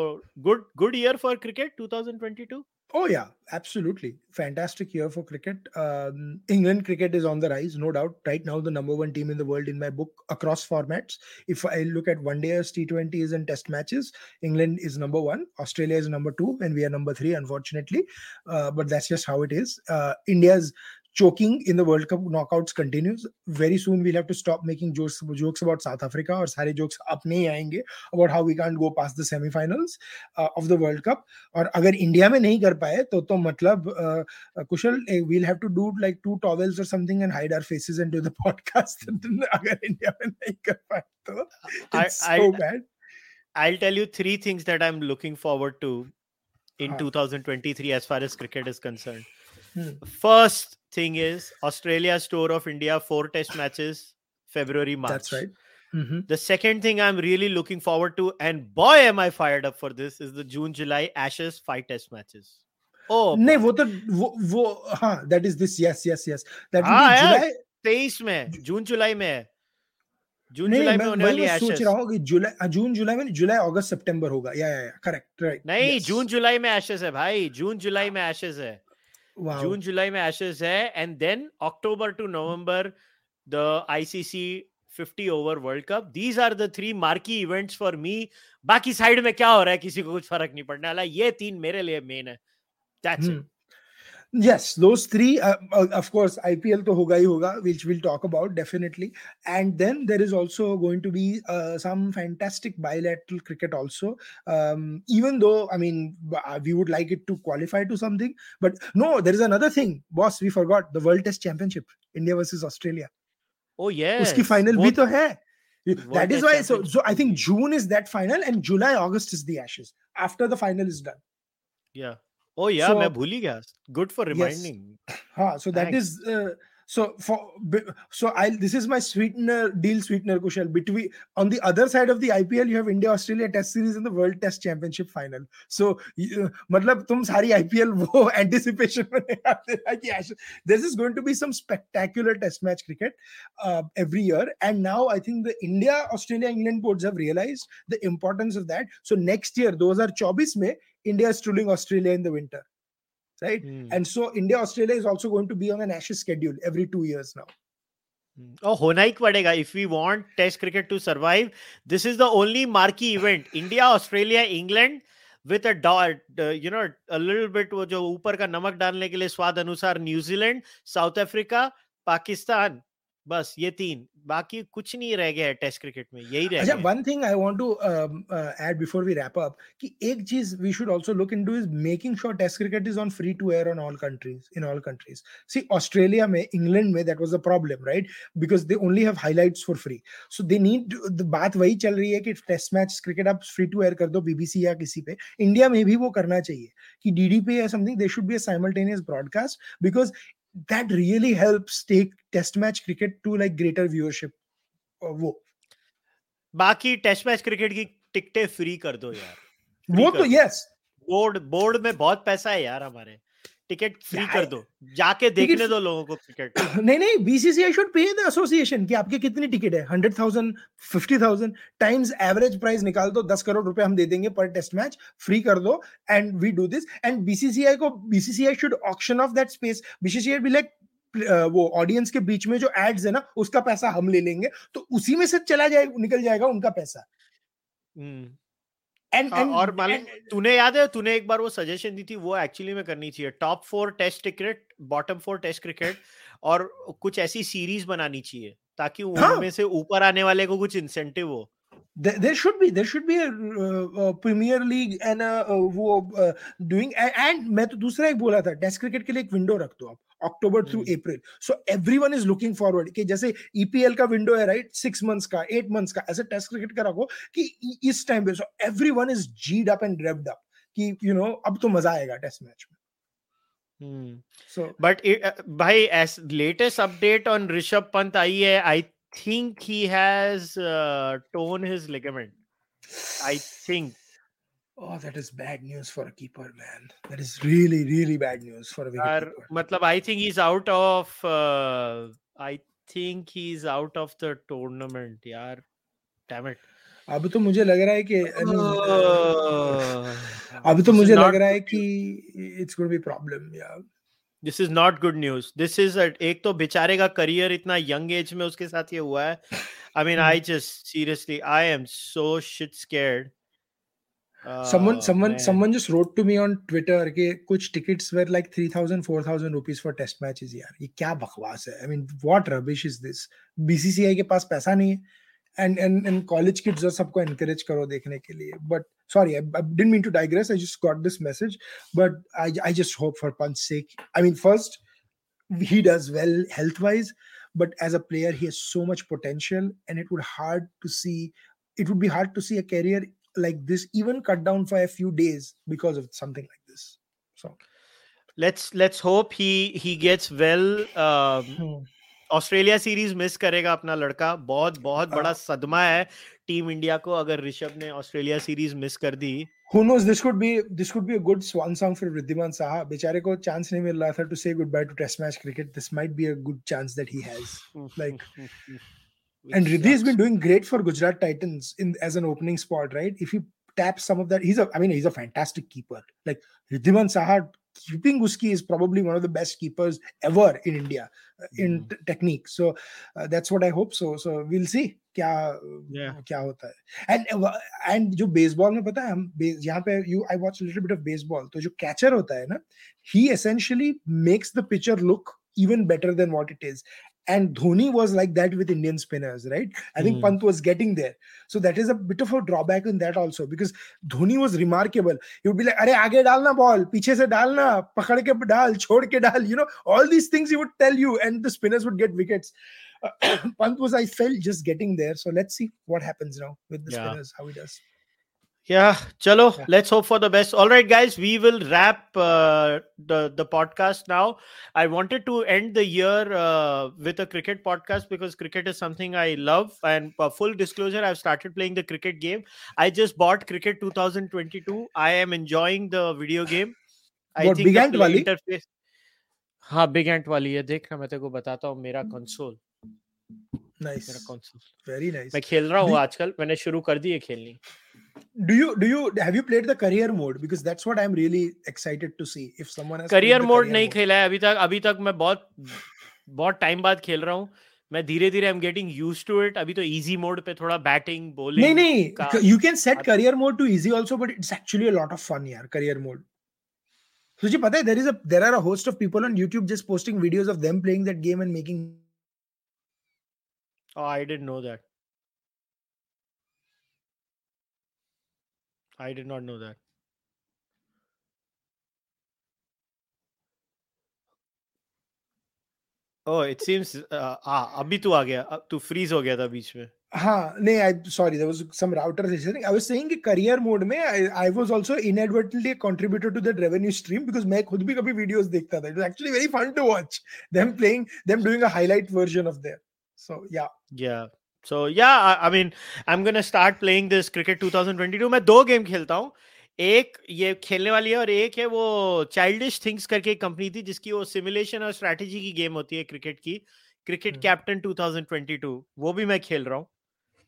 good good year for cricket 2022 Oh yeah, absolutely. Fantastic year for cricket. Um, England cricket is on the rise, no doubt. Right now, the number one team in the world in my book across formats. If I look at one days, T20s, and Test matches, England is number one. Australia is number two, and we are number three, unfortunately. Uh, but that's just how it is. Uh, India's choking in the World Cup knockouts continues. Very soon we'll have to stop making jokes jokes about South Africa or सारे jokes अपने ही आएंगे about how we can't go past the semi-finals uh, of the World Cup. और अगर इंडिया में नहीं कर पाए तो तो मतलब uh, Kushal we'll have to do like two towels or something and hide our faces and do the podcast. अगर इंडिया में नहीं कर पाए तो it's I, so I, bad. I'll tell you three things that I'm looking forward to in 2023 as far as cricket is concerned. Hmm. First thing is Australia's tour of India, four test matches, February, March. That's right. Mm-hmm. The second thing I'm really looking forward to, and boy, am I fired up for this, is the June July Ashes five test matches. Oh, नहीं वो तो वो वो हाँ that is this yes yes yes that will be July तेईस में जून जुलाई में है जून जुलाई में होने वाली एशेस सोच रहा हूँ कि जुलाई जून जुलाई में जुलाई अगस्त सितंबर होगा या या करेक्ट राइट नहीं जून जुलाई में एशेस है भाई जून जुलाई में एशेस है जून जुलाई में एशेस है and then October to November the ICC 50 over world cup these are the three marquee events for me बाकी साइड में क्या हो रहा है? किसी को कुछ फ़र्क नहीं पड़ने वाला। ये तीन मेरे लिए मेन है। That's it yes those three uh, uh, of course ipl to hoga hi hoga which we'll talk about definitely. And then there is also going to be uh, some fantastic bilateral cricket also. Um, even though i mean uh, we would like it to qualify to something but no there is another thing. Boss we forgot the world test championship india versus australia. Oh yeah uski final bhi to hai. That is why so so i think june is that final and july august is the ashes after the final is done. Yeah Oh yeah, so, मैं भूल ही गया. Good for reminding. Yes. हाँ, so that Thanks. is uh, so for so I this is my sweetener deal sweetener Kushal. Between on the other side of the IPL, you have India Australia Test Series and the World Test Championship final. So uh, मतलब तुम सारी IPL वो anticipation में आते हैं कि this is going to be some spectacular Test match cricket uh, every year. And now I think the India Australia England boards have realized the importance of that. So next year, those are 24 में India is ruling Australia in the winter, right? Mm. And so India Australia is also going to be on an Ashes schedule every two years now. Oh, होना ही पड़ेगा if we want Test cricket to survive. This is the only marquee event. India, Australia, England with a dot, uh, you know, a little bit वो जो ऊपर का नमक डालने के लिए स्वाद अनुसार न्यूजीलैंड साउथ अफ्रीका पाकिस्तान बस ये तीन बाकी कुछ नहीं रह गया है टेस्ट क्रिकेट में यही रह अच्छा one thing I want to add before we wrap up कि एक चीज़ we should also look into is making sure test cricket is on free to air on all countries in all countries see Australia में इंग्लैंड में that was the problem right because they only have highlights for free so they need the बात वही चल रही है कि टेस्ट मैच क्रिकेट आप फ्री टू एयर कर दो बीबीसी या किसी पे। इंडिया में भी वो करना चाहिए कि डीडी पे या something they should be a simultaneous broadcast because that really helps take test match cricket to like greater viewership वो बाकी टेस्ट मैच क्रिकेट की टिकटें फ्री कर दो यार वो तो यस बोर्ड बोर्ड में बहुत पैसा है यार हमारे टिकट फ्री कर दो जाके देखने दो लोगों को क्रिकेट नहीं नहीं BCCI should pay the association कि आपके कितनी टिकट है hundred thousand fifty thousand times average price निकाल दो दस करोड़ रुपए हम दे देंगे पर टेस्ट मैच फ्री कर दो and we do this and BCCI को BCCI should option of that space BCCI be like वो ऑडियंस के बीच में जो एड्स है ना उसका पैसा हम ले लेंगे तो उसी में से चला जाएगा निकल जाएगा उनका पैसा। हम्म। एंड हाँ, और मालूम तूने याद है तूने एक बार वो सजेशन दी थी वो एक्चुअली में करनी चाहिए। Top four test cricket bottom four test cricket और कुछ ऐसी सीरीज़ बनानी चाहिए ताकि हाँ. उनमें से ऊपर आने वाले को कुछ इंसेंटिव हो। There should be there should be a, uh, a premier league and a, uh, वो uh, doing and मैं तो दूसरा एक बोला था टेस्ट क्रिकेट के लिए एक विंडो रख दो आप। October through April so everyone is looking forward कि जैसे ईपीएल का विंडो है राइट सिक्स मंथ्स का एट मंथ्स का ऐसे टेस्ट क्रिकेट का रखो कि इस टाइम पे so everyone is geed up and revved up कि यू you नो know, अब तो मज़ा आएगा टेस्ट मैच में। So but uh, भाई as latest update on Rishabh Pant आई है I think he has uh, torn his ligament. I think. Oh, that is bad news for a keeper, man. That is really, really bad news for a wicket keeper. Matlab, I think he's out of. Uh, I think he's out of the tournament. Yeah, damn it. अब तो मुझे लग रहा है कि अब तो मुझे लग रहा है कि इट्स गोइंग बी प्रॉब्लम या this is not good news this is एक तो बेचारे का करियर इतना यंग एज में उसके साथ ये हुआ है I mean I just seriously I am so shit scared someone someone man. someone just wrote to me on twitter कि कुछ tickets were like 3000 4000 rupees for test matches यार ये क्या बकवास है i mean what rubbish is this bcci के पास पैसा नहीं है and and and college kids और सबको encourage करो देखने के लिए but sorry I, I didn't mean to digress I just got this message but I I just hope for Panch's sake I mean first he does well health wise but as a player he has so much potential and it would hard to see it would be hard to see a career like this even cut down for a few days because of something like this. So let's let's hope he he gets well um Australia series miss करेगा अपना लड़का। बहुत बहुत uh, बड़ा सदमा है टीम इंडिया को अगर ऋषभ ने ऑस्ट्रेलिया सीरीज़ मिस कर दी। Who knows this could be this could be a good swan song for Wriddhiman Saha बेचारे को चांस नहीं मिल रहा था to say goodbye to test match cricket this might be a good chance that he has like and Riddhi has been doing great for Gujarat Titans in as an opening spot right if he taps some of that he's a I mean he's a fantastic keeper like Riddhiman Saha keeping Uski is probably one of the best keepers ever in India uh, in mm. t- technique. So uh, that's what I hope. So so we'll see क्या yeah. क्या होता है एंड एंड जो बेसबॉल में पता है हम यहाँ पे you I watch little bit of baseball तो जो कैचर होता है ना he essentially makes the picture look even better than what it is and Dhoni was like that with Indian spinners, right? I think mm. Pant was getting there. So that is a bit of a drawback in that also because Dhoni was remarkable. He would be like, Are aage dalna ball, piche se dalna, pakad ke dal, chhod ke dal, you know, all these things he would tell you, and the spinners would get wickets. Uh, Pant was, I felt, just getting there. So let's see what happens now with the yeah. spinners, how he does Yeah, chalo. Yeah. Let's hope for the best. All right, guys, we will wrap uh, the the podcast now. I wanted to end the year uh, with a cricket podcast because cricket is something I love. And uh, full disclosure, I've started playing the cricket game. I just bought Cricket 2022. I am enjoying the video game. I what, think big ant wali? interface. हाँ बिग एंट वाली है देख मैं तेरे को बताता हूँ मेरा कंसोल नाइस मेरा कंसोल वेरी नाइस मैं खेल रहा हूँ आजकल मैंने शुरू कर दी है खेलनी do you do you have you played the career mode because that's what i'm really excited to see if someone has career mode नहीं खेला है अभी तक अभी तक मैं बहुत बहुत टाइम बाद खेल रहा हूँ मैं धीरे धीरे I am getting used to it अभी तो इजी मोड पे थोड़ा बैटिंग बॉलिंग नहीं नहीं you can set career mode to easy also but it's actually a lot of fun यार करियर मोड तुझे पता है there is a there are a host of people on YouTube just posting videos of them playing that game and making Oh, I didn't know that. I did not know that. Oh, it seems uh, ah, अभी तू आ गया तू फ्रीज हो गया था बीच में हाँ नहीं I sorry there was some router session I was saying कि करियर मोड में I was also inadvertently contributor to that revenue stream because मैं खुद भी कभी वीडियोस देखता था it was actually very fun to watch them playing them doing a highlight version of their so yeah yeah so yeah I mean I am gonna start playing this cricket 2022 मैं दो गेम खेलता हूँ। एक ये खेलने वाली है और एक है वो चाइल्डिश थिंग्स करके एक कंपनी थी जिसकी वो सिमुलेशन और स्ट्रेटजी की गेम होती है क्रिकेट की। क्रिकेट कैप्टन 2022 वो भी मैं खेल रहा हूँ।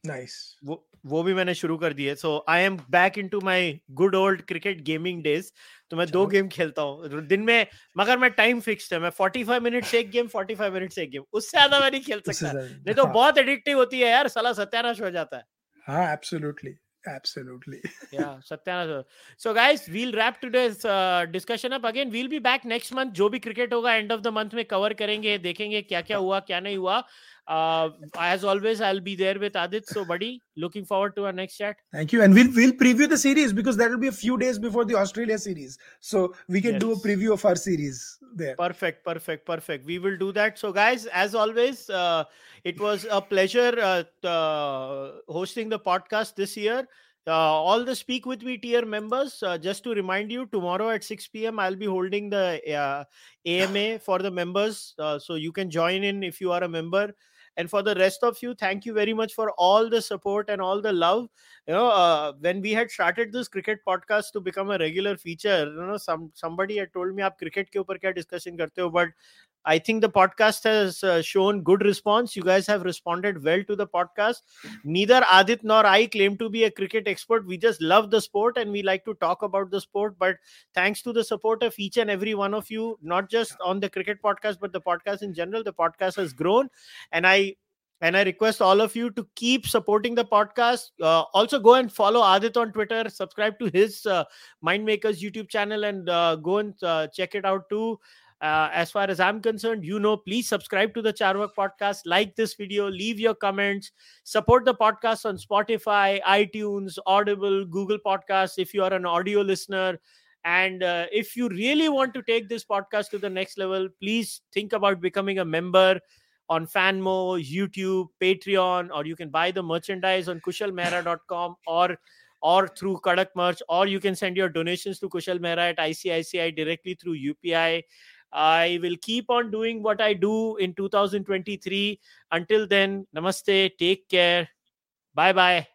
Nice. वो वो भी मैंने शुरू कर दी है। So I am back into my good old cricket gaming days तो मैं दो गेम खेलता हूँ। दिन में मगर मैं टाइम फिक्स्ड है। मैं 45 मिनट से एक गेम 45 मिनट से एक गेम उससे ज़्यादा मैं नहीं खेल सकता। नहीं। तो हाँ। बहुत एडिक्टिव होती है यार। साला सत्यानाश हो जाता है। हाँ absolutely absolutely yeah satyana so guys we'll wrap today's uh, discussion up again. We'll be back next month जो भी क्रिकेट होगा एंड ऑफ़ द मंथ में कवर करेंगे देखेंगे क्या क्या हुआ क्या नहीं हुआ। Uh, as always, I'll be there with Adit. So, buddy, looking forward to our next chat. Thank you, and we'll we'll preview the series because that will be a few days before the Australia series, so we can yes. do a preview of our series there. Perfect, perfect, perfect. We will do that. So, guys, as always, uh, it was a pleasure uh, uh, hosting the podcast this year. Uh, all the speak with me tier members uh, just to remind you tomorrow at 6 p.m i'll be holding the uh, ama for the members uh, so you can join in if you are a member and for the rest of you thank you very much for all the support and all the love you know uh, when we had started this cricket podcast to become a regular feature you know some somebody had told me aap cricket ke upar kya discussion karte ho but I think the podcast has uh, shown good response. You guys have responded well to the podcast. Neither Adit nor I claim to be a cricket expert. We just love the sport and we like to talk about the sport. But thanks to the support of each and every one of you, not just on the cricket podcast, but the podcast in general, the podcast has grown. And I and I request all of you to keep supporting the podcast. Uh, also, go and follow Adit on Twitter. Subscribe to his uh, Mindmakers YouTube channel and uh, go and uh, check it out too. Uh, as far as I'm concerned, you know, please subscribe to the Charvak podcast, like this video, leave your comments, support the podcast on Spotify, iTunes, Audible, Google Podcasts if you are an audio listener. And uh, if you really want to take this podcast to the next level, please think about becoming a member on Fanmo, YouTube, Patreon, or you can buy the merchandise on kushalmehra.com or or through Kadak Merch, or you can send your donations to Kushal Mehra at ICICI directly through UPI. I will keep on doing what I do in 2023. Until then, namaste, take care, bye bye.